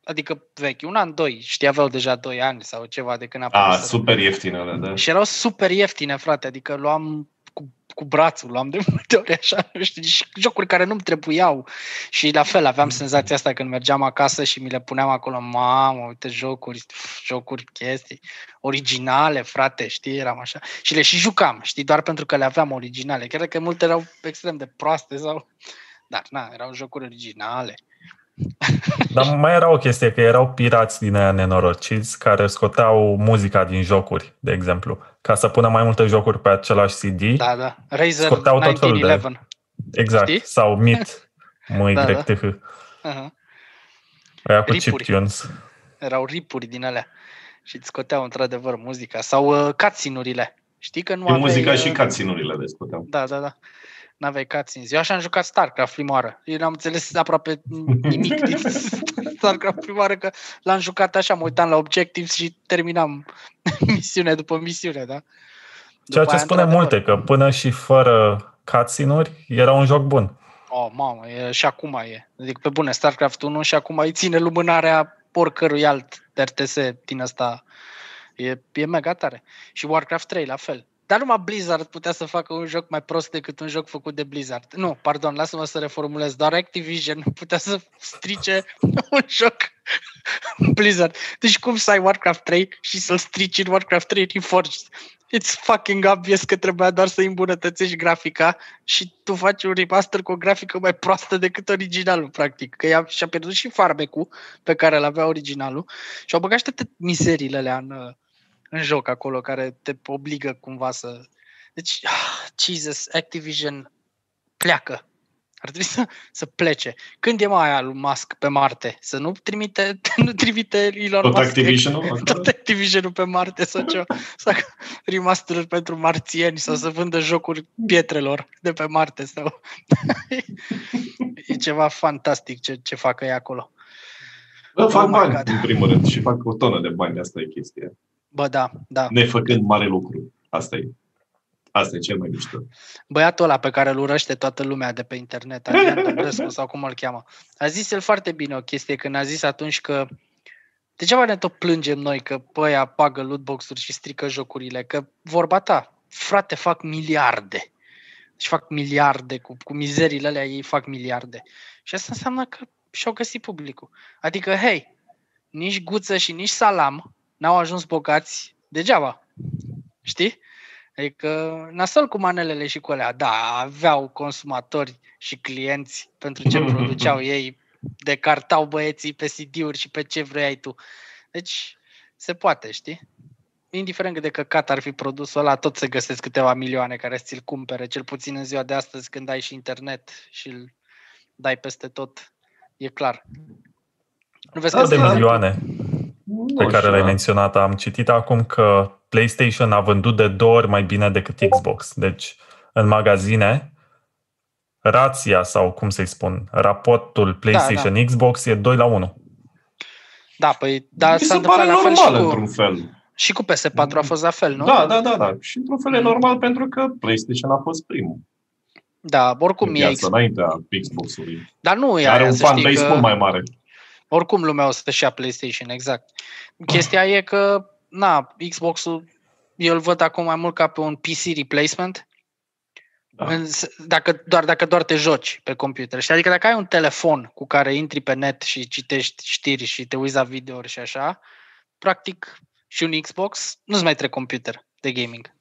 adică vechi, un an, doi, știi, aveau deja doi ani sau ceva de când a A, apărut. super ieftine alea, da. Și erau super ieftine, frate, adică luam cu, cu brațul, luam de multe ori așa, nu știu, și jocuri care nu-mi trebuiau. Și la fel, aveam senzația asta când mergeam acasă și mi le puneam acolo, mamă, uite jocuri, pf, jocuri, chestii, originale, frate, știi, eram așa. Și le și jucam, știi, doar pentru că le aveam originale. Chiar că multe erau extrem de proaste sau... Dar, na, erau jocuri originale. Dar mai era o chestie, că erau pirați din aia nenorociți care scoteau muzica din jocuri, de exemplu. Ca să pună mai multe jocuri pe același CD. Da, da. Razer Scoteau tot felul de- 1911. Exact. Știi? Sau MIT, Da, da. MYTH. Uh-huh. Aia cu Ripuri. chiptunes. erau ripuri din alea și îți scoteau într-adevăr muzica sau uh, cutscene-urile. Știi că nu Și aveai... muzica uh, și cutscene-urile le scoteam. Da, da, da. N-aveai cutscenes. Eu așa am jucat StarCraft prima oară. Eu n-am înțeles aproape nimic din StarCraft prima oară, că l-am jucat așa, mă uitam la objectives și terminam misiune după misiune, da? Ceea După ce aia, spune într-adevăr, multe, că până și fără cutscene-uri era un joc bun. Oh, mamă, e, și acum e. Adică pe bune, StarCraft 1 și acum îi ține lumânarea oricărui alt RTS din ăsta. E, e mega tare. Și Warcraft 3 la fel. Dar numai Blizzard putea să facă un joc mai prost decât un joc făcut de Blizzard. Nu, pardon, lasă-mă să reformulez. Doar Activision putea să strice un joc Blizzard. Deci cum să ai Warcraft 3 și să-l strici în Warcraft 3 Reforged? It's fucking obvious că trebuia doar să îmbunătățești grafica și tu faci un remaster cu o grafică mai proastă decât originalul, practic. Că ea și-a pierdut și farmecul pe care îl avea originalul și au băgat și toate mizerile alea în, uh, în joc acolo, care te obligă cumva să... Deci, ah, Jesus, Activision pleacă. Ar trebui să, să plece. Când e mai aia lui Musk pe Marte? Să nu trimite, nu trimite Elon Tot Musk Activision-ul? tot Activision-ul pe Marte sau ceva, să facă remaster pentru marțieni sau să vândă jocuri pietrelor de pe Marte sau... e ceva fantastic ce, ce fac ei acolo. Bă, fac Oh my bani, God. în primul rând, și fac o tonă de bani, asta e chestia. Bă, da, da. Nefăcând mare lucru. Asta e. Asta e cel mai mișto. Băiatul ăla pe care îl urăște toată lumea de pe internet, Adrian Dobrescu sau cum îl cheamă, a zis el foarte bine o chestie când a zis atunci că degeaba ne tot plângem noi că băia apagă lootbox-uri și strică jocurile, că vorba ta, frate, fac miliarde. Și fac miliarde, cu, cu mizerile alea ei fac miliarde. Și asta înseamnă că și-au găsit publicul. Adică, hei, nici Guță și nici Salam n-au ajuns bogați degeaba. Știi? Adică nasol cu manelele și cu alea. Da, aveau consumatori și clienți pentru ce produceau ei, decartau băieții pe CD-uri și pe ce vrei tu. Deci se poate, știi? Indiferent cât de căcat ar fi produsul ăla, tot se găsesc câteva milioane care să ți-l cumpere, cel puțin în ziua de astăzi când ai și internet și îl dai peste tot. E clar. Nu vezi că Cât de sunt- milioane pe Nu care știu, le-ai da. menționat. Am citit acum că PlayStation a vândut de două ori mai bine decât Xbox. Deci, în magazine, rația sau cum să-i spun, raportul PlayStation Xbox e 2 la 1. Da, păi, da, Mi s-a se întâmplat pare la fel și normal, cu, într-un fel. și cu PS4 a fost la fel, nu? Da, da, da, da. Și într-un fel e normal pentru că PlayStation a fost primul. Da, oricum în e piață, Xbox. înaintea Xbox-ului. Dar nu e Are aia, un să știi fanbase că mult mai mare. Oricum lumea o să-și ia PlayStation, exact. Chestia e că, na, Xbox-ul, eu îl văd acum mai mult ca pe un PC replacement, Da. în s- dacă, doar, dacă doar te joci pe computer. Știi? Adică dacă ai un telefon cu care intri pe net și citești știri și te uiți la videouri și așa, practic și un Xbox nu-ți mai trebuie computer de gaming.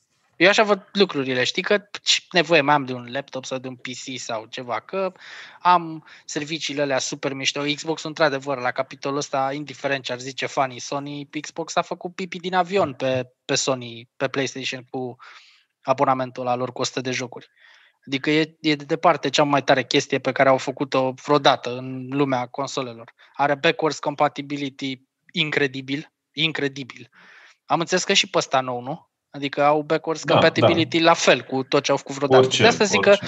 Eu așa văd lucrurile, știi că ce nevoie mai am de un laptop sau de un PC sau ceva, că am serviciile alea super mișto. Xbox într-adevăr, la capitolul ăsta, indiferent ce ar zice fanii Sony, Xbox a făcut pipi din avion pe, pe Sony, pe PlayStation cu abonamentul la lor cu 100 de jocuri. Adică e, e de departe cea mai tare chestie pe care au făcut-o vreodată în lumea consolelor. Are backwards compatibility incredibil, incredibil. Am înțeles că și pe ăsta nou, nu? Adică au backwards Da, compatibility la fel cu tot ce au făcut vreodată. Orice, de asta zic că orice.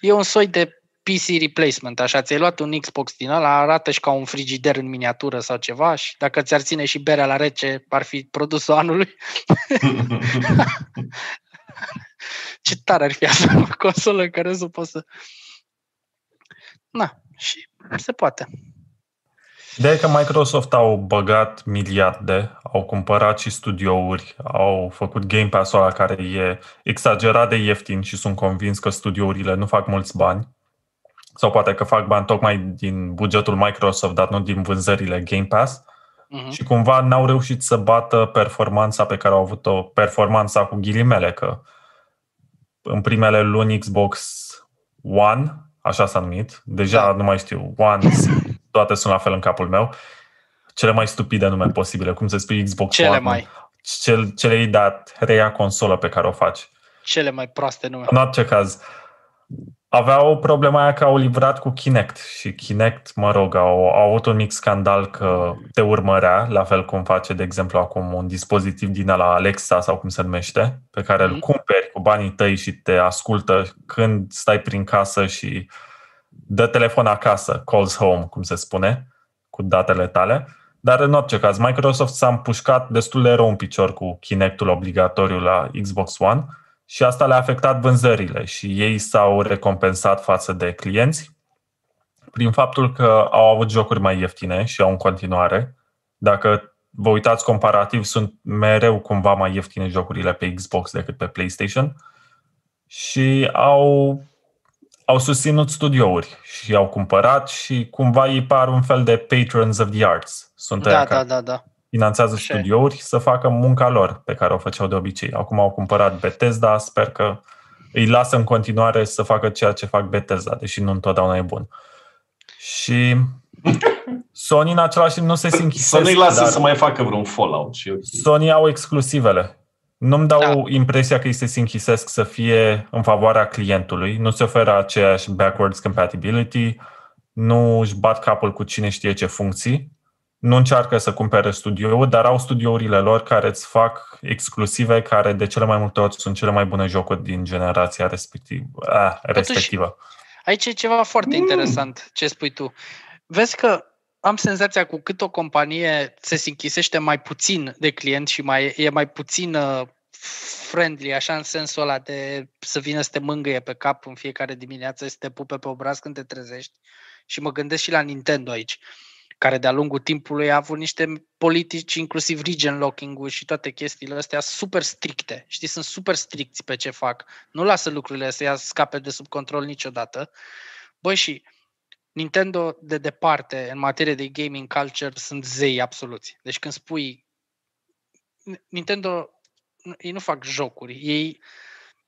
e un soi de PC replacement, așa, ți-ai luat un Xbox din ăla, arată și ca un frigider în miniatură sau ceva și dacă ți-ar ține și berea la rece, ar fi produsul anului. Ce tare ar fi asta, o consolă în care să poți să... Na, și se poate. Ideea e că Microsoft au băgat miliarde, au cumpărat și studiouri, au făcut Game Pass-ul ăla care e exagerat de ieftin și sunt convins că studiourile nu fac mulți bani. Sau poate că fac bani tocmai din bugetul Microsoft, dar nu din vânzările Game Pass. Uh-huh. Și cumva n-au reușit să bată performanța pe care au avut-o, performanța cu ghilimele, că în primele luni Xbox One, așa s-a numit, deja da. nu mai știu, One, toate sunt la fel în capul meu, cele mai stupide nume posibile, cum se spui Xbox cele One, mai. Cel, cele de a treia consolă pe care o faci. Cele mai proaste nume. În orice caz, aveau problema aia că au livrat cu Kinect și Kinect, mă rog, au, au avut un mic scandal că te urmărea, la fel cum face, de exemplu, acum un dispozitiv din la Alexa sau cum se numește, pe care mm-hmm. îl mhm. cumperi cu banii tăi și te ascultă când stai prin casă și dă telefon acasă, calls home, cum se spune, cu datele tale. Dar în orice caz, Microsoft s-a împușcat destul de rău în picior cu Kinectul obligatoriu la Xbox One și asta le-a afectat vânzările și ei s-au recompensat față de clienți prin faptul că au avut jocuri mai ieftine și au în continuare. Dacă vă uitați comparativ, sunt mereu cumva mai ieftine jocurile pe Xbox decât pe PlayStation și au, au susținut studiouri și au cumpărat și cumva ei par un fel de patrons of the arts. Sunt da, da, da, da finanțează Așa. studiouri să facă munca lor pe care o făceau de obicei. Acum au cumpărat Bethesda, sper că îi lasă în continuare să facă ceea ce fac Bethesda, deși nu întotdeauna e bun. Și Sony în același timp nu se sinchisesc. Să nu-i lasă dar să mai facă vreun Fallout. Și okay. Sony au exclusivele. Nu-mi dau da. impresia că îi se sinchisesc să fie în favoarea clientului. Nu se oferă aceeași backwards compatibility, nu își bat capul cu cine știe ce funcții nu încearcă să cumpere studiouri, dar au studiourile lor care îți fac exclusive, care de cele mai multe ori sunt cele mai bune jocuri din generația respectiv, a, respectivă. Totuși, aici e ceva foarte mm. interesant ce spui tu. Vezi că am senzația cu cât o companie se închisește mai puțin de client și mai, e mai puțin uh, friendly, așa în sensul ăla de să vină să te mângâie pe cap în fiecare dimineață, să te pupe pe obraz când te trezești. Și mă gândesc și la Nintendo aici care de-a lungul timpului a avut niște politici, inclusiv region locking și toate chestiile astea super stricte. Știi, sunt super stricți pe ce fac. Nu lasă lucrurile să ia scape de sub control niciodată. Băi, și Nintendo de departe, în materie de gaming culture, sunt zei absoluți. Deci când spui Nintendo, ei nu fac jocuri, ei,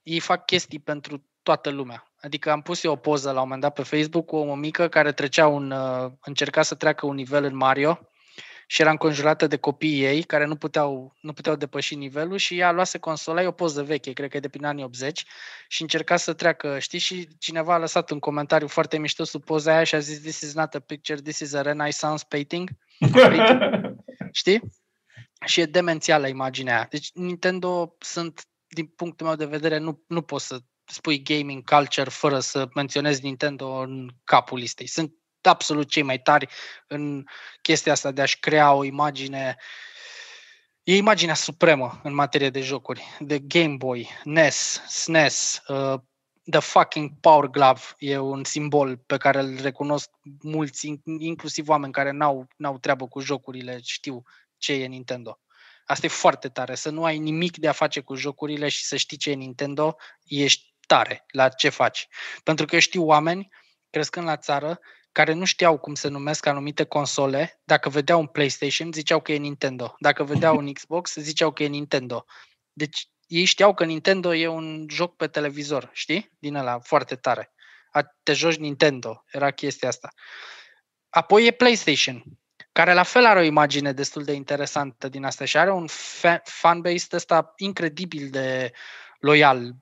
ei fac chestii pentru toată lumea. Adică am pus eu o poză la un moment dat pe Facebook cu o mică care trecea un, uh, încerca să treacă un nivel în Mario și era înconjurată de copiii ei care nu puteau, nu puteau depăși nivelul și ea luase consola, e o poză veche, cred că e de prin anii 80 și încerca să treacă, știi, și cineva a lăsat un comentariu foarte mișto sub poza aia și a zis this is not a picture, this is a renaissance painting. știi? Și e demențială imaginea aia. Deci Nintendo sunt, din punctul meu de vedere, nu, nu pot să spui gaming culture fără să menționezi Nintendo în capul listei. Sunt absolut cei mai tari în chestia asta de a-și crea o imagine E imaginea supremă în materie de jocuri. De Game Boy, NES, SNES, uh, The fucking Power Glove e un simbol pe care îl recunosc mulți, inclusiv oameni care n-au, n-au treabă cu jocurile, știu ce e Nintendo. Asta e foarte tare, să nu ai nimic de a face cu jocurile și să știi ce e Nintendo, ești tare la ce faci. Pentru că știu oameni, crescând la țară, care nu știau cum se numesc anumite console, dacă vedeau un PlayStation, ziceau că e Nintendo. Dacă vedeau un Xbox, ziceau că e Nintendo. Deci ei știau că Nintendo e un joc pe televizor, știi? Din ăla, foarte tare. A, te joci Nintendo, era chestia asta. Apoi e PlayStation, care la fel are o imagine destul de interesantă din asta și are un fanbase ăsta incredibil de loial.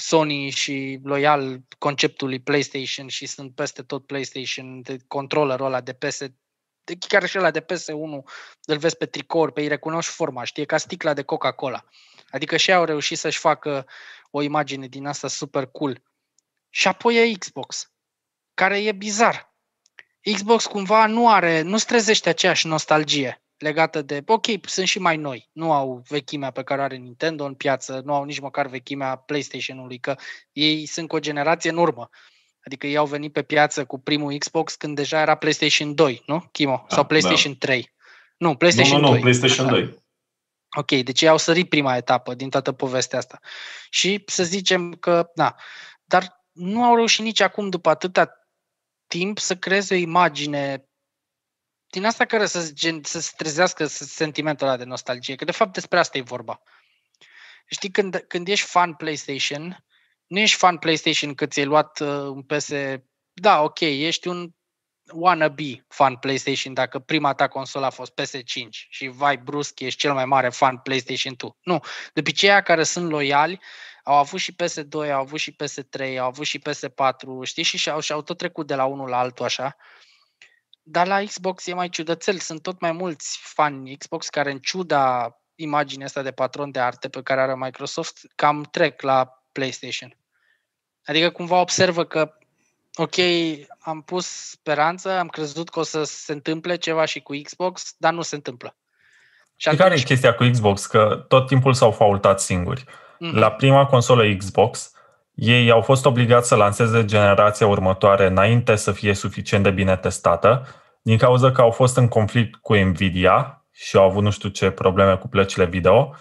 Uh, Sony și loial conceptului PlayStation și sunt peste tot PlayStation, de controllerul ăla de PS, de, chiar și ăla de PS1, îl vezi pe tricouri, pe îi recunoști forma, știi, ca sticla de Coca-Cola. Adică și au reușit să-și facă o imagine din asta super cool. Și apoi e Xbox, care e bizar. Xbox cumva nu are, nu strezește aceeași nostalgie legată de, ok, sunt și mai noi, nu au vechimea pe care are Nintendo în piață, nu au nici măcar vechimea PlayStation-ului, că ei sunt cu o generație în urmă. Adică ei au venit pe piață cu primul Xbox când deja era PlayStation 2, nu, Chimo? Da, Sau PlayStation da. 3? Nu, PlayStation nu, nu, 2. nu, PlayStation Da. 2. Ok, deci ei au sărit prima etapă din toată povestea asta. Și să zicem că, na, dar nu au reușit nici acum, după atâta timp, să creeze o imagine din asta care să, gen, să se trezească sentimentul ăla de nostalgie, că de fapt despre asta e vorba. Știi, când, când ești fan PlayStation, nu ești fan PlayStation că ți-ai luat uh, un PS... Da, ok, ești un wannabe fan PlayStation dacă prima ta consolă a fost PS5 și vai brusc, ești cel mai mare fan PlayStation 2. Nu, de aceia care sunt loiali au avut și PS2, au avut și PS3, au avut și PS4, știi, și și-au, și-au tot trecut de la unul la altul așa. Dar la Xbox e mai ciudățel, sunt tot mai mulți fani Xbox care în ciuda imaginea asta de patron de arte pe care are Microsoft, cam trec la PlayStation. Adică cumva observă că ok, am pus speranță, am crezut că o să se întâmple ceva și cu Xbox, dar nu se întâmplă. Și Și care e chestia cu Xbox? Că tot timpul s-au faultat singuri. Mhm. La prima consolă Xbox, ei au fost obligați să lanseze generația următoare înainte să fie suficient de bine testată, din cauza că au fost în conflict cu Nvidia și au avut nu știu ce probleme cu plăcile video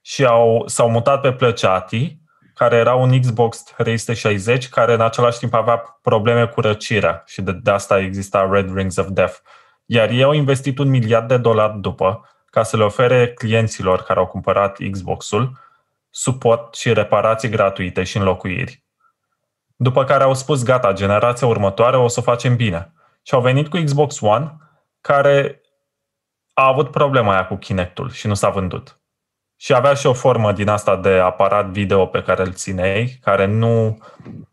și au, s-au mutat pe plăci ATI, care era un Xbox 360, care în același timp avea probleme cu răcirea și de, de asta exista Red Rings of Death. Iar ei au investit un miliard de dolari după ca să le ofere clienților care au cumpărat Xbox-ul suport și reparații gratuite și înlocuiri. După care au spus, gata, generația următoare o să o facem bine. Și au venit cu Xbox One, care a avut problema aia cu Kinect-ul și nu s-a vândut. Și avea și o formă din asta de aparat video pe care îl țineai, care nu,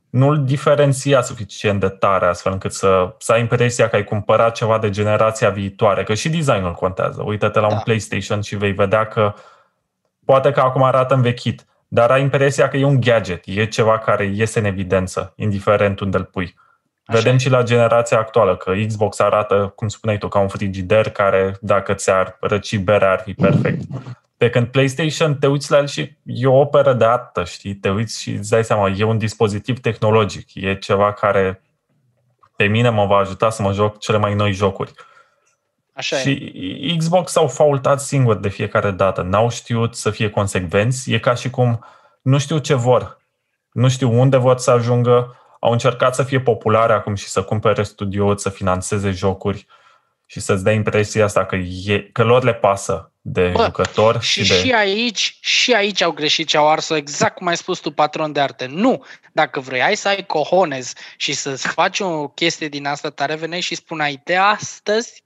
nu-l diferenția suficient de tare, astfel încât să, să ai impresia că ai cumpărat ceva de generația viitoare, că și designul contează. Uită-te la Da. un PlayStation și vei vedea că poate că acum arată învechit, dar ai impresia că e un gadget, e ceva care iese în evidență, indiferent unde îl pui. Așa Vedem e. și la generația actuală că Xbox arată, cum spuneai tu, ca un frigider care, dacă ți-ar răci berea, ar fi perfect. Pe când PlayStation, te uiți la el și e o operă de artă, știi? Te uiți și îți dai seama, e un dispozitiv tehnologic, e ceva care pe mine mă va ajuta să mă joc cele mai noi jocuri. Așa e. și Xbox s-au faultat singur de fiecare dată. N-au știut să fie consecvenți. E ca și cum nu știu ce vor. Nu știu unde vor să ajungă. Au încercat să fie populare acum și să cumpere studiouri, să financeze jocuri și să-ți dea impresia asta că, e, că lor le pasă de Bă, jucător Și, și de... și aici, și aici au greșit și au ars-o exact cum ai spus tu, patron de arte. Nu! Dacă vrei să ai cojones și să-ți faci o chestie din asta tare, veneai și spuneai de astăzi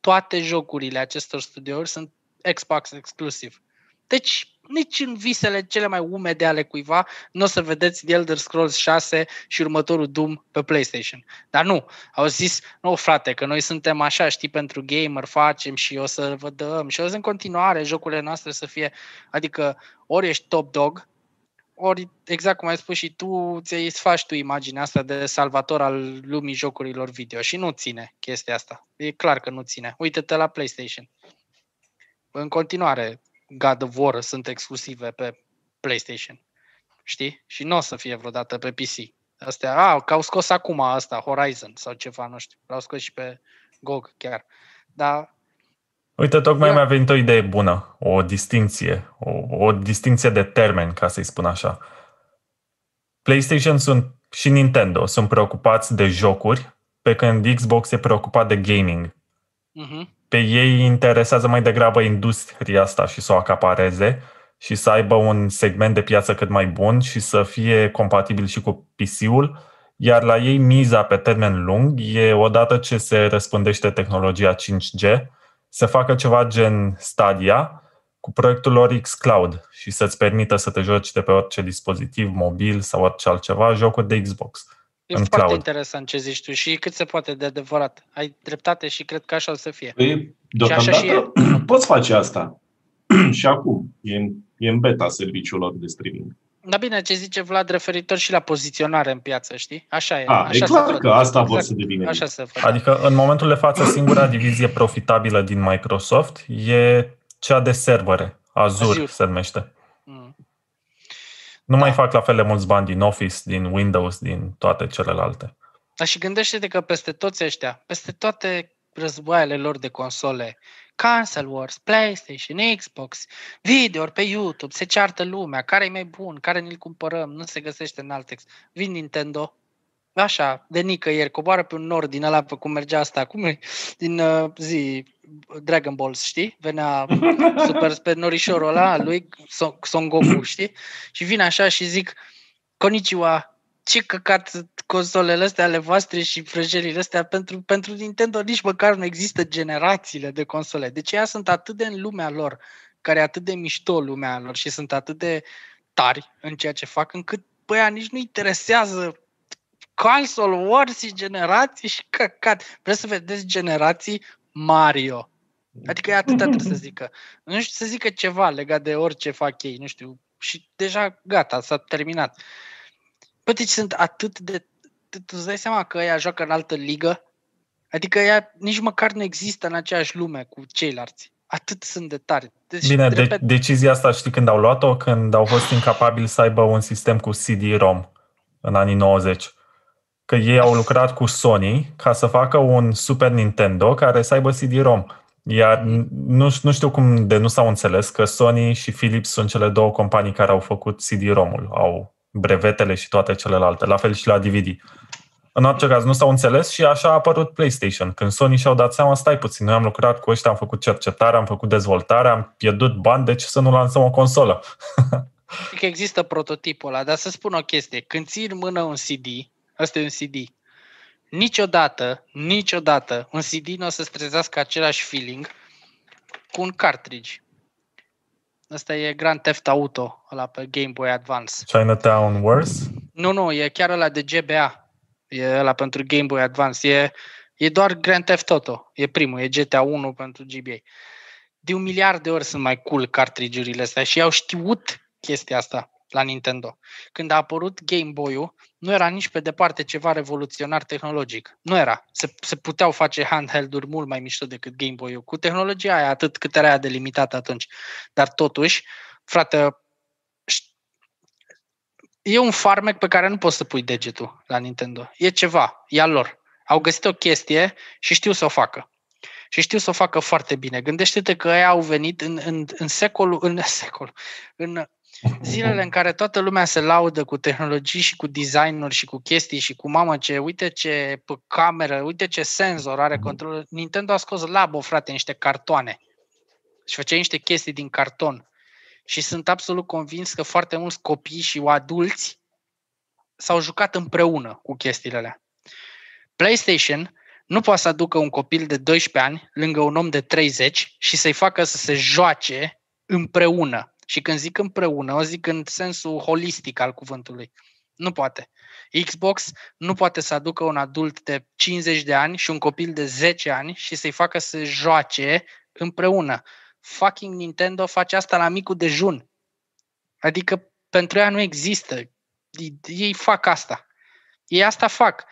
toate jocurile acestor studiouri sunt Xbox exclusiv. Deci, nici în visele cele mai umede ale cuiva nu o să vedeți The Elder Scrolls 6 și următorul Doom pe PlayStation. Dar nu, au zis, nu frate, că noi suntem așa, știi, pentru gamer facem și o să vă dăm și o să în continuare jocurile noastre să fie, adică ori ești top dog, ori exact cum ai spus și tu, ți faci tu imaginea asta de salvator al lumii jocurilor video și nu ține chestia asta. E clar că nu ține. Uite-te la PlayStation. În continuare, God of War sunt exclusive pe PlayStation. Știi? Și nu o să fie vreodată pe PC. Astea, a, că au scos acum asta, Horizon sau ceva, nu știu. L-au scos și pe GOG chiar. Dar Uite, tocmai Eu- mi-a venit o idee bună, o distinție, o, o distinție de termeni, ca să-i spun așa. PlayStation sunt și Nintendo sunt preocupați de jocuri, pe când Xbox e preocupat de gaming. uh-huh. Pe ei îi interesează mai degrabă industria asta și să o acapareze și să aibă un segment de piață cât mai bun și să fie compatibil și cu PC-ul, iar la ei miza pe termen lung e odată ce se răspândește tehnologia 5G, să facă ceva gen Stadia cu proiectul lor xCloud și să-ți permită să te joci de pe orice dispozitiv mobil sau orice altceva, jocuri de Xbox. E În foarte cloud. interesant ce zici tu și cât se poate de adevărat. Ai dreptate și cred că așa o să fie. Păi, așa și deocamdată poți face asta. și acum. E în, e în beta serviciul lor de streaming. Dar bine, ce zice Vlad referitor și la poziționare în piață, știi? Așa e. A, așa e se clar văd. că asta vor Exact. să devină. Așa se face. Adică, în momentul de față, singura divizie profitabilă din Microsoft e cea de servere. Azure, Azure. se numește. Mm. Nu Da. mai fac la fel de mulți bani din Office, din Windows, din toate celelalte. Dar și gândește-te că peste toți ăștia, peste toate războaiele lor de console, Cancel Wars, PlayStation, Xbox, video pe YouTube, se ceartă lumea, care e mai bun, care ne-l cumpărăm, nu se găsește în alt text. Vin Nintendo, așa, de nicăieri, coboară pe un nord din ăla pe cum mergea asta, cum e, din uh, zi, Dragon Balls, știi? Venea super pe norișorul ăla lui Son Goku, știi? Și vine așa și zic, Konnichiwa, ce căcat consolele astea ale voastre și frăjerile astea pentru, pentru Nintendo nici măcar nu există generațiile de console. Deci ea sunt atât de în lumea lor, care e atât de mișto lumea lor și sunt atât de tari în ceea ce fac, încât băia nici nu interesează console wars și generații și căcat. Vreți să vedeți generații Mario. Adică e atâta trebuie să zică. Nu știu, să zică ceva legat de orice fac ei, nu știu. Și deja gata, s-a terminat. Bă, deci sunt atât de... Tu îți dai seama că ea joacă în altă ligă? Adică ea nici măcar nu există în aceeași lume cu ceilalți. Atât sunt de tare. Deci, Bine, de, repet... decizia asta știi când au luat-o? Când au fost incapabili să aibă un sistem cu CD-ROM în anii 90 că ei au lucrat cu Sony ca să facă un Super Nintendo care să aibă CD-ROM. Iar nu, nu știu cum de nu s-au înțeles că Sony și Philips sunt cele două companii care au făcut CD-ROM-ul, au brevetele și toate celelalte, la fel și la DVD. În orice caz, nu s-au înțeles și așa a apărut PlayStation. Când Sony și-au dat seama, stai puțin, noi am lucrat cu ăștia, am făcut cercetare, am făcut dezvoltare, am pierdut bani, de ce să nu lansăm o consolă? că există prototipul ăla, dar să spun o chestie. Când ții în mână un CD, Asta e un CD. Niciodată, niciodată un CD nu o să-ți trezească același feeling cu un cartridge. Asta e Grand Theft Auto, ăla pe Game Boy Advance. Chinatown Wars? Nu, nu, e chiar ăla de GBA. E ăla pentru Game Boy Advance. E, e doar Grand Theft Auto. E primul, e GTA 1 pentru GBA. De un miliard de ori sunt mai cool cartridge-urile astea și au știut chestia asta la Nintendo. Când a apărut Game Boy-ul, nu era nici pe departe ceva revoluționar tehnologic. Nu era. Se, se puteau face handheld-uri mult mai mișto decât Game Boy-ul. Cu tehnologia aia, atât cât era de limitată atunci. Dar totuși, frate, e un farmec pe care nu poți să pui degetul la Nintendo. E ceva, e al lor. Au găsit o chestie și știu să o facă. Și știu să o facă foarte bine. Gândește-te că ei au venit în, în, în secolul, în secol, în Zilele în care toată lumea se laudă cu tehnologii și cu designuri și cu chestii și cu mamă ce, uite ce cameră, uite ce senzor are control. Nintendo a scos Labo, frate, niște cartoane și făcea niște chestii din carton. Și sunt absolut convins că foarte mulți copii și adulți s-au jucat împreună cu chestiile alea. PlayStation nu poate să aducă un copil de 12 ani lângă un om de 30 și să-i facă să se joace împreună. Și când zic împreună, o zic în sensul holistic al cuvântului. Nu poate. Xbox nu poate să aducă un adult de 50 de ani și un copil de 10 ani și să-i facă să joace împreună. Fucking Nintendo face asta la micul dejun. Adică pentru ea nu există. Ei fac asta. Ei asta fac.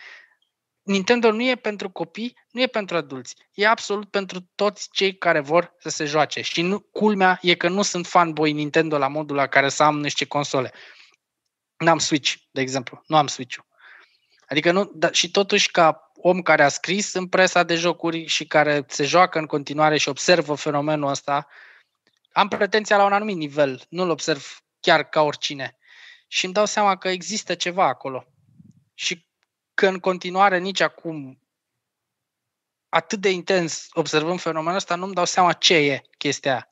Nintendo nu e pentru copii, nu e pentru adulți. E absolut pentru toți cei care vor să se joace. Și nu, culmea e că nu sunt fanboy Nintendo la modul la care să am niște console. N-am Switch, de exemplu. Nu am Switch-ul. Adică nu, da, și totuși ca om care a scris în presa de jocuri și care se joacă în continuare și observă fenomenul ăsta, am pretenția la un anumit nivel, nu-l observ chiar ca oricine. Și îmi dau seama că există ceva acolo. Și că în continuare nici acum atât de intens observăm fenomenul ăsta, nu-mi dau seama ce e chestia aia.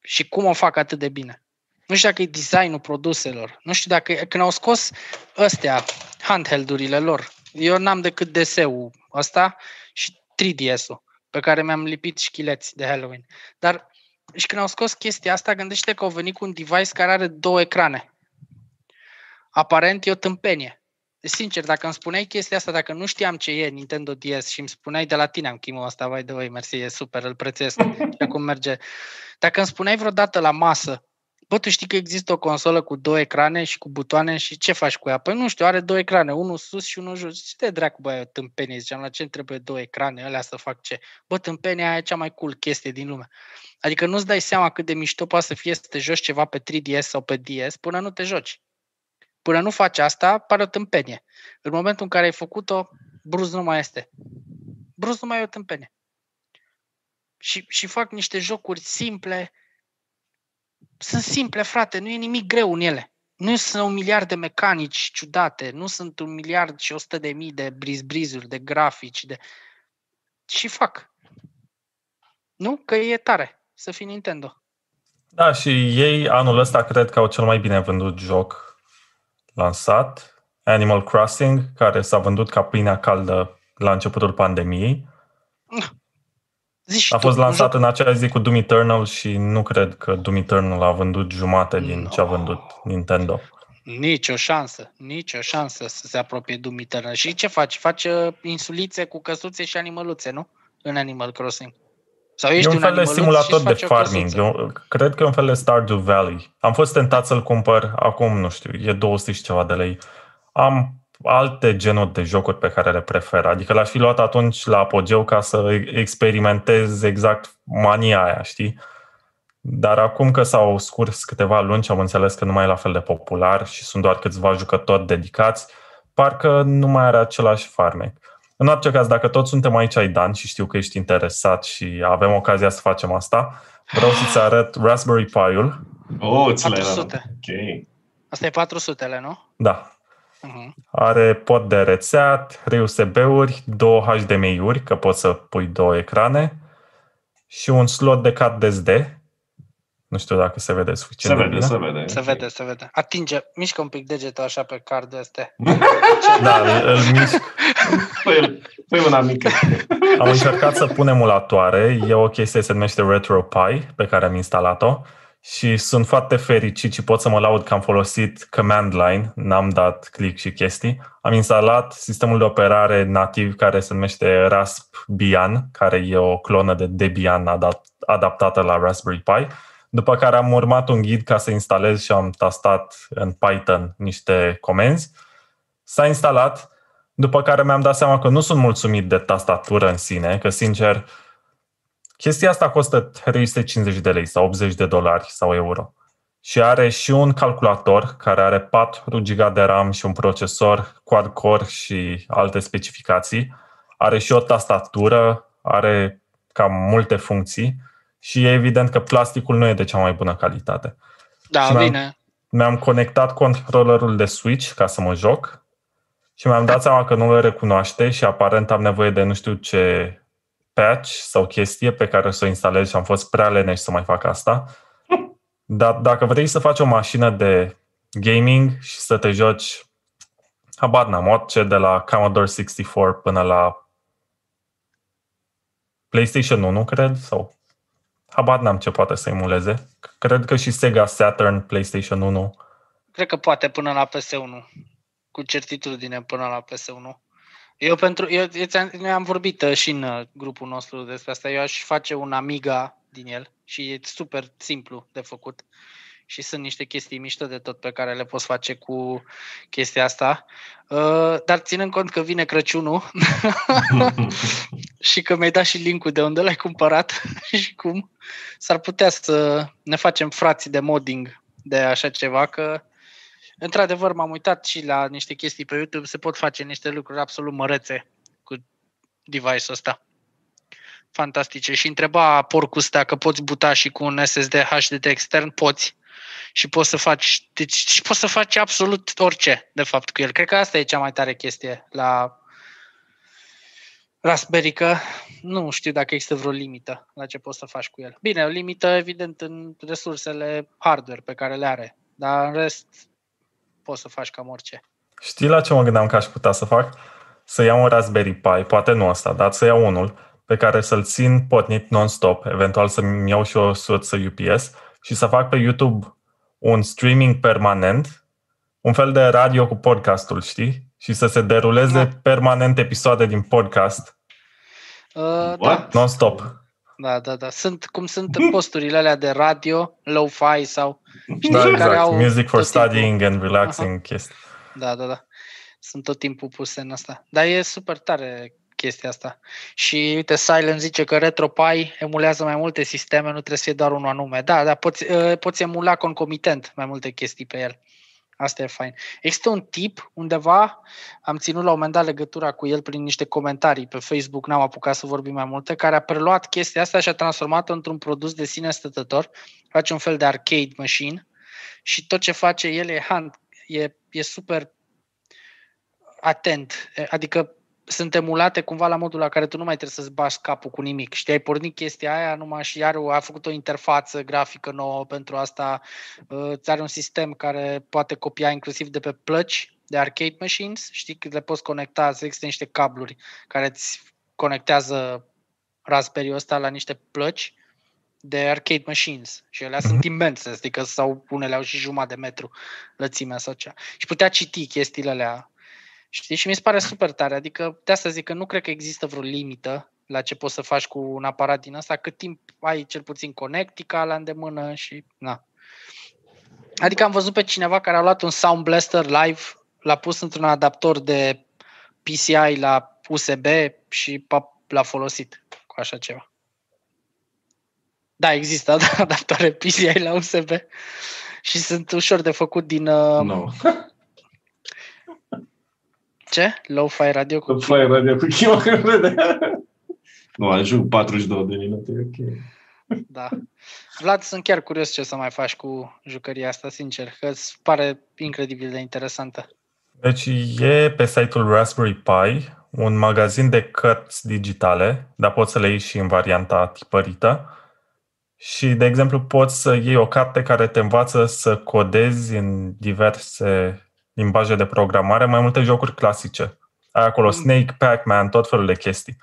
Și cum o fac atât de bine. Nu știu dacă e designul produselor. Nu știu dacă... Când au scos ăstea, handheld-urile lor, eu n-am decât DS-ul ăsta și 3DS-ul, pe care mi-am lipit șchileți de Halloween. Dar și când au scos chestia asta, gândește că au venit cu un device care are două ecrane. Aparent e o tâmpenie. Sincer, dacă îmi spuneai chestia asta, dacă nu știam ce e Nintendo DS și îmi spuneai de la tine, am chimul asta, vai de voi, mersi, e super, îl prețesc și acum merge. Dacă îmi spuneai vreodată la masă, bă, tu știi că există o consolă cu două ecrane și cu butoane și ce faci cu ea? Păi nu știu, are două ecrane, unul sus și unul jos. Ce te dracu, bă, tâmpenie? Ziceam, la ce trebuie două ecrane, alea să fac ce? Bă, tâmpenia aia e cea mai cool chestie din lume. Adică nu-ți dai seama cât de mișto poate să fie să te joci ceva pe 3DS sau pe DS până nu te joci. Până nu faci asta, pare o tâmpenie. În momentul în care ai făcut-o, Bruz nu mai este. Bruz nu mai e o tâmpenie. Și, și fac niște jocuri simple. Sunt simple, frate, nu e nimic greu în ele. Nu sunt un miliard de mecanici ciudate, nu sunt un miliard și o sută de mii de briz-brizuri, de grafici, de... Și fac. Nu? Că e tare să fii Nintendo. Da, și ei anul ăsta cred că au cel mai bine vândut joc lansat, Animal Crossing, care s-a vândut ca pâinea caldă la începutul pandemiei. Zici A tu, fost un lansat joc- în acea zi cu Doom Eternal și nu cred că Doom Eternal a vândut jumate din No. ce a vândut Nintendo. Nici o șansă, nici o șansă să se apropie Doom Eternal. Și ce faci? Faci uh, insulițe cu căsuțe și animăluțe, nu? În Animal Crossing. Sau ești E un fel de animăluț simulator și de îți faci o farming. căsuță. Eu, cred că e un fel de Stardew Valley. Am fost tentat să-l cumpăr acum, nu știu, e 200 și ceva de lei. Am alte genuri de jocuri pe care le prefer. Adică l-aș fi luat atunci la apogeu ca să experimentez exact mania aia, știi? Dar acum că s-au scurs câteva luni și am înțeles că nu mai e la fel de popular și sunt doar câțiva jucători dedicați, parcă nu mai are același farmec. În orice caz, dacă toți suntem aici, Aidan, și știu că ești interesat și avem ocazia să facem asta, vreau să-ți arăt Raspberry Pi-ul. Oh, ți le 400. Ok. Asta e 400 nu? Da, Uh-huh. Are pot de rețea, 3 USB-uri, două HDMI-uri, că poți să pui două ecrane, și un slot de card SD. Nu știu dacă se vede Se suficient de vede, bine. se vede. Se vede, se vede. Atinge, mișcă un pic degetul așa pe cardul ăsta. Da, îl, îl mișc. Păi, păi una mică. Am încercat să pun emulatoare. E o chestie se numește RetroPie, pe care am instalat-o. Și sunt foarte fericit și pot să mă laud că am folosit command line, n-am dat click și chestii. Am instalat sistemul de operare nativ care se numește Raspbian, care e o clonă de Debian adapt- adaptată la Raspberry Pi. După care am urmat un ghid ca să instalez și am tastat în Python niște comenzi. S-a instalat, după care mi-am dat seama că nu sunt mulțumit de tastatură în sine, că sincer, chestia asta costă 350 de lei sau 80 de dolari sau euro. Și are și un calculator care are 4 GB de RAM și un procesor quad-core și alte specificații. Are și o tastatură, are cam multe funcții și e evident că plasticul nu e de cea mai bună calitate. Da, Și mi-am- bine. Mi-am conectat controllerul de Switch ca să mă joc și mi-am dat seama că nu le recunoaște și aparent am nevoie de nu știu ce patch sau chestie pe care să o instalez și am fost prea leneș să mai fac asta. Dar dacă vrei să faci o mașină de gaming și să te joci habar n-am, orice de la Commodore 64 până la PlayStation 1, cred, sau habar n-am ce poate să emuleze. Cred că și Sega Saturn, PlayStation 1. Cred că poate până la PS1. Cu certitudine până la PS1. Eu pentru, eu, eu ți-am, noi am vorbit uh, și în uh, grupul nostru despre asta. Eu aș face un Amiga din el și e super simplu de făcut. Și sunt niște chestii mișto de tot pe care le poți face cu chestia asta. Uh, dar ținând cont că vine Crăciunul și că mi-ai dat și linkul de unde l-ai cumpărat și cum, s-ar putea să ne facem frații de modding de așa ceva, că într-adevăr m-am uitat și la niște chestii pe YouTube, se pot face niște lucruri absolut mărețe cu device-ul ăsta. Fantastice. Și întreba Porcus dacă poți buta și cu un SSD HDD extern, poți. Și poți să faci, deci, și poți să faci absolut orice, de fapt, cu el. Cred că asta e cea mai tare chestie la Raspberry, că nu știu dacă există vreo limită la ce poți să faci cu el. Bine, o limită, evident, în resursele hardware pe care le are, dar în rest poți să faci cam orice. Știi la ce mă gândeam că aș putea să fac? Să iau un Raspberry Pi, poate nu ăsta, dar să iau unul pe care să-l țin potnit non-stop, eventual să-mi iau și o sursă UPS și să fac pe YouTube un streaming permanent, un fel de radio cu podcastul, știi? Și să se deruleze Da. permanent episoade din podcast, Uh, da, What? non-stop. Da, da, da. Sunt cum sunt posturile alea de radio, low-fi sau... Știi, Da, care exact. au Music for tot timpul- studying and relaxing chestii. Da, da, da. Sunt tot timpul puse în asta. Dar e super tare chestia asta. Și uite, Silent zice că RetroPie emulează mai multe sisteme, nu trebuie să fie doar unul anume. Da, da, poți, uh, poți emula concomitent mai multe chestii pe el. Asta e fain. Există un tip undeva, am ținut la un moment dat legătura cu el prin niște comentarii pe Facebook, n-am apucat să vorbim mai multe, care a preluat chestia asta și a transformat-o într-un produs de sine stătător, face un fel de arcade machine și tot ce face el e, hand, e, e super atent, adică sunt emulate cumva la modul la care tu nu mai trebuie să-ți bași capul cu nimic. Știi, ai pornit chestia aia numai și iar a făcut o interfață grafică nouă pentru asta. Îți are un sistem care poate copia inclusiv de pe plăci de arcade machines. Știi, că le poți conecta, să există niște cabluri care îți conectează Raspberry ăsta la niște plăci de arcade machines și ele sunt mhm. imense, adică sau unele au și jumătate de metru lățimea sau cea. Și putea citi chestiile alea Știi? Și mi se pare super tare. Adică, de asta zic că nu cred că există vreo limită la ce poți să faci cu un aparat din asta, cât timp ai cel puțin conectica la îndemână și na. Adică am văzut pe cineva care a luat un Sound Blaster live, l-a pus într-un adaptor de PCI la USB și l-a folosit cu așa ceva. Da, există adaptoare PCI la USB și sunt ușor de făcut din... Uh, no. Ce? Low-fi radio cu Low-fi radio cu Chima Nu, ajung 42 de minute, ok. Da. Vlad, sunt chiar curios ce să mai faci cu jucăria asta, sincer, că îți pare incredibil de interesantă. Deci e pe site-ul Raspberry Pi un magazin de cărți digitale, dar poți să le iei și în varianta tipărită. Și, de exemplu, poți să iei o carte care te învață să codezi în diverse limbaje de programare, mai multe jocuri clasice. Ai acolo mm. Snake, Pac-Man, tot felul de chestii.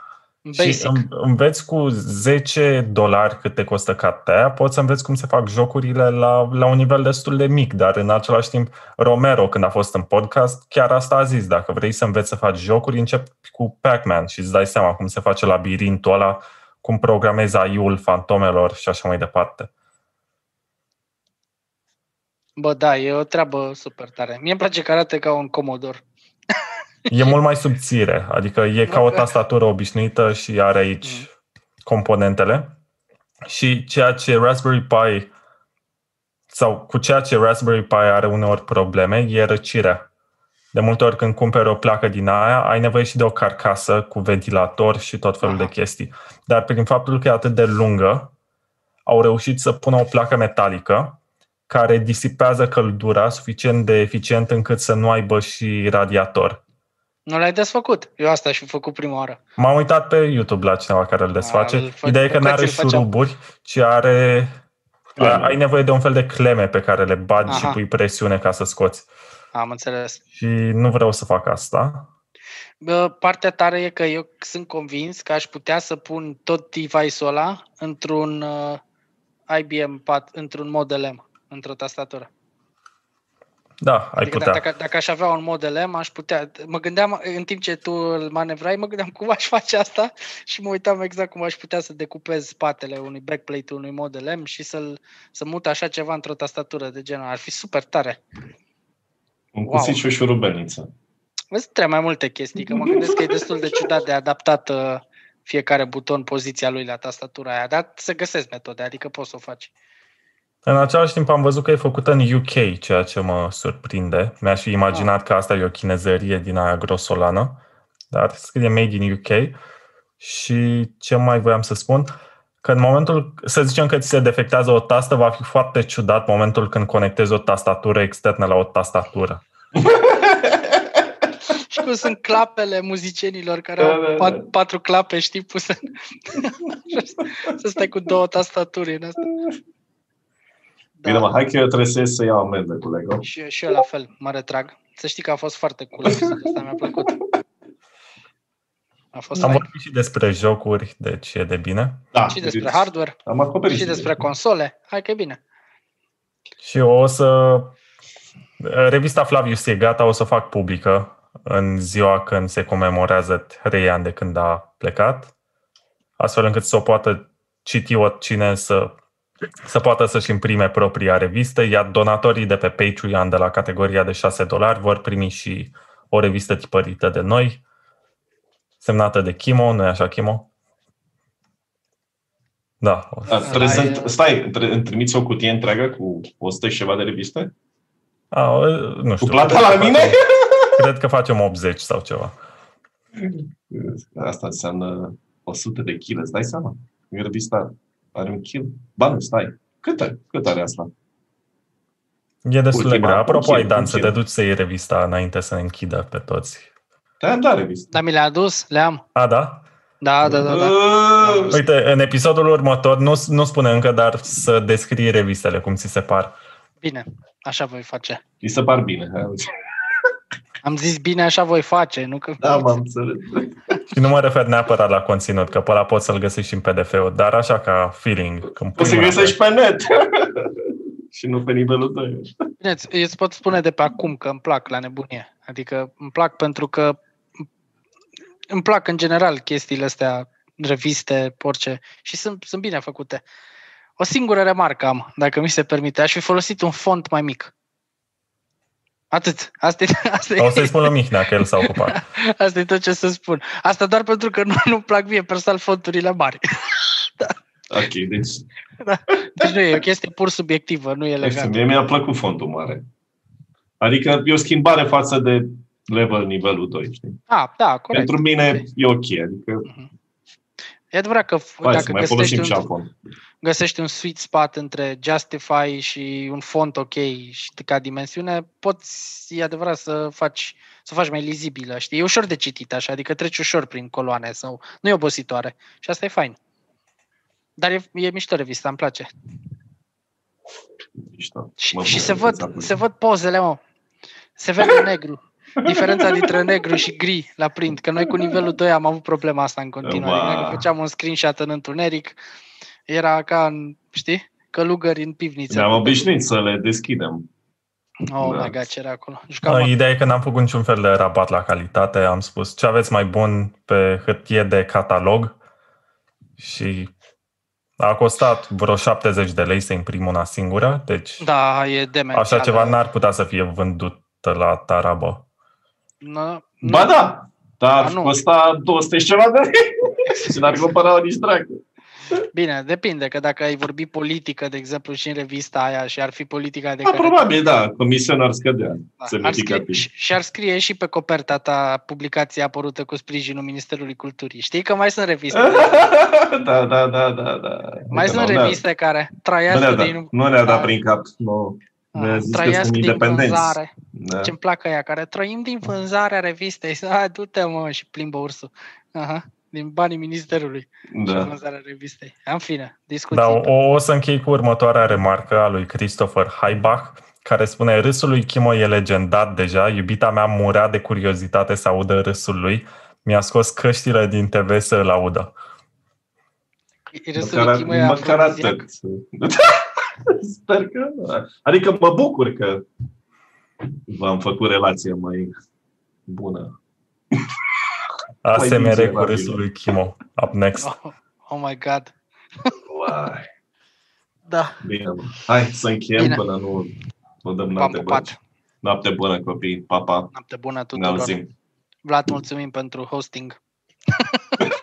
Basic. Și înveți cu 10 dolari cât te costă cartea aia, poți să înveți cum se fac jocurile la, la un nivel destul de mic, dar în același timp Romero, când a fost în podcast, chiar asta a zis, dacă vrei să înveți să faci jocuri, încep cu Pac-Man și îți dai seama cum se face labirintul ăla, cum programezi AI-ul fantomelor și așa mai departe. Bă, da, e o treabă super tare. Mie îmi place că arată ca un comodor. E mult mai subțire, adică e ca o tastatură obișnuită și are aici mm. componentele. Și ceea ce Raspberry Pi sau cu ceea ce Raspberry Pi are uneori probleme e răcirea. De multe ori când cumperi o placă din aia, ai nevoie și de o carcasă cu ventilator și tot felul Aha. de chestii. Dar prin faptul că e atât de lungă, au reușit să pună o placă metalică care disipează căldura suficient de eficient încât să nu aibă și radiator. Nu l-ai desfăcut. Eu asta și făcut prima oară. M-am uitat pe YouTube la cineva care îl desface. A, Ideea e că nu are șuruburi, ci are... Cleme. Ai nevoie de un fel de cleme pe care le bagi Aha. și pui presiune ca să scoți. Am înțeles. Și nu vreau să fac asta. Bă, partea tare e că eu sunt convins că aș putea să pun tot device-ul ăla într-un uh, IBM 4, într-un Model M într-o tastatură. Da, ai adică putea. Dacă, dacă aș avea un Model M, aș putea. Mă gândeam, în timp ce tu îl manevrai, mă gândeam cum aș face asta și mă uitam exact cum aș putea să decupez spatele unui backplate unui Model M și să-l, să mut așa ceva într-o tastatură de genul. Ar fi super tare. Un wow. cuțit și o șurubelniță. Vezi, trebuie mai multe chestii, că mă gândesc că e destul de ciudat de adaptat uh, fiecare buton poziția lui la tastatura aia, dar să găsesc metode, adică poți să o faci. În același timp am văzut că e făcută în UK, ceea ce mă surprinde. Mi-aș fi imaginat ah. că asta e o chinezărie din aia grosolană, dar scrie Made in UK. Și ce mai voiam să spun? Că în momentul, să zicem că ți se defectează o tastă, va fi foarte ciudat momentul când conectezi o tastatură externă la o tastatură. și cum sunt clapele muzicienilor care da, au da, pat, da. patru clape, știi, puse. să stai cu două tastaturi în asta. Da. Bine, mă, hai că eu trebuie să ies să iau amendă cu Lego. Și, și eu la fel, mă retrag. Să știi că a fost foarte cool episodul ăsta, mi-a plăcut. A fost Am fain. vorbit și despre jocuri, deci e de bine. Da, și despre hardware. Am acoperit și despre console. Hai că e bine. Și o să... Revista Flavius e gata, o să fac publică în ziua când se comemorează 3 ani de când a plecat, astfel încât să o poată citi oricine să să poată să-și imprime propria revistă, iar donatorii de pe Patreon de la categoria de 6 dolari vor primi și o revistă tipărită de noi, semnată de Chimo, nu-i așa, Chimo? Da. A, trebuie să, stai, îmi trimiți o cutie întreagă cu 100 și ceva de reviste? A, nu Cu știu. plata cred la că mine? facem- Cred că facem 80 sau ceva. Asta înseamnă 100 de kg, îți dai seama? Revista are un kil. Ba nu, stai. Cât, are- cât are asta? E destul de Ultima, grea. Apropo, puțin, Aidan, să puțin. te duci să iei revista înainte să ne închidă pe toți. Te-am dat revista. Dar mi le-a adus? Le-am. A, da? Da, da, da. da. Uh, Uite, în episodul următor, nu, nu spune încă, dar să descrii revistele, cum ți se par. Bine, așa voi face. Mi se par bine. Hai. Am zis bine, așa voi face, nu că... Da, m-am înțeles. Și nu mă refer neapărat la conținut, că pe ăla poți să-l găsești și în PDF-ul, dar așa ca feeling. Când Poți să pui mâna găsești pe net. și nu pe nivelul 2. Bine, îți- îți pot spune de pe acum că îmi plac la nebunie. Adică îmi plac pentru că îmi plac în general chestiile astea, reviste, orice, și sunt, sunt bine făcute. O singură remarcă am, dacă mi se permite. Aș fi folosit un font mai mic. Atât. Asta e, asta pe... O să-i e, spun lui Mihnea că el s-a ocupat. asta e tot ce să spun. Asta doar pentru că nu, nu-mi plac mie personal fonturile mari. Ok, deci Deci nu e o chestie pur subiectivă, nu e nu știu, legată. mie mi-a plăcut fondul mare. Adică e o schimbare față de level nivelul 2, știi? Ah, da, corect. Pentru mine e ok, adică E adevărat că f- hai să dacă mai găsești folosim un, și fond. găsești un sweet spot între Justify și un font ok și ca dimensiune, poți, e adevărat, să faci, să faci mai lizibilă, știi? E ușor de citit așa, adică treci ușor prin coloane sau nu e obositoare și asta e fain. Dar e, e mișto revista, îmi place. Mișto. Și, Mă și bucur se, că văd, ți-a plăcut. se văd pozele, mă. Se vede negru. Diferența dintre negru și gri la print. Că noi cu nivelul 2 am avut problema asta în continuare. Ba. Dacă făceam un screenshot în întuneric, era ca în, știi, călugări în pivniță. Ne-am obișnuit să le deschidem. Oh Da. my god, ce era acolo. Jucam, Da, mă, Ideea e că n-am făcut niciun fel de rabat la calitate. Am spus ce aveți mai bun pe hârtie de catalog și a costat vreo 70 de lei să imprim una singură, deci da, e demențial. așa ceva n-ar putea să fie vândut la tarabă. Nu, Ba da, dar Ba nu. costa 200 și ceva de lei și n-ar cumpăra nici drag. Bine, depinde, că dacă ai vorbi politică, de exemplu, și în revista aia și ar fi politica de Da, care probabil, da, comisiunea ar scădea Da, ar scrie, semnificativ. și, și ar scrie și pe coperta ta publicația apărută cu sprijinul Ministerului Culturii. Știi că mai sunt reviste. da, da, da, da, da. mai Uite, sunt nu ne-a- reviste care Nu trăiască ne-a dat, din, nu ne-a dat da. prin cap. Nu. Ne-a Ah, zis că trăiască sunt din independenți. vânzare. Da. Ce-mi plac aia care trăim din vânzarea revistei. Hai, du-te mă și plimbă ursul. Aha, din banii Ministerului și Da. vânzarea revistei. În fine, discuții. Da, o, o să închei cu următoarea remarcă a lui Christopher Haibach, care spune Râsul lui Chimo e legendat deja, iubita mea murea de curiozitate să audă râsul lui, mi-a scos căștile din TV să îl audă. Râsul Măcar, lui Chimo e măcar afrodiziac. atât. Sper că da. Adică mă bucur că v-am făcut relație mai bună. ASMR cu mizerabil. râsul lui Chimo. Up next. Oh, oh my god. Uai, Da, bine, mă. Hai să încheiem Bine. până nu vă dăm v-am noapte pupat. băci. Noapte bună, copii. Pa, pa. Noapte bună Ne tuturor. auzim. Vlad, mulțumim pentru hosting.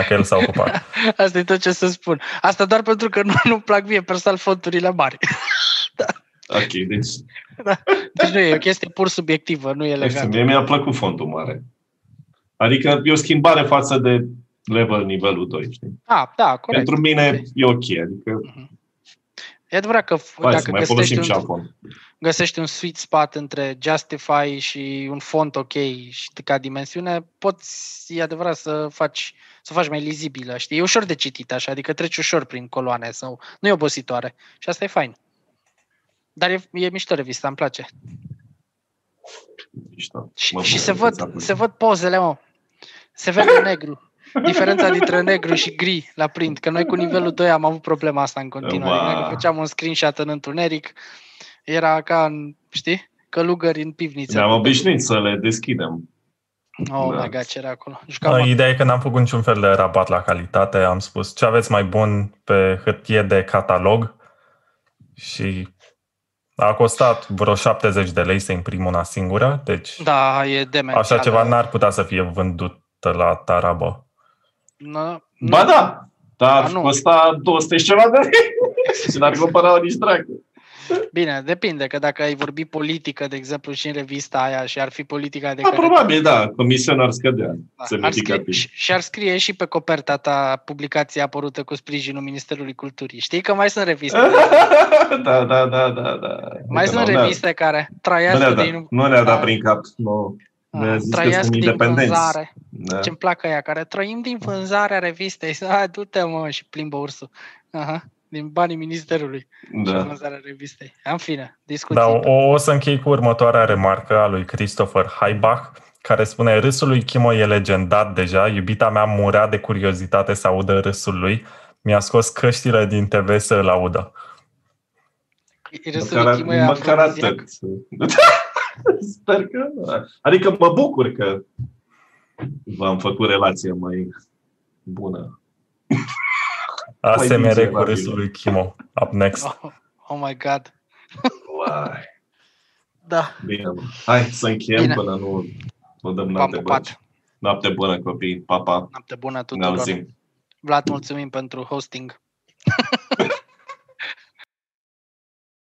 că el s-a ocupat. Asta e tot ce să spun. Asta doar pentru că nu, nu plac mie personal fonturile mari. Ok, deci, Deci nu e o chestie pur subiectivă, nu e nu știu, legată. mie mi-a plăcut fondul mare. Adică e o schimbare față de level nivelul 2, știi? Ah, da, corect. Pentru mine e ok, adică E adevărat că f- hai să dacă mai găsești folosim un, și Afon. găsești un sweet spot între Justify și un font ok și ca dimensiune, poți, e adevărat, să faci, să o faci mai lizibilă, știi? E ușor de citit așa, adică treci ușor prin coloane sau nu e obositoare și asta e fain. Dar e, e mișto revista, îmi place. Mișto. Și, Mă și bucur se, că văd, ți-a plăcut. se văd pozele, mă. Se vede negru. Diferența dintre negru și gri la print. Că noi cu nivelul 2 am avut problema asta în continuare. Ba. Dacă făceam un screenshot în întuneric, era ca în, știi, călugări în pivniță. Ne-am obișnuit să le deschidem. Oh Da. my god, ce era acolo. Jucam, Ideea e că n-am făcut niciun fel de rabat la calitate. Am spus ce aveți mai bun pe hârtie de catalog și a costat vreo 70 de lei să imprim una singură, deci da, e demențial. așa ceva n-ar putea să fie vândut la tarabă. Nu, Ba da, dar Ba nu. costa 200 și ceva de lei și n-ar cumpăra nici dracu. Bine, depinde, că dacă ai vorbi politică, de exemplu, și în revista aia și ar fi politica de Da, care probabil, da, comisiunea ar scădea. Da, Se ar ridică scrie, pic. și, și ar scrie și pe coperta ta publicația apărută cu sprijinul Ministerului Culturii. Știi că mai sunt reviste. da, da, da, da, da. mai Uite, sunt nu ne-a- reviste care Nu trăiască ne-a dat, din, nu ne-a dat da. prin cap. Nu. Ne-a Ah, zis că trăiască sunt din independenți. vânzare. Da. Ce-mi placă ea, care trăim din vânzarea revistei. Hai, du-te mă și plimbă ursul. Aha, din banii Ministerului și Da. vânzarea revistei. În fine, discuții. Da, o, o să închei cu următoarea remarcă a lui Christopher Haibach, care spune Râsul lui Chimo e legendat deja, iubita mea murea de curiozitate să audă râsul lui, mi-a scos căștile din TV să îl audă. Râsul Măcar, lui Chimo e măcar afrodiziac. atât. Sper că da. Adică mă bucur că v-am făcut relație mai bună. ASMR cu mizerabil. râsul lui Chimo. Up next. Oh, oh my god. Uai, Da, bine, mă. Hai să încheiem Bine. până nu vă dăm v-am noapte pupat. bună. Noapte bună, copii. Pa, pa. Noapte bună Ne tuturor. auzim. Vlad, mulțumim pentru hosting.